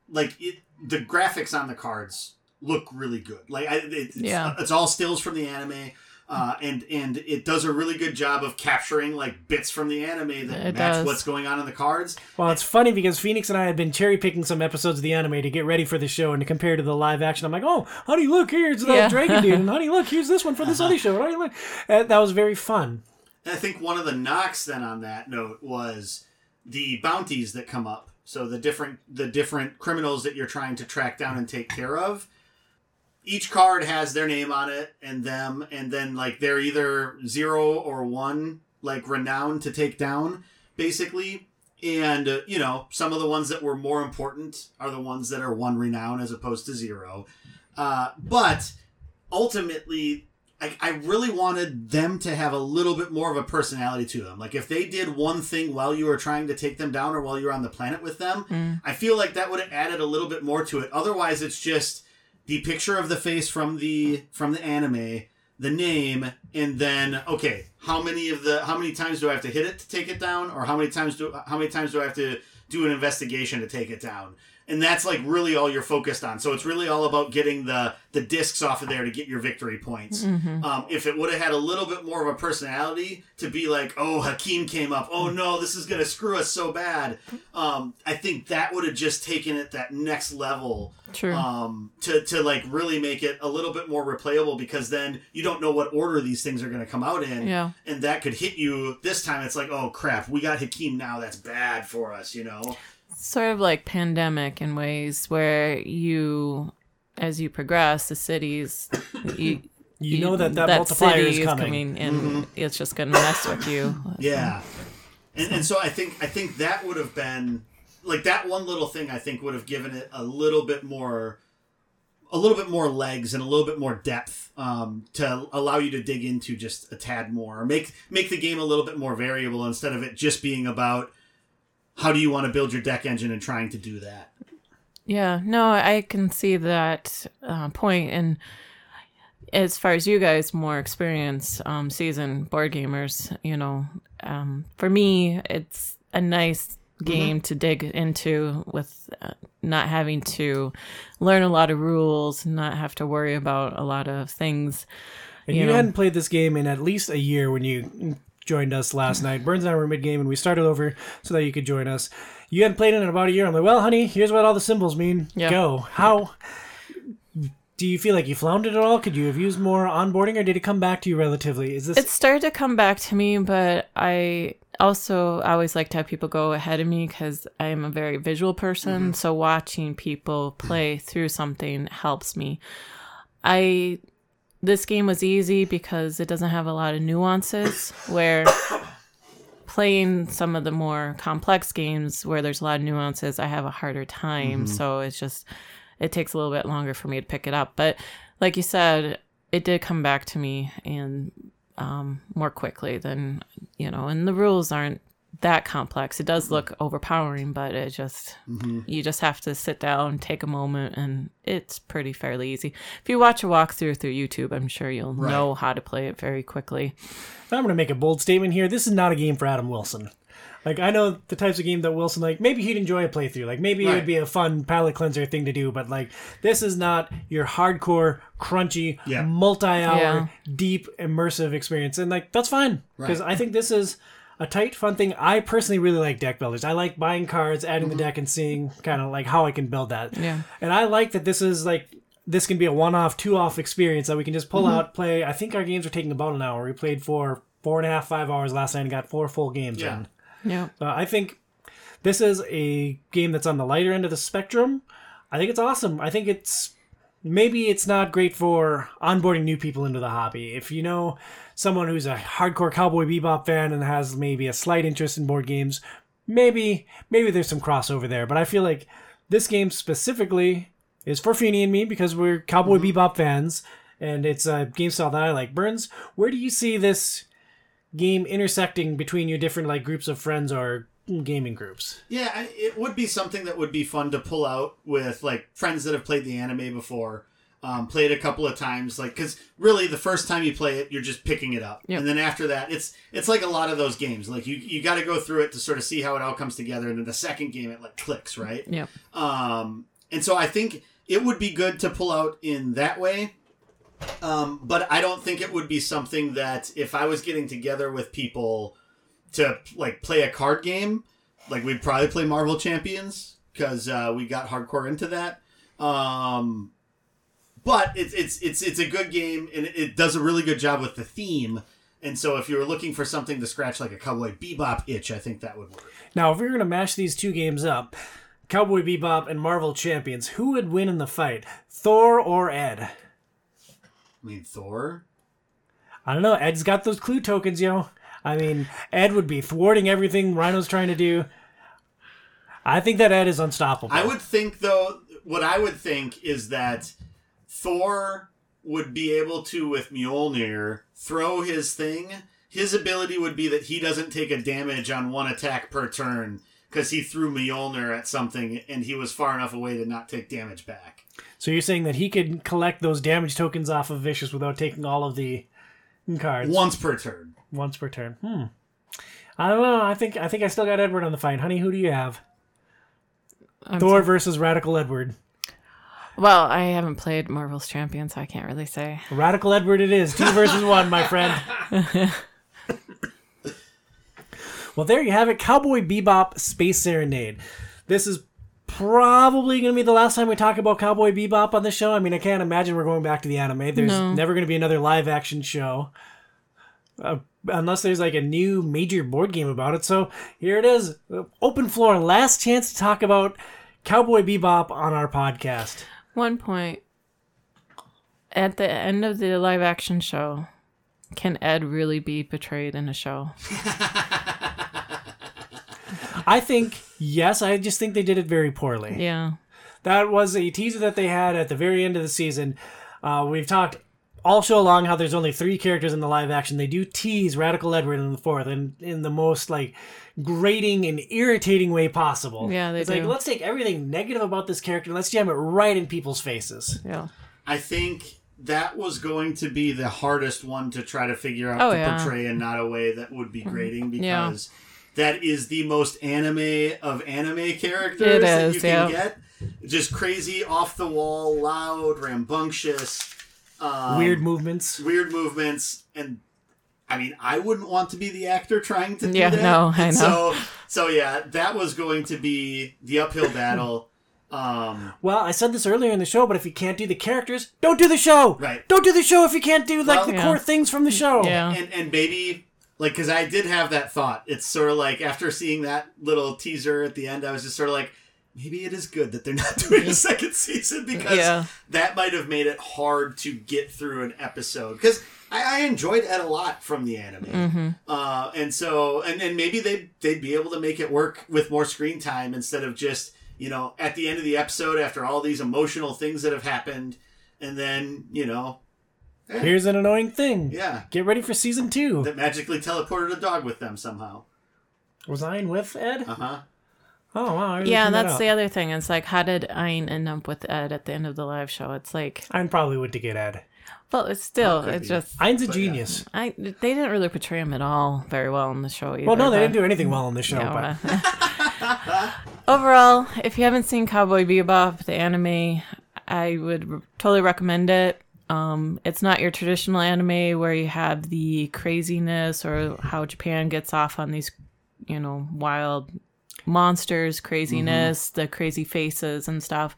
like it, the graphics on the cards look really good. Like I, it, it's, Yeah. it's all stills from the anime. Uh, and and it does a really good job of capturing like bits from the anime that It match does. what's going on in the cards. Well, it's funny because Phoenix and I had been cherry picking some episodes of the anime to get ready for the show and to compare to the live action. I'm like, oh, honey, look, here's the Yeah. Dragon Dude, and honey, look, here's this one for this other show. And honey, look. Uh, that was very fun. And I think one of the knocks then on that note was the bounties that come up. So the different the different criminals that you're trying to track down and take care of. Each card has their name on it and them, and then like they're either zero or one, like renowned to take down, basically. And uh, you know, some of the ones that were more important are the ones that are one renown as opposed to zero. Uh, but ultimately, I, I really wanted them to have a little bit more of a personality to them. Like if they did one thing while you were trying to take them down or while you were on the planet with them, I feel like that would have added a little bit more to it. Otherwise, it's just the picture of the face from the from the anime, the name, and then okay, how many of the how many times do I have to hit it to take it down, or how many times do how many times do I have to do an investigation to take it down? And that's like really all you're focused on. So it's really all about getting the the discs off of there to get your victory points. Um, if it would have had a little bit more of a personality to be like, oh, Hakeem came up. Oh no, this is gonna screw us so bad. Um, I think that would have just taken it that next level True. um, to to like really make it a little bit more replayable because then you don't know what order these things are going to come out in, Yeah. and that could hit you. This time it's like, oh crap, we got Hakeem now. That's bad for us, you know. Sort of like pandemic in ways where you as you progress the cities you You know that that multiplier city is coming. and it's just gonna mess with you Yeah, and and so I think I think that would have been like that one little thing. I think would have given it a little bit more. A little bit more legs and a little bit more depth um, to allow you to dig into just a tad more, or make make the game a little bit more variable instead of it just being about how do you want to build your deck engine and trying to do that. Yeah, no, I can see that uh, point. And as far as you guys, more experienced, um, seasoned board gamers, you know, um, for me, it's a nice game to dig into with uh, not having to learn a lot of rules, not have to worry about a lot of things. And you you, know. hadn't played this game in at least a year when you joined us last night. Burns and I were mid game, and we started over so that you could join us. You hadn't played it in about a year. I'm like, well, honey, here's what all the symbols mean. Yeah. Go. How do you feel like you floundered at all? Could you have used more onboarding, or did it come back to you relatively? Is this It started to come back to me, but I also always like to have people go ahead of me because I am a very visual person. Mm-hmm. So watching people play through something helps me. I this game was easy because it doesn't have a lot of nuances where playing some of the more complex games where there's a lot of nuances i have a harder time. So it's just it takes a little bit longer for me to pick it up. But like you said it did come back to me and um, more quickly than you know and the rules aren't that complex. It does look overpowering, but it just Mm-hmm. you just have to sit down, take a moment, and it's pretty fairly easy. If you watch a walkthrough through YouTube, I'm sure you'll know how to play it very quickly. I'm going to make a bold statement here. This is not a game for Adam Wilson. Like I know the types of game that Wilson like. Maybe he'd enjoy a playthrough. Like maybe it would be a fun palate cleanser thing to do. But like this is not your hardcore, crunchy, Yeah. multi-hour, Yeah. deep, immersive experience. And like that's fine because Right. I think this is a tight, fun thing. I personally really like deck builders. I like buying cards, adding the deck, and seeing kind of like how I can build that. Yeah. And I like that this is like this can be a one-off, two-off experience that we can just pull out, play. I think our games are taking about an hour. We played for four and a half, five hours last night and got four full games Yeah. in. Yeah. Uh, I think this is a game that's on the lighter end of the spectrum. I think it's awesome. I think it's maybe it's not great for onboarding new people into the hobby. If you know someone who's a hardcore Cowboy Bebop fan and has maybe a slight interest in board games, maybe maybe there's some crossover there. But I feel like this game specifically is for Feeny and me because we're Cowboy mm-hmm. Bebop fans, and it's a game style that I like. Burns, where do you see this game intersecting between your different like groups of friends or gaming groups? Yeah, it would be something that would be fun to pull out with like friends that have played the anime before, um, played a couple of times. Like, because really, the first time you play it, you're just picking it up, Yep. and then after that, it's it's like a lot of those games. Like you you got to go through it to sort of see how it all comes together, and then the second game it like clicks, right? Yeah. Um, and so I think it would be good to pull out in that way. Um, but I don't think it would be something that if I was getting together with people to like play a card game, like we'd probably play Marvel Champions because uh, we got hardcore into that. Um, but it's it's it's it's a good game and it, does a really good job with the theme. And so if you were looking for something to scratch like a Cowboy Bebop itch, I think that would work. Now, if we were going to mash these two games up, Cowboy Bebop and Marvel Champions, who would win in the fight, Thor or Ed? I mean, Thor. I don't know. Ed's got those clue tokens, yo. I mean, Ed would be thwarting everything Rhino's trying to do. I think that Ed is unstoppable. I would think though, what I would think is that Thor would be able to, with Mjolnir, throw his thing. His ability would be that he doesn't take a damage on one attack per turn because he threw Mjolnir at something and he was far enough away to not take damage back. So you're saying that he could collect those damage tokens off of Vicious without taking all of the cards Once per turn. Once per turn? Hmm. I don't know. I think I think I still got Edward on the fight. Honey, who do you have? I'm Thor versus Radical Edward. Well, I haven't played Marvel's Champion, so I can't really say. Radical Edward it is. Two versus one, my friend. well, there you have it. Cowboy Bebop Space Serenade. This is probably going to be the last time we talk about Cowboy Bebop on the show. I mean, I can't imagine we're going back to the anime. There's No. never going to be another live action show. Uh, unless there's like a new major board game about it. So here it is. Open floor. Last chance to talk about Cowboy Bebop on our podcast. One point at the end of the live action show, can Ed really be portrayed in a show? I think yes. I just think they did it very poorly. Yeah. That was a teaser that they had at the very end of the season. Uh, we've talked all show long how there's only three characters in the live action. They do tease Radical Edward in the fourth, and in the most like grating and irritating way possible. Yeah, they it's like let's take everything negative about this character, and let's jam it right in people's faces. Yeah. I think that was going to be the hardest one to try to figure out Oh, to yeah. portray in not a way that would be mm-hmm. grating Yeah. because that is the most anime of anime characters It that is, you can yeah. get. Just crazy, off the wall, loud, rambunctious, um, Weird movements. weird movements, and I mean, I wouldn't want to be the actor trying to do Yeah, that. no, I know. So, so yeah, that was going to be the uphill battle. Um, Well, I said this earlier in the show, but if you can't do the characters, don't do the show. Right. Don't do the show if you can't do like Well- the Yeah. core things from the show. Yeah. and and maybe like because I did have that thought. It's sort of like after seeing that little teaser at the end, I was just sort of like, maybe it is good that they're not doing a second season because Yeah. that might have made it hard to get through an episode because. I, I enjoyed Ed a lot from the anime, Mm-hmm. uh, and so and, and maybe they they'd be able to make it work with more screen time instead of just you know at the end of the episode after all these emotional things that have happened, and then you know Here's an annoying thing. yeah Get ready for season two. that magically teleported a dog with them somehow. Was Ein with Ed? Uh huh. Oh wow. I Yeah, figured that that's the other thing. It's like, how did Ein end up with Ed at the end of the live show? It's like, Ein probably would to get Ed. well, it's still, could it's be. just, Ein's a genius. I they didn't really portray him at all very well in the show either. Well, no, they but- didn't do anything well in the show. Yeah, but. Overall, if you haven't seen Cowboy Bebop, the anime, I would r- totally recommend it. Um, it's not your traditional anime where you have the craziness or how Japan gets off on these, you know, wild monsters, mm-hmm. craziness, the crazy faces and stuff.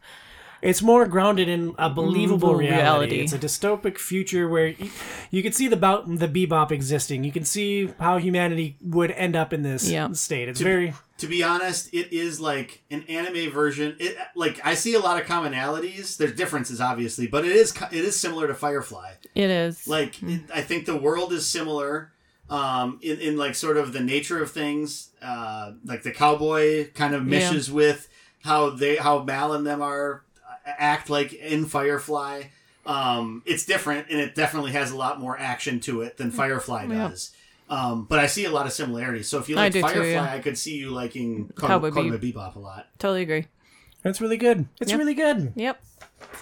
it's more grounded in a believable Believable reality. reality. It's a dystopic future where you, you can see the bout the bebop existing. You can see how humanity would end up in this Yeah. state. It's very To be honest, it is like an anime version. It like I see a lot of commonalities. There's differences, obviously, but it is it is similar to Firefly. It is. Like mm. it, I think the world is similar um, in in like sort of the nature of things. Uh, like the cowboy kind of Yeah. meshes with how they how Mal and them are uh, act like in Firefly. Um, it's different, and it definitely has a lot more action to it than Firefly Yeah. does. Um, but I see a lot of similarities. So if you I like do too, Firefly, yeah. I could see you liking Cowboy Cowboy, Cowboy Bebop a lot. totally agree. it's really good. It's Yep. really good. Yep.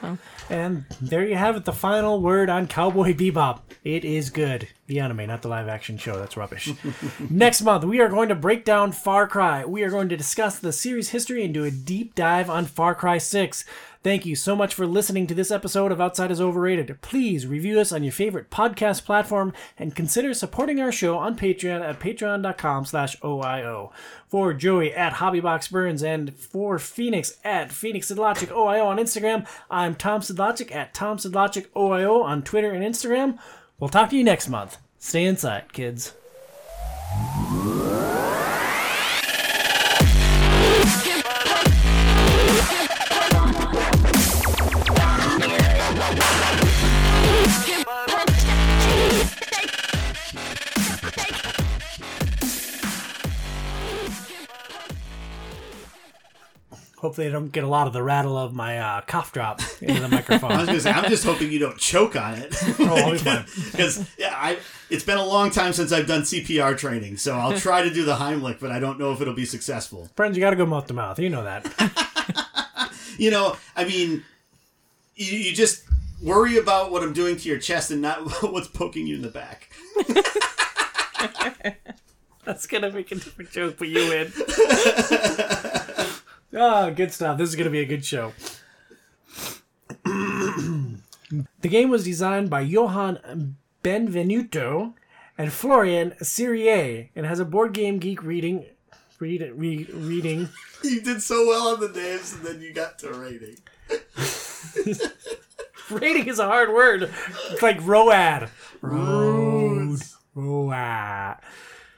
So, And there you have it, the final word on Cowboy Bebop. It is good. The anime, not the live action show. That's rubbish. Next month, we are going to break down Far Cry. We are going to discuss the series history and do a deep dive on Far Cry 6. Thank you so much for listening to this episode of Outside is Overrated. Please review us on your favorite podcast platform and consider supporting our show on Patreon at patreon.com slash OIO. For Joey at HobbyBoxBurns and for Phoenix at Phoenix Sedlacek OIO on Instagram, I'm Tom Sedlacek at Tom Sedlacek OIO on Twitter and Instagram. We'll talk to you next month. Stay inside, kids. Hopefully, I don't get a lot of the rattle of my uh, cough drop into the microphone. I was microphone. gonna say, I'm just hoping you don't choke on it. Oh, I'll be fine. Because yeah, I it's been a long time since I've done CPR training, so I'll try to do the Heimlich, but I don't know if it'll be successful. Friends, you got to go mouth to mouth. You know that. You know, I mean, you, you just worry about what I'm doing to your chest and not what's poking you in the back. That's gonna make a different joke, but you win. Oh, good stuff. This is gonna be a good show. the game was designed by Johan Benvenuto and Florian Sirieix and has a board game geek reading read, re, reading You did so well on the names, and then you got to rating. rating is a hard word. It's like ROAD. Road. ROAD.